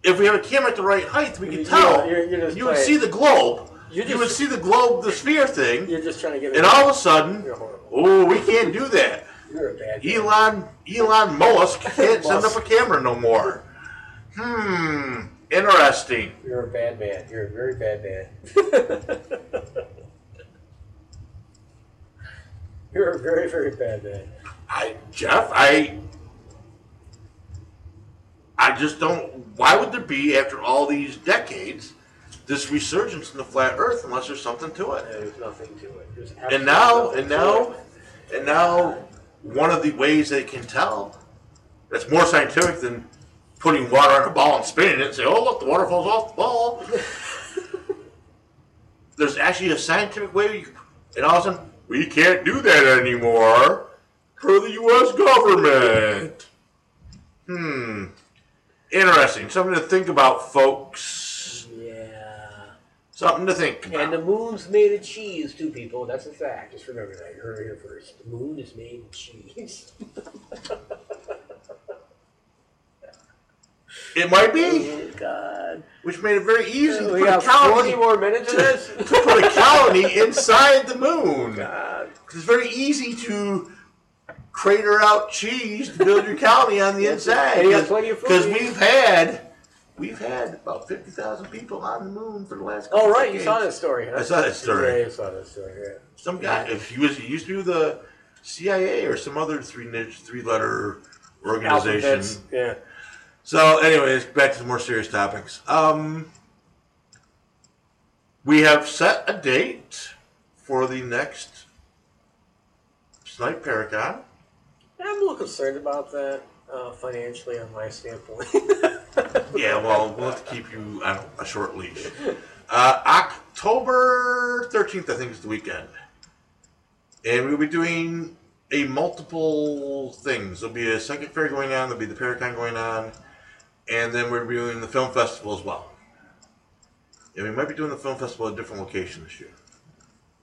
If we have a camera at the right height, we can tell. you're- you're just you would see the globe. You're you would see the globe, the sphere thing, You're just trying to get. and all of a sudden, oh, we can't do that. You're a bad. guy. Elon Elon Musk can't send up a camera no more. Hmm, interesting. You're a bad man. You're a very bad man. You're a very, very bad man. I Jeff, I I just don't why would there be after all these decades this resurgence in the flat earth unless there's something to it? There's nothing to it. There's And now and nothing to now and now one of the ways they can tell that's more scientific than putting water on a ball and spinning it and say, Oh look, the water falls off the ball. there's actually a scientific way you, and all of a sudden we can't do that anymore for the US government. Hmm. Interesting. Something to think about, folks. Yeah. Something to think about. And the moon's made of cheese, too, people. That's a fact. Just remember that. You heard it here first. The moon is made of cheese. it might be, oh, God. which made it very easy to We put, a got colony, 40 more minutes of this? to put a colony inside the moon. God. 'Cause It's very easy to crater out cheese to build your colony on the inside. And you got plenty of food. Because we've had we've had about fifty thousand people on the moon for the last. Oh, couple Oh, right. You decades. saw that story, huh? I saw that story. Yeah, you saw that story, yeah. Some guy, if he was, he used to be with the CIA or some other three niche, three letter organization. Alphabets, Yeah. So, anyways, back to the more serious topics. Um, we have set a date for the next Snipe Paracon. I'm a little concerned about that uh, financially on my standpoint. Yeah, well, we'll have to keep you on a short leash. Uh, October 13th, I think, is the weekend. And we'll be doing a multiple things. There'll be a second fair going on, there'll be the Paracon going on, and then we're doing the film festival as well. And we might be doing the film festival at a different location this year.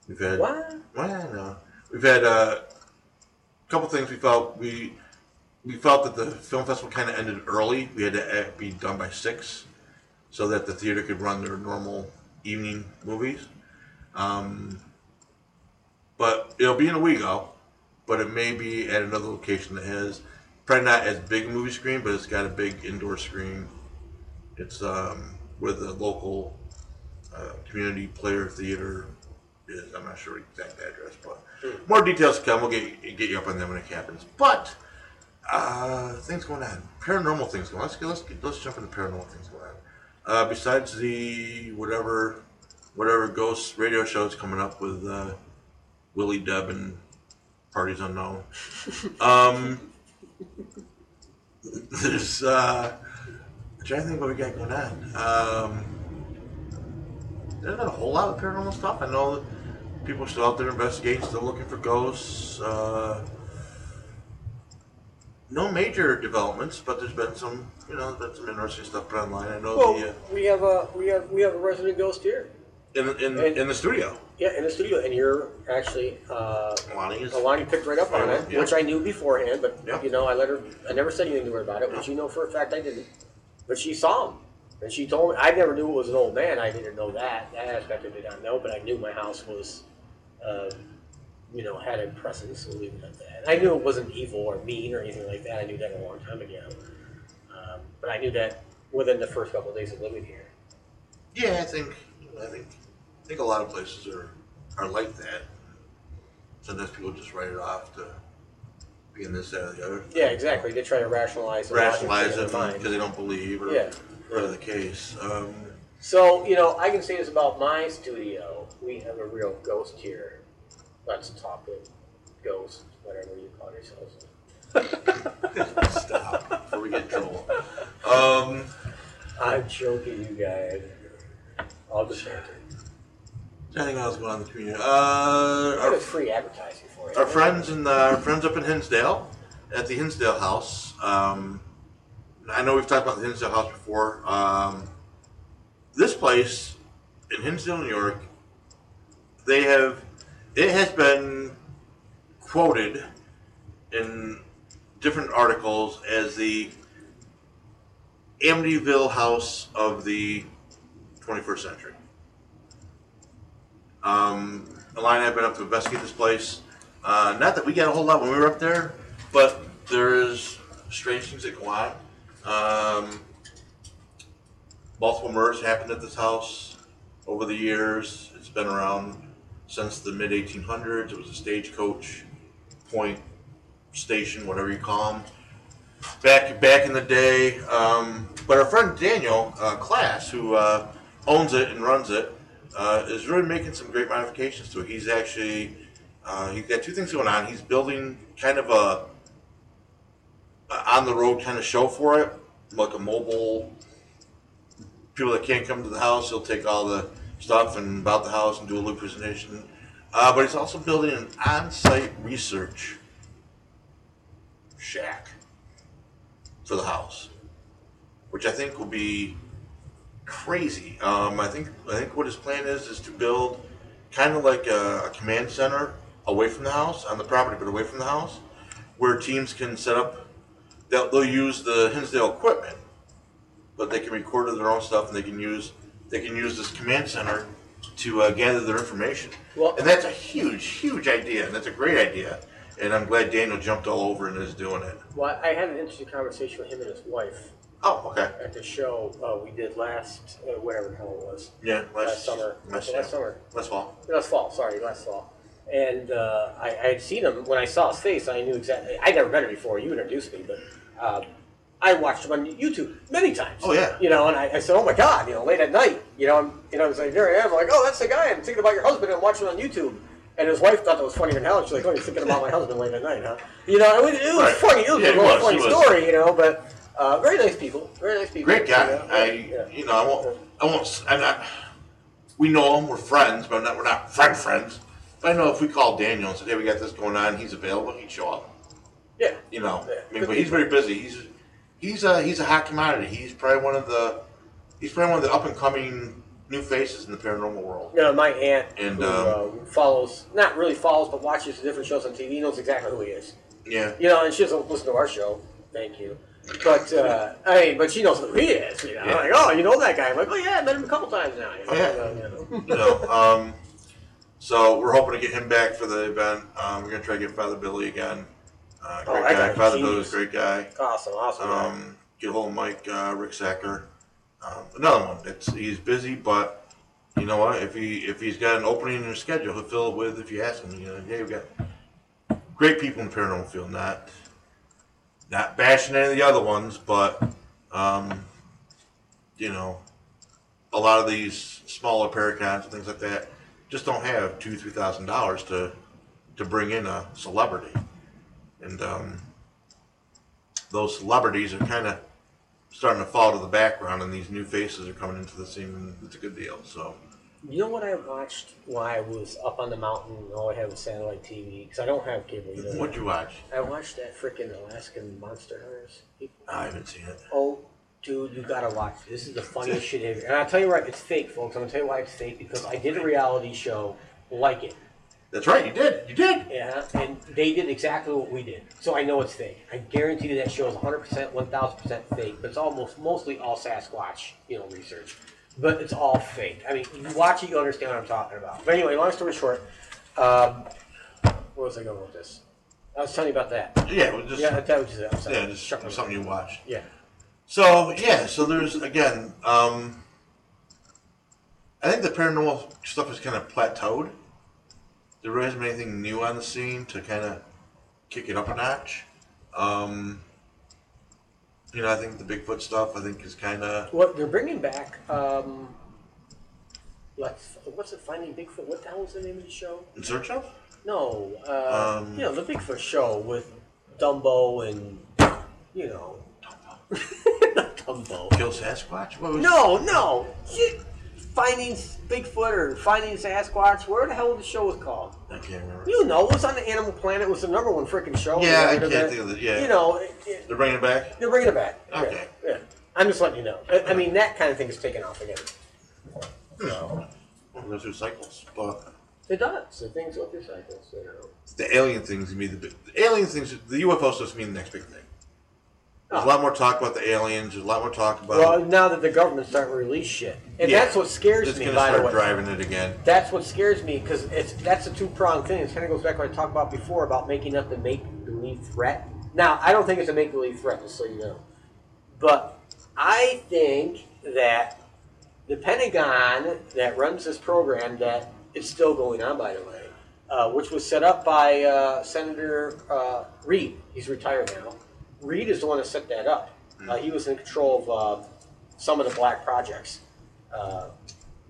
We've had what? well, no. We've had uh, a couple things we felt we we felt that the film festival kind of ended early. We had to uh, be done by six, so that the theater could run their normal evening movies. Um, but it'll be in a Owego, but it may be at another location that has probably not as big a movie screen, but it's got a big indoor screen. It's um, where the local uh, community player theater is. I'm not sure the exact address, but more details to come. We'll get get you up on that when it happens. But uh, things going on, paranormal things going. on. Let's get, let's get, let's jump into paranormal things going on. Uh, besides the whatever whatever ghost radio shows coming up with uh, Willie Deb and parties unknown. Um, there's uh, I'm trying to think what we got going on. Um, there's not a whole lot of paranormal stuff. I know that people are still out there investigating, still looking for ghosts. Uh, no major developments, but there's been some, you know, there's been some interesting stuff put online. I know Well, the uh, we have a we have we have a resident ghost here. In in, and- in the studio. Yeah, in the studio, and you're actually uh, Lonnie is Alani picked right up on it, Yeah. which I knew beforehand, but Yeah. you know, I let her. I never said anything to her about it, which you know for a fact I didn't. But she saw him, and she told me. I never knew it was an old man. I didn't know that. That aspect I did not know, but I knew my house was, um, you know, had a presence. We'll leave it at that. I knew it wasn't evil or mean or anything like that. I knew that a long time ago. Um, but I knew that within the first couple of days of living here. Yeah, I think I think I think a lot of places are are like that. Sometimes people just write it off to be in this, that, or the other. Yeah, exactly. They try to rationalize the logic Rationalize in their it mind. because they don't believe or Yeah. whatever the case. Um, So, you know, I can say this about my studio. We have a real ghost here. Let's talk it. Ghost, whatever you call yourselves. stop before we get in trouble. Um, I'm joking, you guys. I'll just banter. Anything else going on in the community? Uh, our free advertising for you. our friends and our friends up in Hinsdale at the Hinsdale House. Um, I know we've talked about the Hinsdale House before. Um, this place in Hinsdale, New York, they have it has been quoted in different articles as the Amityville House of the 21st century. Um, Alana and I have been up to investigate this place. Uh, not that we got a whole lot when we were up there, but there's strange things that go on. Um, multiple murders happened at this house over the years. It's been around since the mid 1800s. It was a stagecoach point station, whatever you call them. Back back in the day, um, but our friend Daniel uh, Klaes, who uh, owns it and runs it, uh, is really making some great modifications to it. He's actually uh, he's got two things going on. He's building kind of a, a on the road kind of show for it, like a mobile. People that can't come to the house, he'll take all the stuff and about the house and do a little presentation. Uh, but he's also building an on-site research shack for the house, which I think will be crazy. Um, I think I think what his plan is is to build kind of like a, a command center away from the house on the property, but away from the house, where teams can set up. They'll, they'll use the Hinsdale equipment, but they can record their own stuff and they can use they can use this command center to uh, gather their information. Well- and that's a huge, huge idea, and that's a great idea. And I'm glad Daniel jumped all over and is doing it. Well, I had an interesting conversation with him and his wife Oh, okay. at the show uh, we did last, uh, whatever the hell it was, Yeah, last, last summer. Last, last summer. Last fall. Last fall, sorry, last fall. And uh, I, I had seen him when I saw his face. I knew exactly. I'd never met him before. You introduced me, but um, I watched him on YouTube many times. Oh, yeah. You know, and I, I said, "Oh my God!" You know, late at night. You know, I'm, you know, I was like, "There I am." like, "Oh, that's the guy." I'm thinking about your husband and watching him on YouTube. And his wife thought that was funny in hell. She's like, "Oh, you're thinking about my husband late at night, huh?" You know, it was, it was Right. funny. It was Yeah, a it really was, funny it was. story, you know. But uh, very nice people. Very nice people. Great guy. You know? I, Yeah. you know, I won't, I won't, I'm not, we know him, we're friends, but not, we're not friend friends. But I know if we call Daniel and said, hey, we got this going on, he's available, he'd show up. yeah. You know, Yeah. I mean, but he's very busy. He's, he's a, he's a hot commodity. He's probably one of the, he's probably one of the up and coming new faces in the paranormal world. You know, my aunt And, who um, uh, follows, not really follows, but watches the different shows on TV, knows exactly who he is. Yeah. You know, and she doesn't listen to our show. Thank you. But uh, I mean, but she knows who he is. You know, Yeah. like, oh, you know that guy. I'm like, oh yeah, I met him a couple times now. You know, yeah. you know. you know, um, so we're hoping to get him back for the event. Um, we're gonna try to get Father Billy again. Uh, Oh, great that guy. guy, Father Billy was a great guy. Awesome, awesome. guy. Um, get a hold of Mike uh, Ricksecker. Um, another one. It's he's busy, but you know what? If he if he's got an opening in his schedule, he'll fill it with. If you ask him, you know, hey, we got great people in the paranormal field. Not not bashing any of the other ones, but um, you know, a lot of these smaller paracons and things like that just don't have two three thousand dollars to to bring in a celebrity, and um, those celebrities are kind of starting to fall to the background, and these new faces are coming into the scene, and it's a good deal. So, you know what I watched while I was up on the mountain? and All I had was satellite TV because I don't have cable. Know? what'd you watch? I watched that freaking Alaskan Monster Hunters. I haven't seen it. Oh, dude, you gotta watch. This is the funniest shit ever. And I'll tell you right, it's fake, folks. I'm gonna tell you why it's fake because I did a reality show like it. That's right, you did. You did. Yeah, and they did exactly what we did. So I know it's fake. I guarantee you that show is 100%, 1000% fake, but it's almost mostly all Sasquatch, you know, research. But it's all fake. I mean, you watch it, you understand what I'm talking about. But anyway, long story short, um, where was I going with this? I was telling you about that. Yeah, was just Yeah, yeah, that was just. I'm sorry. just Shut my mouth. something you watched. Yeah. So yeah, so there's again, um, I think the paranormal stuff is kind of plateaued. There really hasn't been anything new on the scene to kind of kick it up a notch. Um, you know, I think the Bigfoot stuff, I think, is kind of What they're bringing back? Um, let's what's it? Finding Bigfoot. What the hell was the name of the show? in search of. No, uh, Um, you know the Bigfoot show with Dumbo and you know not Dumbo. Kill Sasquatch. No, no. Finding Bigfoot or Finding Sasquatch. Where the hell the show was called? I can't remember. You know, it was on the Animal Planet. It was the number one freaking show. Yeah, I can't think of it. Yeah, You know, it, it, they're bringing it back. they're bringing it back. Okay. Yeah, yeah. I'm just letting you know. I, I mean, that kind of thing is taking off again. No, it goes through cycles, but It does. The things go through cycles. You know. the alien things to me, the, the alien things, the UFOs just mean the next big thing. There's a lot more talk about the aliens. There's a lot more talk about. Well, now that the government's starting to release shit, and Yeah. that's what scares it's me. gonna By the start way, driving it again. that's what scares me because it's that's a two pronged thing. It kind of goes back to what I talked about before about making up the make believe threat. Now, I don't think it's a make believe threat, just so you know, but I think that the Pentagon that runs this program that is still going on, by the way, uh, which was set up by uh, Senator uh, Reid. He's retired now. Reid is the one that set that up. Uh, he was in control of uh, some of the black projects, uh,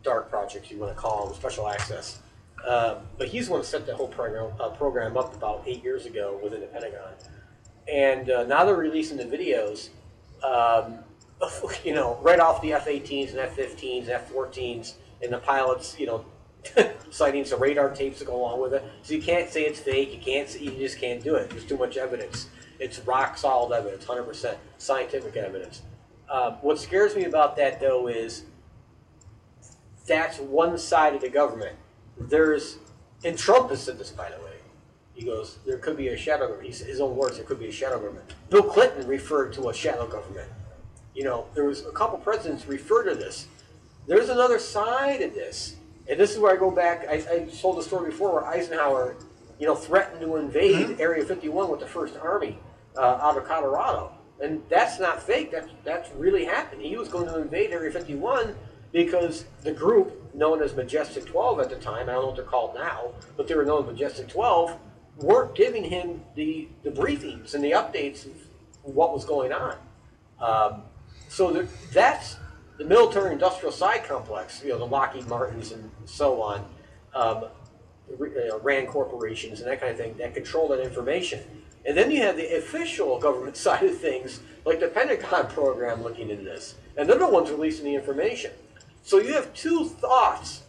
dark projects, you want to call them, special access. Uh, but he's the one that set that whole program, uh, program up about eight years ago within the Pentagon. And uh, now they're releasing the videos, um, you know, right off the F-18s and F-15s and F-14s and the pilots, you know, citing some radar tapes to go along with it. So you can't say it's fake. You can't. Say, you just can't do it. There's too much evidence. It's rock solid evidence, 100% scientific evidence. Um, what scares me about that though is that's one side of the government. There's, and Trump has said this by the way. He goes, there could be a shadow government. He his own words, there could be a shadow government. Bill Clinton referred to a shadow government. You know, there was a couple presidents referred to this. There's another side of this. And this is where I go back. I, I told the story before where Eisenhower, you know, threatened to invade Area 51 with the First Army uh, out of Colorado. And that's not fake. That's, that's really happened. He was going to invade Area 51 because the group, known as Majestic 12 at the time, I don't know what they're called now, but they were known as Majestic 12, weren't giving him the, the briefings and the updates of what was going on. Um, so there, that's the military industrial side complex, you know, the Lockheed Martins and so on, um, know, RAND corporations and that kind of thing that control that information. And then you have the official government side of things, like the Pentagon program looking into this. And they're the ones releasing the information. So you have two thoughts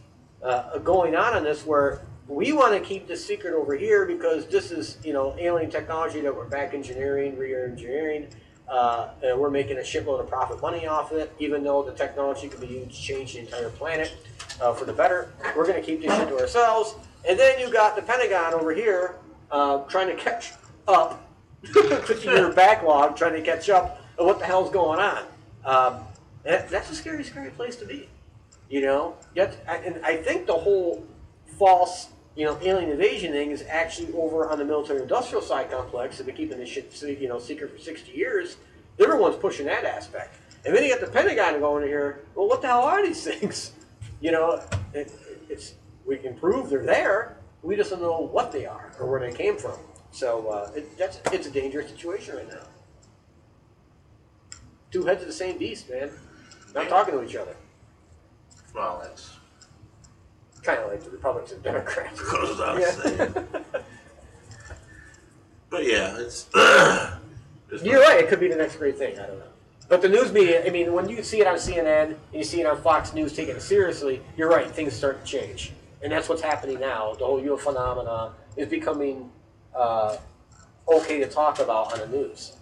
uh, going on on this where we want to keep this secret over here because this is, you know, alien technology that we're back engineering, re-engineering, uh, and we're making a shitload of profit money off of it, even though the technology could be used to change the entire planet uh, for the better. We're going to keep this shit to ourselves. And then you got the Pentagon over here uh, trying to catch up, 50 year backlog, trying to catch up on what the hell's going on. Um, and that's a scary, scary place to be. You know, yet, and I think the whole false, you know, alien invasion thing is actually over on the military-industrial side complex. They've been keeping this shit, you know, secret for sixty years. They're the ones pushing that aspect. And then you got the Pentagon going here. Well, what the hell are these things? You know, it, it's we can prove they're there. We just don't know what they are or where they came from. So uh, it, that's it's a dangerous situation right now. Two heads of the same beast, man. Not talking to each other. Well, that's Kind of like the Republicans and Democrats. goes without Yeah. saying. But yeah, it's. it's You're right. It could be the next great thing. I don't know. But the news media, I mean, when you see it on CNN and you see it on Fox News taking it seriously, you're right. Things start to change, and that's what's happening now. The whole UFO phenomenon is becoming uh, okay to talk about on the news.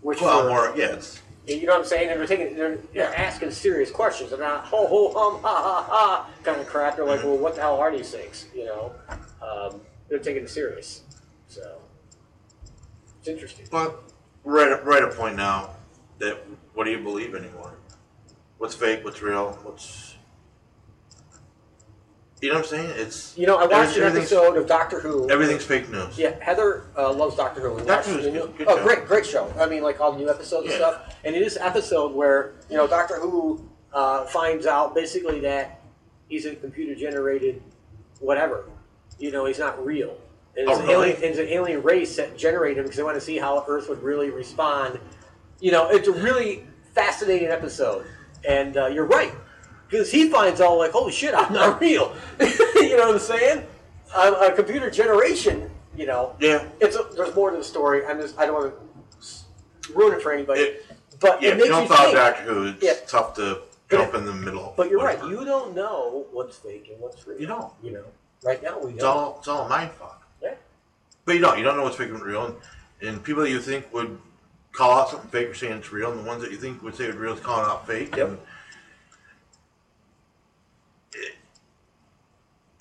Which Well, we're- more yeah, it's You know what I'm saying? And they're taking, they're, they're asking serious questions. They're not ho ho hum ha ha ha kind of crap. They're like, well, what the hell are these things? You know, um, they're taking it serious. So it's interesting. But we're at, at a point now that what do you believe anymore? What's fake? What's real? What's you know what I'm saying? It's You know, I watched an episode of Doctor Who. Everything's fake news. Yeah, Heather uh, loves Doctor Who. We Doctor Who's the new- good- oh, show. great, great show. I mean, like all the new episodes and stuff. And it is an episode where you know Doctor Who uh, finds out basically that he's a computer generated whatever. You know, he's not real. And it's, Oh, an really? alien, it's an alien race that generated him because they want to see how Earth would really respond. You know, it's a really fascinating episode. And uh, you're right. Because he finds out, like, holy shit, I'm not real. you know what I'm saying? I'm a computer generation, you know. Yeah. It's a, there's more to the story. I'm just I don't want to ruin it for anybody. It- but Yeah, it if makes you don't follow. Doctor Who, it's Yeah. tough to jump in the middle. But you're right. You don't know what's fake and what's real. You don't. You know. Right now, we It's don't. all it's all mind fuck. Yeah. But you don't. You don't know what's fake and real. And, and people that you think would call out something fake are saying it's real, and the ones that you think would say it's real is calling out fake. Yep. And it,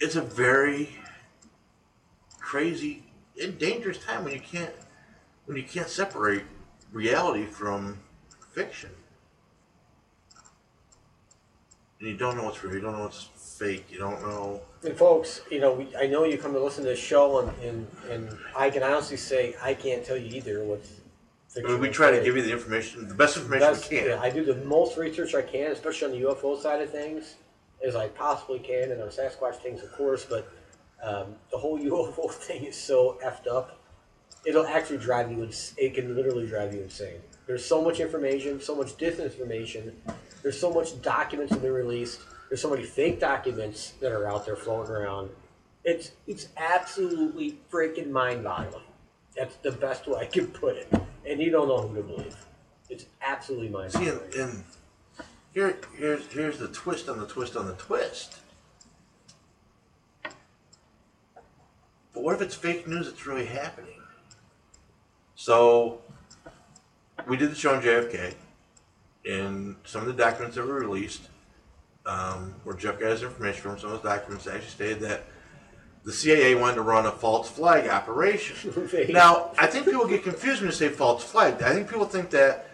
it's a very crazy and dangerous time when you can't when you can't separate reality from fiction. And you don't know what's real. You don't know what's fake. You don't know. And folks, you know, we, I know you come to listen to this show, and, and, and I can honestly say I can't tell you either what's I mean, we try to give you the information, the best information That's- we can. yeah, I do the most research I can, especially on the UFO side of things, as I possibly can, and on Sasquatch things, of course. But um, the whole UFO thing is so effed up. It'll actually drive you. Ins- it can literally drive you insane. There's so much information, so much disinformation. There's so much documents that been released. There's so many fake documents that are out there floating around. It's it's absolutely freaking mind-boggling. That's the best way I can put it. And you don't know who to believe. It's absolutely mind-boggling. and, and here, here's here's the twist on the twist on the twist. But what if it's fake news that's really happening? So, we did the show on JFK, and some of the documents that were released, um, where Jeff got his information from, some of those documents actually stated that the CIA wanted to run a false flag operation. Now, I think people get confused when you say false flag. I think people think that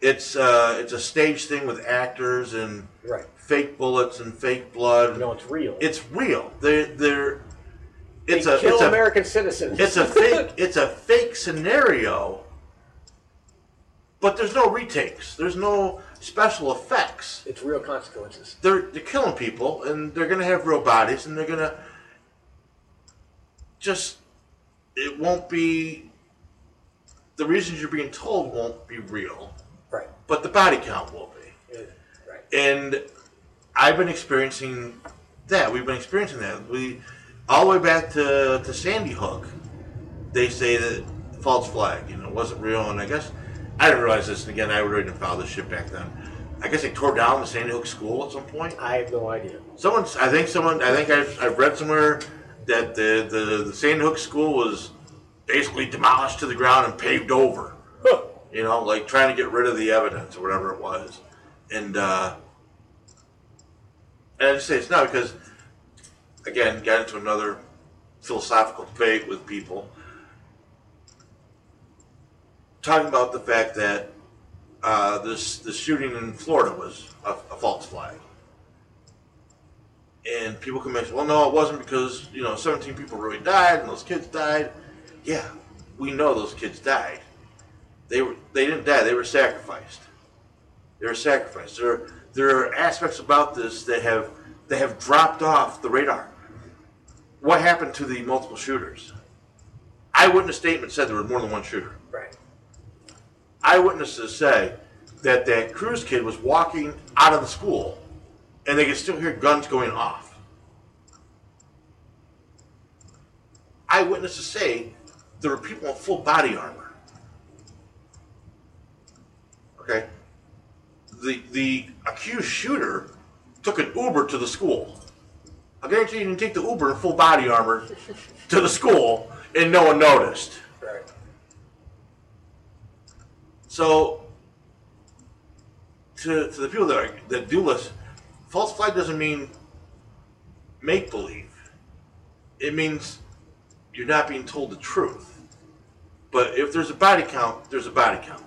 it's uh, it's a stage thing with actors and Right. fake bullets and fake blood. No, it's real. It's real. They're they're it's they a kill it's a American citizens. it's a fake it's a fake scenario. But there's no retakes. There's no special effects. it's real consequences. They're they're killing people and they're gonna have real bodies and they're gonna just it won't be the reasons you're being told won't be real. But the body count will be. Yeah, Right. And I've been experiencing that. We've been experiencing that. We all the way back to, to Sandy Hook. They say that false flag, you know, wasn't real. And I guess I didn't realize this. And again, I didn't follow this shit back then. I guess they tore down the Sandy Hook school at some point. I have no idea. Someone, I think someone, I think I've, I've read somewhere that the, the, the Sandy Hook school was basically demolished to the ground and paved over. Huh. You know, like trying to get rid of the evidence or whatever it was. And, uh, and I just say it's not because, again, got into another philosophical debate with people talking about the fact that uh, this the shooting in Florida was a, a false flag. And people can mention, well, no, it wasn't because you know 17 people really died and those kids died. Yeah, we know those kids died. They were they didn't die. They were sacrificed. They were sacrificed. There there are aspects about this that have that have dropped off the radar. What happened to the multiple shooters? Eyewitness statement said there was more than one shooter Right. eyewitnesses say that that Cruz kid was walking out of the school and they could still hear guns going off. Eyewitnesses say there were people in full body armor. Okay? The, the accused shooter took an Uber to the school. I guarantee you didn't take the Uber in full body armor to the school and no one noticed. Right. So, to, to the people that, are, that do this, false flag doesn't mean make believe. It means you're not being told the truth. But if there's a body count, there's a body count.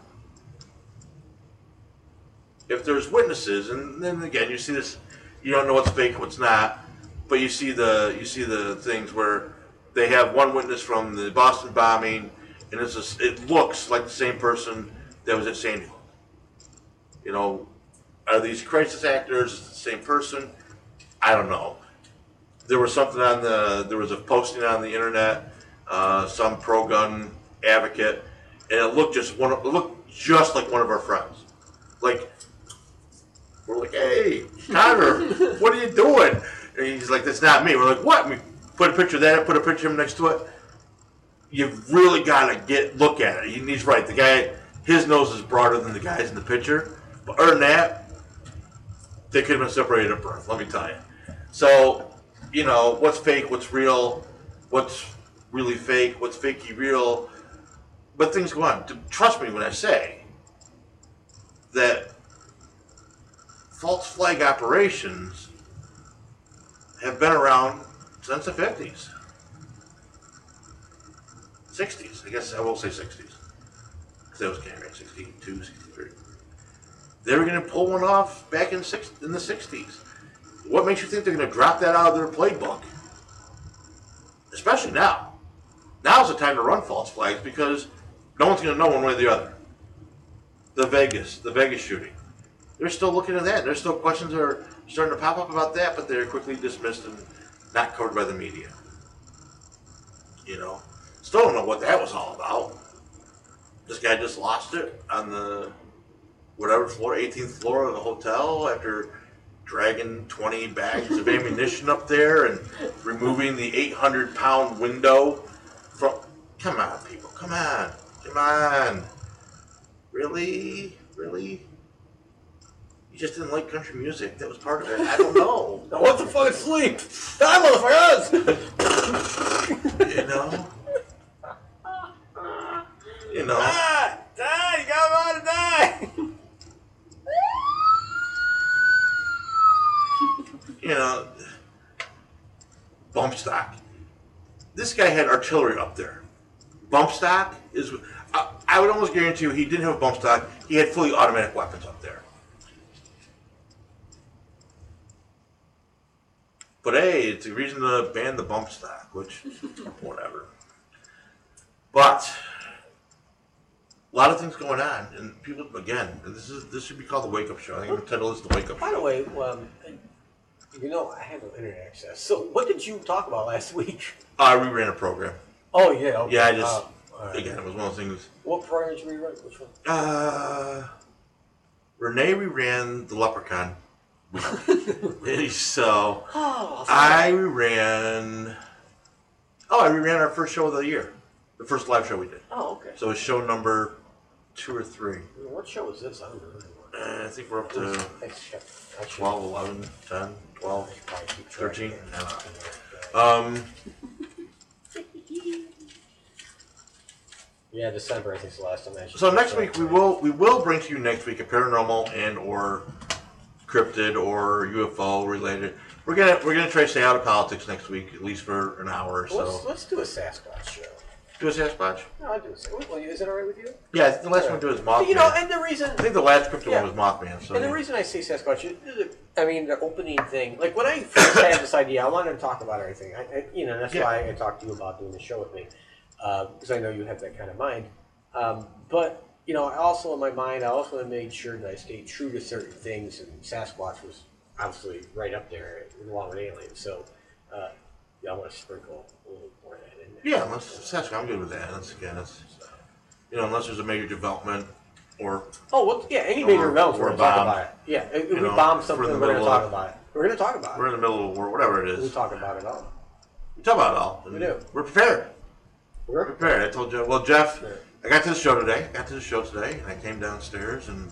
If there's witnesses, and then again you see this, you don't know what's fake, what's not, but you see the you see the things where they have one witness from the Boston bombing, and it's it looks like the same person that was at Sandy Hook. You know, are these crisis actors the same person? I don't know. There was something on the there was a posting on the internet, uh, some pro gun advocate, and it looked just one. It looked just like one of our friends. Like we're like, hey, Connor, what are you doing? And he's like, that's not me. We're like, what? We put a picture of that, put a picture of him next to it. You've really got to get look at it. He's right. The guy, his nose is broader than the guy's in the picture. But other than that, they could have been separated at birth. Let me tell you. So you know, what's fake, what's real, what's really fake, what's fakey real. But things go on. Trust me when I say that false flag operations have been around since the 50s. 60s, I guess I will say 60s. Because that was Cameron, 62, 63. They were going to pull one off back in, six, in the 60s. What makes you think they're going to drop that out of their playbook? Especially now. Now's the time to run false flags because no one's going to know one way or the other. The Vegas, the Vegas shooting. They're still looking at that. There's still questions that are starting to pop up about that, but they're quickly dismissed and not covered by the media. You know, still don't know what that was all about. This guy just lost it on the whatever floor, 18th floor of the hotel after dragging 20 bags of ammunition up there and removing the 800 pound window from. Come on, people. Come on. Come on. Really? Really? Just didn't like country music. That was part of it. I don't know. I want to fucking sleep. Die, motherfuckers! you know? You know? Ah, die! Die! You got to die! you know, bump stock. This guy had artillery up there. Bump stock is, I, I would almost guarantee you he didn't have a bump stock. He had fully automatic weapons up there. But hey, it's a reason to ban the bump stock, which, whatever. But a lot of things going on, and people again. This is this should be called the wake up show. I think the title is the wake up By show. the way, um, you know, I have no internet access. So, what did you talk about last week? I reran a program. Oh, yeah. Okay. Yeah, I just Uh, right. again it was one of those things. What program did you rewrite? Which one? Uh, Renee reran the Leprechaun. so Oh, I ran. Oh, I reran our first show of the year, the first live show we did. oh, okay. So it's show number two or three. What show is this? I don't remember. Uh, I think we're up to Thanks, Chef. I should- 12, 11, 10, 12. I should probably keep track 13? of I that. don't Um, Yeah, December I think is the last time I. so next week we will we will bring to you next week a paranormal and or cryptid or UFO related. We're gonna we're gonna try to stay out of politics next week at least for an hour or Let's, so. let's do a Sasquatch show. Do a Sasquatch? No, I'll do a Sasquatch. Is it all right with you? Yeah, the last one we did was Mothman. You know, and the reason. I think the last cryptid Yeah. one was Mothman. So And the reason I say Sasquatch, is- is- I mean, the opening thing, like when I first had this idea, I wanted to talk about everything. I, I, you know, that's Yeah. why I talked to you about doing the show with me, because I know you have that kind of mind. Um, but you know, I also in my mind, I also made sure that I stayed true to certain things, and Sasquatch was obviously right up there along with aliens. So, uh, yeah, I want to sprinkle a little more of that in there. yeah, unless Sasquatch, I'm good with that. That's again, that's you know, unless there's a major development or Oh, well, yeah, any major Or- events, we're going to talk about it. Yeah, if we know, bomb we're something, we're going to talk about it. We're going to talk about it. we're in the middle of a war, whatever it is. We talk about it all. We talk about it all. We do. We're prepared. We're prepared. I told you. Well, Jeff, Yeah. I got to the show today. I got to the show today, and I came downstairs and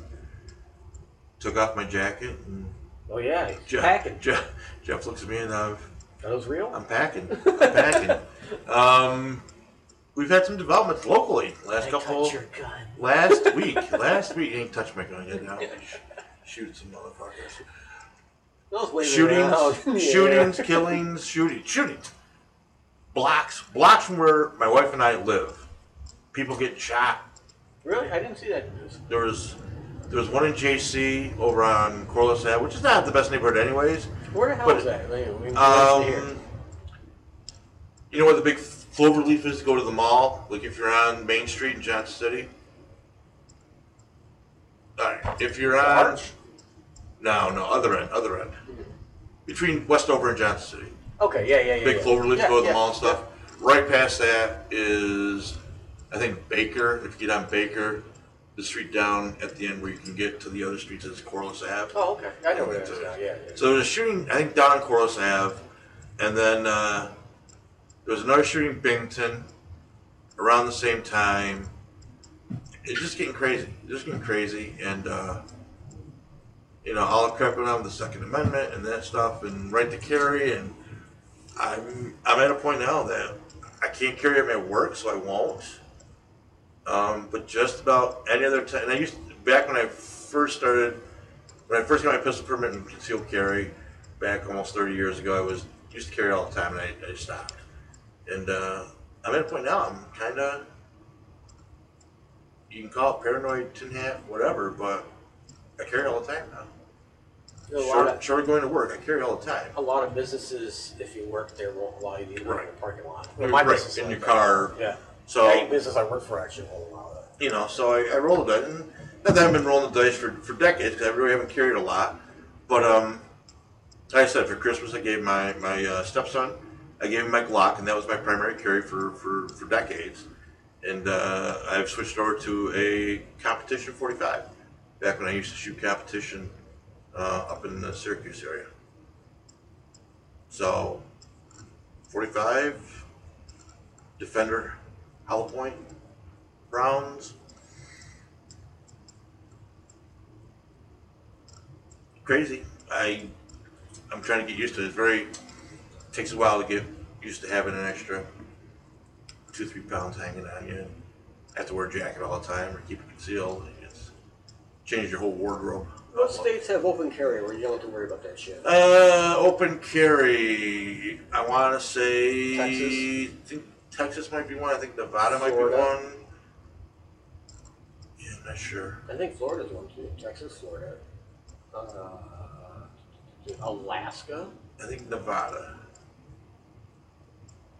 took off my jacket. And Oh yeah, Jeff, packing. Jeff, Jeff looks at me, and I've, Are those real? I'm packing. I'm packing. Um, we've had some developments locally. Last I couple. cut your gun. Last week. last week. Ain't touched my gun yet. Now shoot some motherfuckers. Shootings, shootings, killings, shooting, shootings. Blocks, blocks from where my wife and I live. People getting shot. Really, I didn't see that news. There was there was one in JC over on Corliss Ave, which is not the best neighborhood anyways. Where the hell But- is that? Like, we- we have to hear. Um, you know where the big clover leaf is to go to the mall? Like if you're on Main Street in Johnson City. All right, if you're on Arch? no, no, other end, other end, between Westover and Johnson City. Okay, yeah, yeah, yeah. Big yeah. clover leaf yeah, to go to the yeah, mall and stuff. Right past that is, I think Baker. If you get on Baker, the street down at the end where you can get to the other streets is Corliss Ave. Oh, okay. I know where that is now. Yeah, yeah. So there was a shooting, I think, down on Corliss Ave, and then uh, there was another shooting in Binghamton around the same time. It's just getting crazy. It's just getting crazy, and uh, you know, all the crap on the Second Amendment and that stuff, and right to carry, and I'm I'm at a point now that I can't carry them at work, so I won't. Um, but just about any other time, and I used back when I first started, when I first got my pistol permit and concealed carry, back almost 30 years ago, I was used to carry all the time, and I, I stopped. And uh, I'm at a point now. I'm kind of you can call it paranoid, tin hat, whatever, but I carry all the time now. You know, a lot Short, of short of going to work, I carry all the time. a lot of businesses, if you work there, won't allow you to even Right. in the parking lot. Right, business in like your that. car. Yeah. So business I work for actually won't allow that. you know, so I, I roll the dice. And not that I've been rolling the dice for, for decades because I really haven't carried a lot. But um, like I said, for Christmas I gave my my uh, stepson, I gave him my Glock, and that was my primary carry for for, for decades. And uh, I've switched over to a competition 45. Back when I used to shoot competition uh, up in the Syracuse area. So 45, Defender, Hollow Point, Browns. Crazy. I I'm trying to get used to it. It's very takes a while to get used to having an extra two, three pounds hanging on you. Have to wear a jacket all the time or keep it concealed. It's changed your whole wardrobe. What states have open carry where you don't have to worry about that shit? Uh, open carry. I want to say. Texas? Think Texas might be one. I think Nevada might be one. Yeah, I'm not sure. I think Florida's one too. Texas, Florida, uh, Alaska. I think Nevada.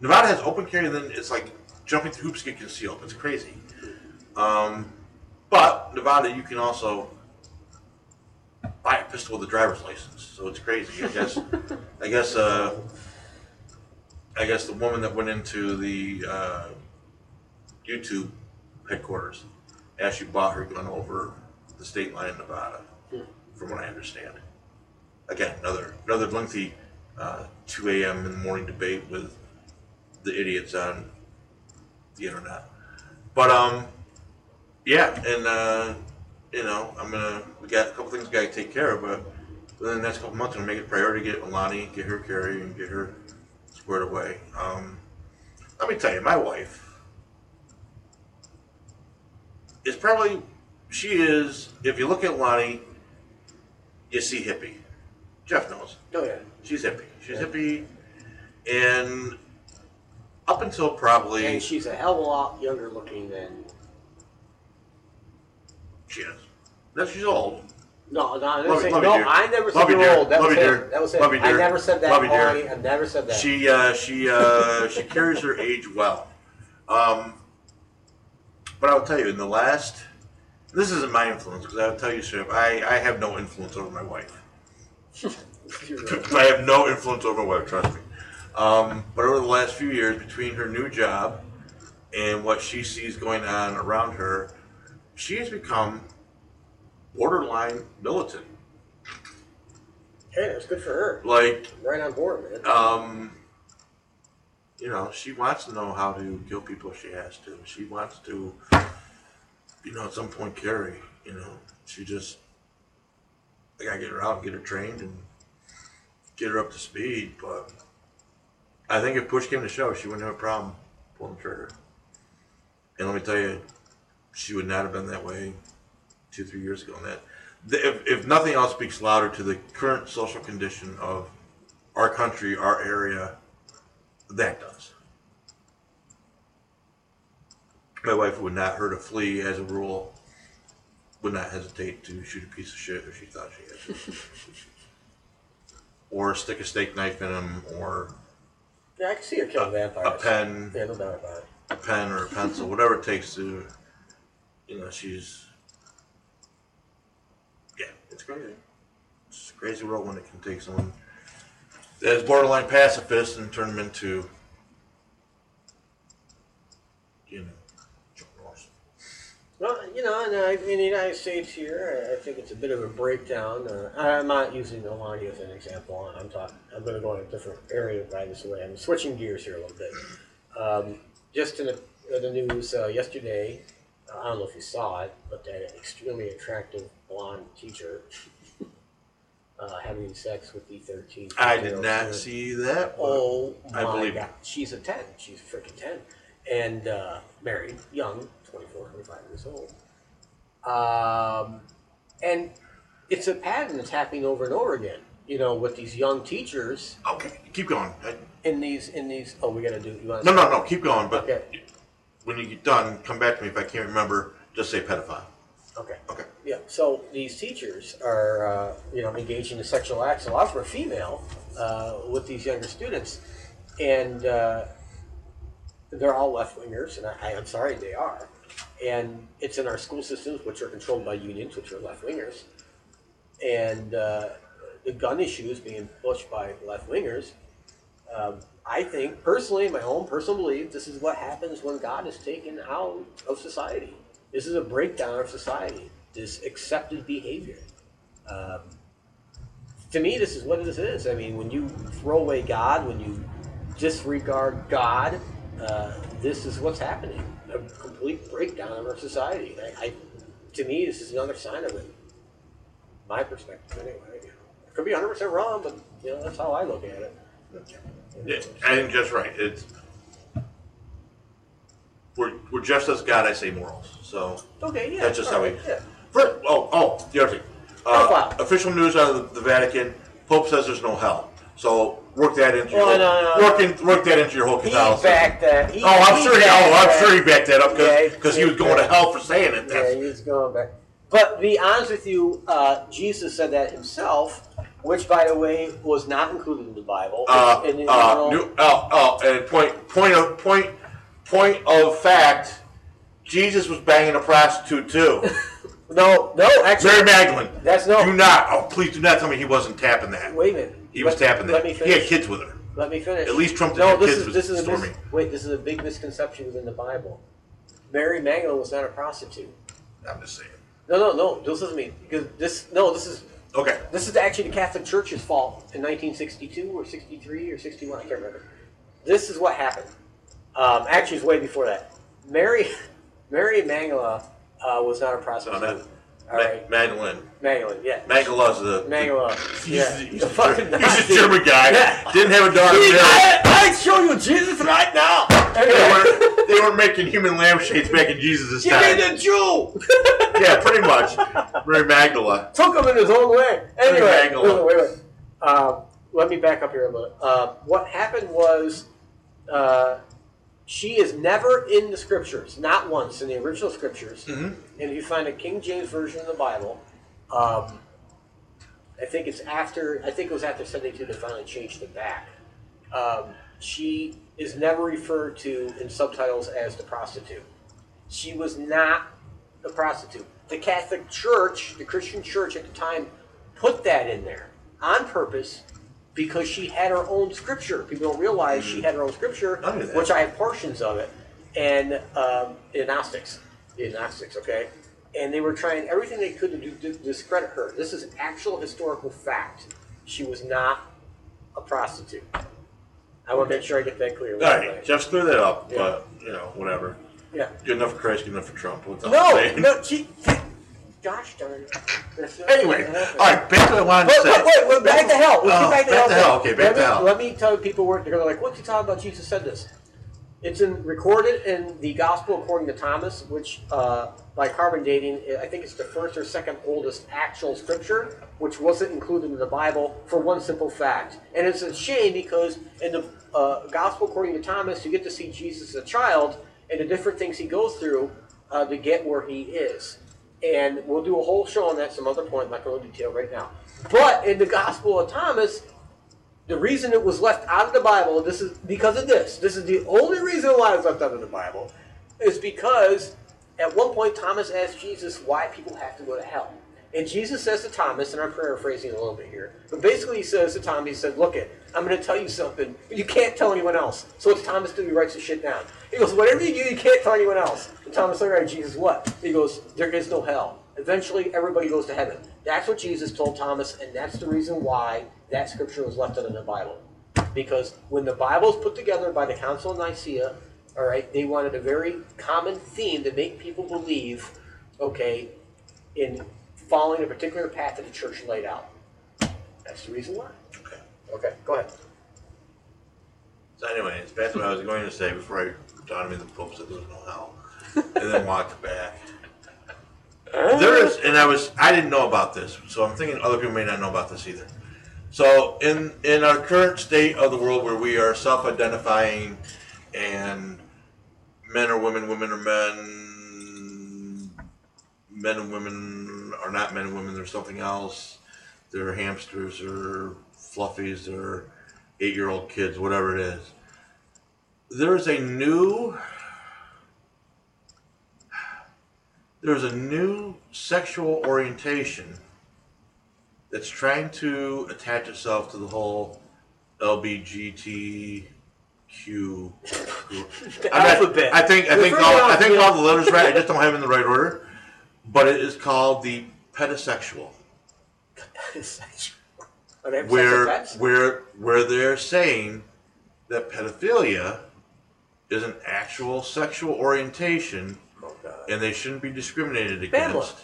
Nevada has open carry, and then it's like jumping through hoops to get concealed. It's crazy. Um, but Nevada, you can also buy a pistol with a driver's license, so it's crazy. I guess. I guess. Uh, I guess the woman that went into the uh, YouTube headquarters actually bought her gun over the state line in Nevada, from what I understand. Again, another another lengthy uh, 2 a.m. in the morning debate with the idiots on the internet. But um, yeah, and uh, you know, I'm gonna we got a couple things we gotta take care of, but within the next couple months, I'm gonna make it a priority to get Alani, get her carry, and get her squared away. Um, let me tell you, my wife is probably she is. If you look at Lonnie, you see hippie. Jeff knows. Oh yeah. She's hippie. She's Yeah. hippie, and up until probably And she's a hell of a lot younger looking than. she is. No, she's old. No, no, I never said, love you, no, dear. I never said Love you, you're old. That Love was you, it. dear. That was it. Love I never said that, Love you, dear. I never said that. She uh, she uh, she carries her age well. Um, but I'll tell you, in the last, this isn't my influence because I'll tell you, sir, I, I have no influence over my wife. Right. I have no influence over my wife, trust me. Um, but over the last few years, between her new job and what she sees going on around her, she has become borderline militant. Hey, that's good for her. Like, Right on board, man. um, you know, she wants to know how to kill people if she has to. She wants to, you know, at some point carry. You know, she just, I gotta get her out and get her trained and get her up to speed. But I think if push came to shove, she wouldn't have a problem pulling the trigger. And let me tell you, she would not have been that way two, three years ago. And that, if, if nothing else speaks louder to the current social condition of our country, our area, that does. My wife would not hurt a flea as a rule, would not hesitate to shoot a piece of shit if she thought she had to. or stick a steak knife in him, or yeah, I can see her killing a vampires. pen, Yeah, no doubt about it. a pen or a pencil, whatever it takes to, you know, she's, crazy. It's a crazy world when it can take someone that is borderline pacifist and turn them into, you know, Joe Ross. Well, you know, in, uh, in the United States here, I, I think it's a bit of a breakdown. Uh, I'm not using Alani as an example. I'm talking. I'm going to go in a different area by this way. I'm switching gears here a little bit. Um, just in the, in the news uh, yesterday, uh, I don't know if you saw it, but that extremely attractive blonde teacher uh, having sex with the 13. I did not see that. but Oh I my believe god. She's a 10. She's freaking 10. And uh, married, young, 24, 25 years old. Um, and it's a pattern that's happening over and over again. You know, with these young teachers Okay, keep going. In these in these. Oh, we gotta do. You want No, no, no, keep going. But Okay. when you get done, come back to me if I can't remember. Just say pedophile. Okay. Okay. Yeah. So these teachers are, uh, you know, engaging in sexual acts. A lot of are female uh, with these younger students, and uh, they're all left wingers, and I, I'm sorry they are. And it's in our school systems, which are controlled by unions, which are left wingers, and uh, the gun issue is being pushed by left wingers. Um, I think personally, my own personal belief, this is what happens when God is taken out of society. This is a breakdown of society. This accepted behavior. Um, to me, this is what this is. I mean, when you throw away God, when you disregard God, uh, this is what's happening. A complete breakdown of our society. I, I, to me, this is another sign of it. My perspective, anyway. I could be 100% wrong, but you know that's how I look at it. Yeah, I think just right. It's we're, we're just as God I say morals. So Okay, yeah. that's just how we. Yeah. First, oh, oh, the other thing. Oh, Uh, wow. official news out of the, the Vatican. Pope says there's no hell. So work that into your Oh, whole, no, no, no. work, in, work that into your whole He Catholicism. backed that. He, oh, I'm sure. He, backed oh, I'm that. sure he backed that up Yeah, because he was going to yeah. hell for saying it. Yeah, That's, he's going back. But to be honest with you, uh, Jesus said that himself, which, by the way, was not included in the Bible. uh, In the uh, original- new, oh, oh, and point, point of point, point of fact. Jesus was banging a prostitute too. no, no, actually, Mary Magdalene. that's no. Do not. Oh, please do not tell me he wasn't tapping that. Wait a minute. He was Let- tapping that. He had kids with her. Let me finish. At least Trump didn't no, have this kids is with this is a mis- wait. This is a big misconception within the Bible. Mary Magdalene was not a prostitute. I'm just saying. No, no, no. This isn't me because this. No, this is Okay. This is actually the Catholic Church's fault in 1962 or 63 or 61. I can't remember. This is what happened. Um, actually, it's way before that. Mary, Mary Magdalene uh, was not a prostitute. that, All right, Magdalene. Magdalene, yeah. Magdalene's the. Magdalene, yeah. he's, a, fucking he's a German guy. Yeah. Didn't have a daughter. Mary. I, I show you Jesus right now. They Anyway, were, they were making human lampshades back in Jesus' time. me the Jew. yeah, pretty much. Mary Magdalene. Took him in his own way. Anyway, Magdalene. wait, wait, wait. Uh, let me back up here a little. Uh, what happened was uh, she is never in the scriptures, not once in the original scriptures. Mhm. And if you find a King James version of the Bible, um, I think it's after. I think it was after seventy two they finally changed it back. Um, she is never referred to in subtitles as the prostitute. She was not a prostitute. The Catholic Church, the Christian Church at the time, put that in there on purpose because she had her own scripture. People don't realize she had her own scripture, I which I have portions of it, and um, the Gnostics, the Gnostics, okay, and they were trying everything they could to, do, to discredit her. This is actual historical fact. She was not a prostitute. I want to make sure I get that clear. All right, just clear that up. Yeah. But you know, whatever. Yeah. Good enough for Christ, good enough for Trump. What's No, no, she, gosh darn it. That's not Anyway, all right. Back to what I wanted Wait, to say. wait, wait, wait, back to hell. Let's Oh, get back to back hell. to hell. Okay, back let to me, hell. Let me tell people where they're like, what's he talking about? Jesus said this. It's in recorded in the Gospel according to Thomas, which uh, by carbon dating, I think it's the first or second oldest actual scripture, which wasn't included in the Bible for one simple fact. And it's a shame because in the uh, Gospel according to Thomas, you get to see Jesus as a child and the different things he goes through uh, to get where he is. And we'll do a whole show on that some other point. Not going to detail right now. But in the Gospel of Thomas, the reason it was left out of the Bible, this is because of this. This is the only reason why it was left out of the Bible, is because at one point Thomas asked Jesus why people have to go to hell. And Jesus says to Thomas, and I'm paraphrasing a little bit here, but basically he says to Thomas, he said, Look it, I'm going to tell you something, but you can't tell anyone else. So it's Thomas do, he writes the shit down. He goes, Whatever you do, you can't tell anyone else. And Thomas, all right, Jesus, what? He goes, There is no hell. Eventually, everybody goes to heaven. That's what Jesus told Thomas, and that's the reason why that scripture was left out in the Bible. Because when the Bible was put together by the Council of Nicaea, all right, they wanted a very common theme to make people believe, okay, in following a particular path that the church laid out. That's the reason why. Okay. Okay, go ahead. So anyways, that's what I was going to say before I me the Pope said there was no hell, and then walked back. There is, and I was I didn't know about this, so I'm thinking other people may not know about this either. So in in our current state of the world where we are self-identifying, and men are women, women are men, men and women are not men and women. They're something else. They're hamsters or fluffies or eight-year-old kids, whatever it is. There's a new there's a new sexual orientation that's trying to attach itself to the whole LBGTQ. I'm not- alphabet. I think I think all, I think all the letters right. I just don't have them in the right order. But it is called the pedosexual, Are they have sex with where where where they're saying that pedophilia is an actual sexual orientation Oh, God. and they shouldn't be discriminated Bad against. luck.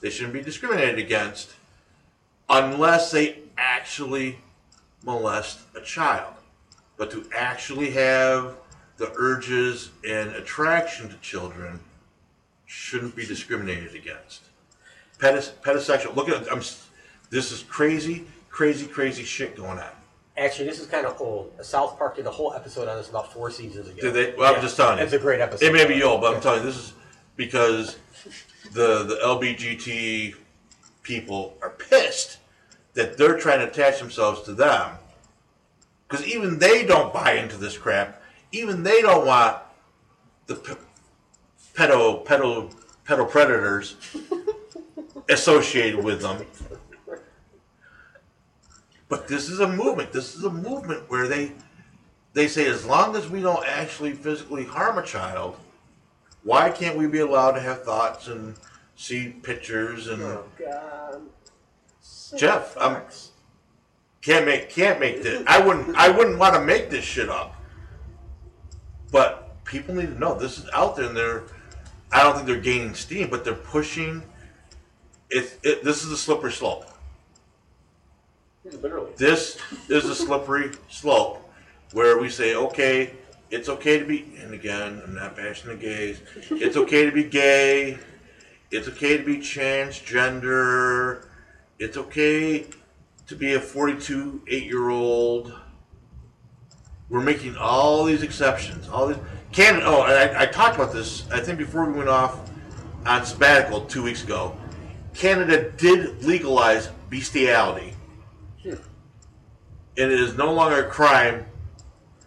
They shouldn't be discriminated against unless they actually molest a child. But to actually have the urges and attraction to children shouldn't be discriminated against. Pedis- pedosexual. Look at I'm. s- This is crazy, crazy, crazy shit going on. Actually, this is kind of old. Uh, South Park did a whole episode on this about four seasons ago. Did they? Well, I'm just telling you. It's a great episode. It may be old, but I'm telling you, this is because the the LBGT people are pissed that they're trying to attach themselves to them. Because even they don't buy into this crap. Even they don't want the p- pedo pedo pedo predators associated with them. But this is a movement. This is a movement where they they say as long as we don't actually physically harm a child, why can't we be allowed to have thoughts and see pictures and Oh God. Jeff, I'm can't make can't make this. I wouldn't I wouldn't want to make this shit up. But people need to know this is out there, and they're I don't think they're gaining steam, but they're pushing. It, it this is a slippery slope. Literally. This is a slippery slope where we say, okay, it's okay to be, and again, I'm not bashing the gays. It's okay to be gay. It's okay to be transgender. It's okay to be a 42, 8 year old. We're making all these exceptions. All these. Canada, oh, and I, I talked about this, I think before we went off on sabbatical two weeks ago. Canada did legalize bestiality hmm. and it is no longer a crime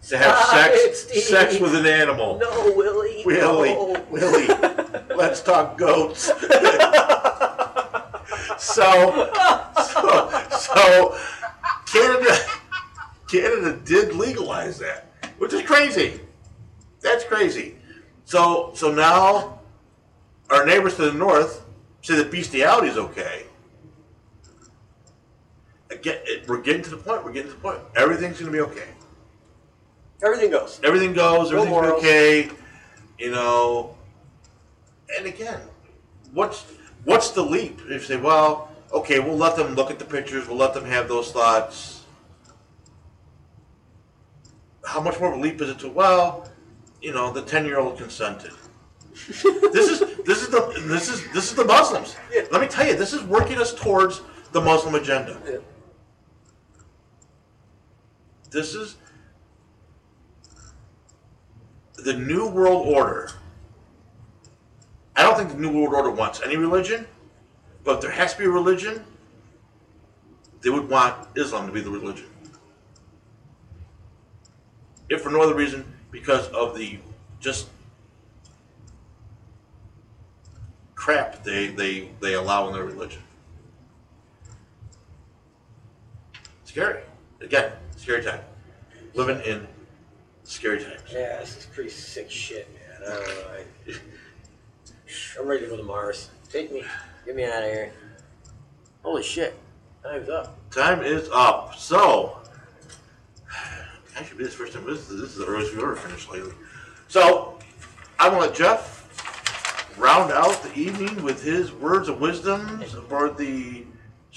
to have Stop sex it, sex with an animal. No, Willie. Willie, no. Willie, let's talk goats. so, so, so, Canada, Canada did legalize that, which is crazy. That's crazy. So, so now, our neighbors to the north say that bestiality is okay. Again, it, we're getting to the point. We're getting to the point. Everything's going to be okay. Everything goes. Everything goes. No Everything's morals. okay. You know. And again, what's what's the leap? If you say, well, okay, we'll let them look at the pictures. We'll let them have those thoughts. How much more of a leap is it to? Well, you know, the ten-year-old consented. this is this is the this is this is the Muslims. Yeah. Let me tell you, this is working us towards the Muslim agenda. Yeah. This is the New World Order. I don't think the New World Order wants any religion, but if there has to be a religion, they would want Islam to be the religion. If for no other reason, because of the just crap they, they, they allow in their religion. Scary. Again, scary time. Living in scary times. Yeah, this is pretty sick shit, man. I don't know. I, I'm ready to go to Mars. Take me. Get me out of here. Holy shit. Time's up. Time is up. So, actually, this is the first time. This is, this is the earliest we've ever finished lately. So, I'm gonna let Jeff round out the evening with his words of wisdom for the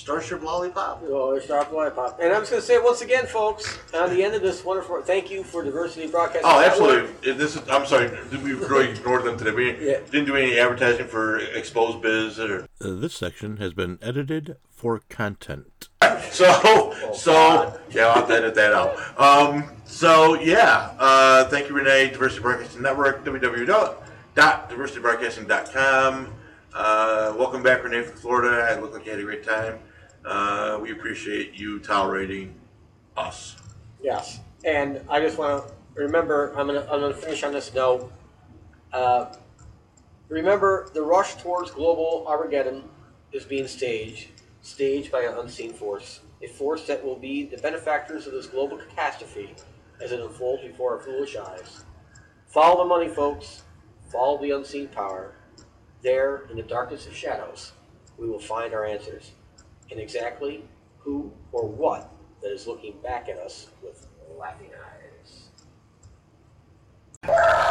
Starship Lollipop. Oh, it's Sharp Lollipop. And I'm just going to say it once again, folks, on the end of this wonderful, thank you for Diversity Broadcasting. Oh, absolutely. This is. I'm sorry. We really ignored them today. We Yeah. didn't do any advertising for Exposed Biz or. Uh, this section has been edited for content. So, so yeah, I'll have to edit that out. Um, so yeah, uh, thank you, Renee. Diversity Broadcasting Network, www.diversitybroadcasting.com. Uh, welcome back, Renee from Florida. I look like you had a great time. Uh, we appreciate you tolerating us. Yes, and I just want to remember. I'm gonna I'm gonna finish on this note. Uh, remember, the rush towards global Armageddon is being staged, staged by an unseen force, a force that will be the benefactors of this global catastrophe as it unfolds before our foolish eyes. Follow the money, folks. Follow the unseen power. There, in the darkness of shadows, we will find our answers, and exactly who or what that is looking back at us with laughing eyes.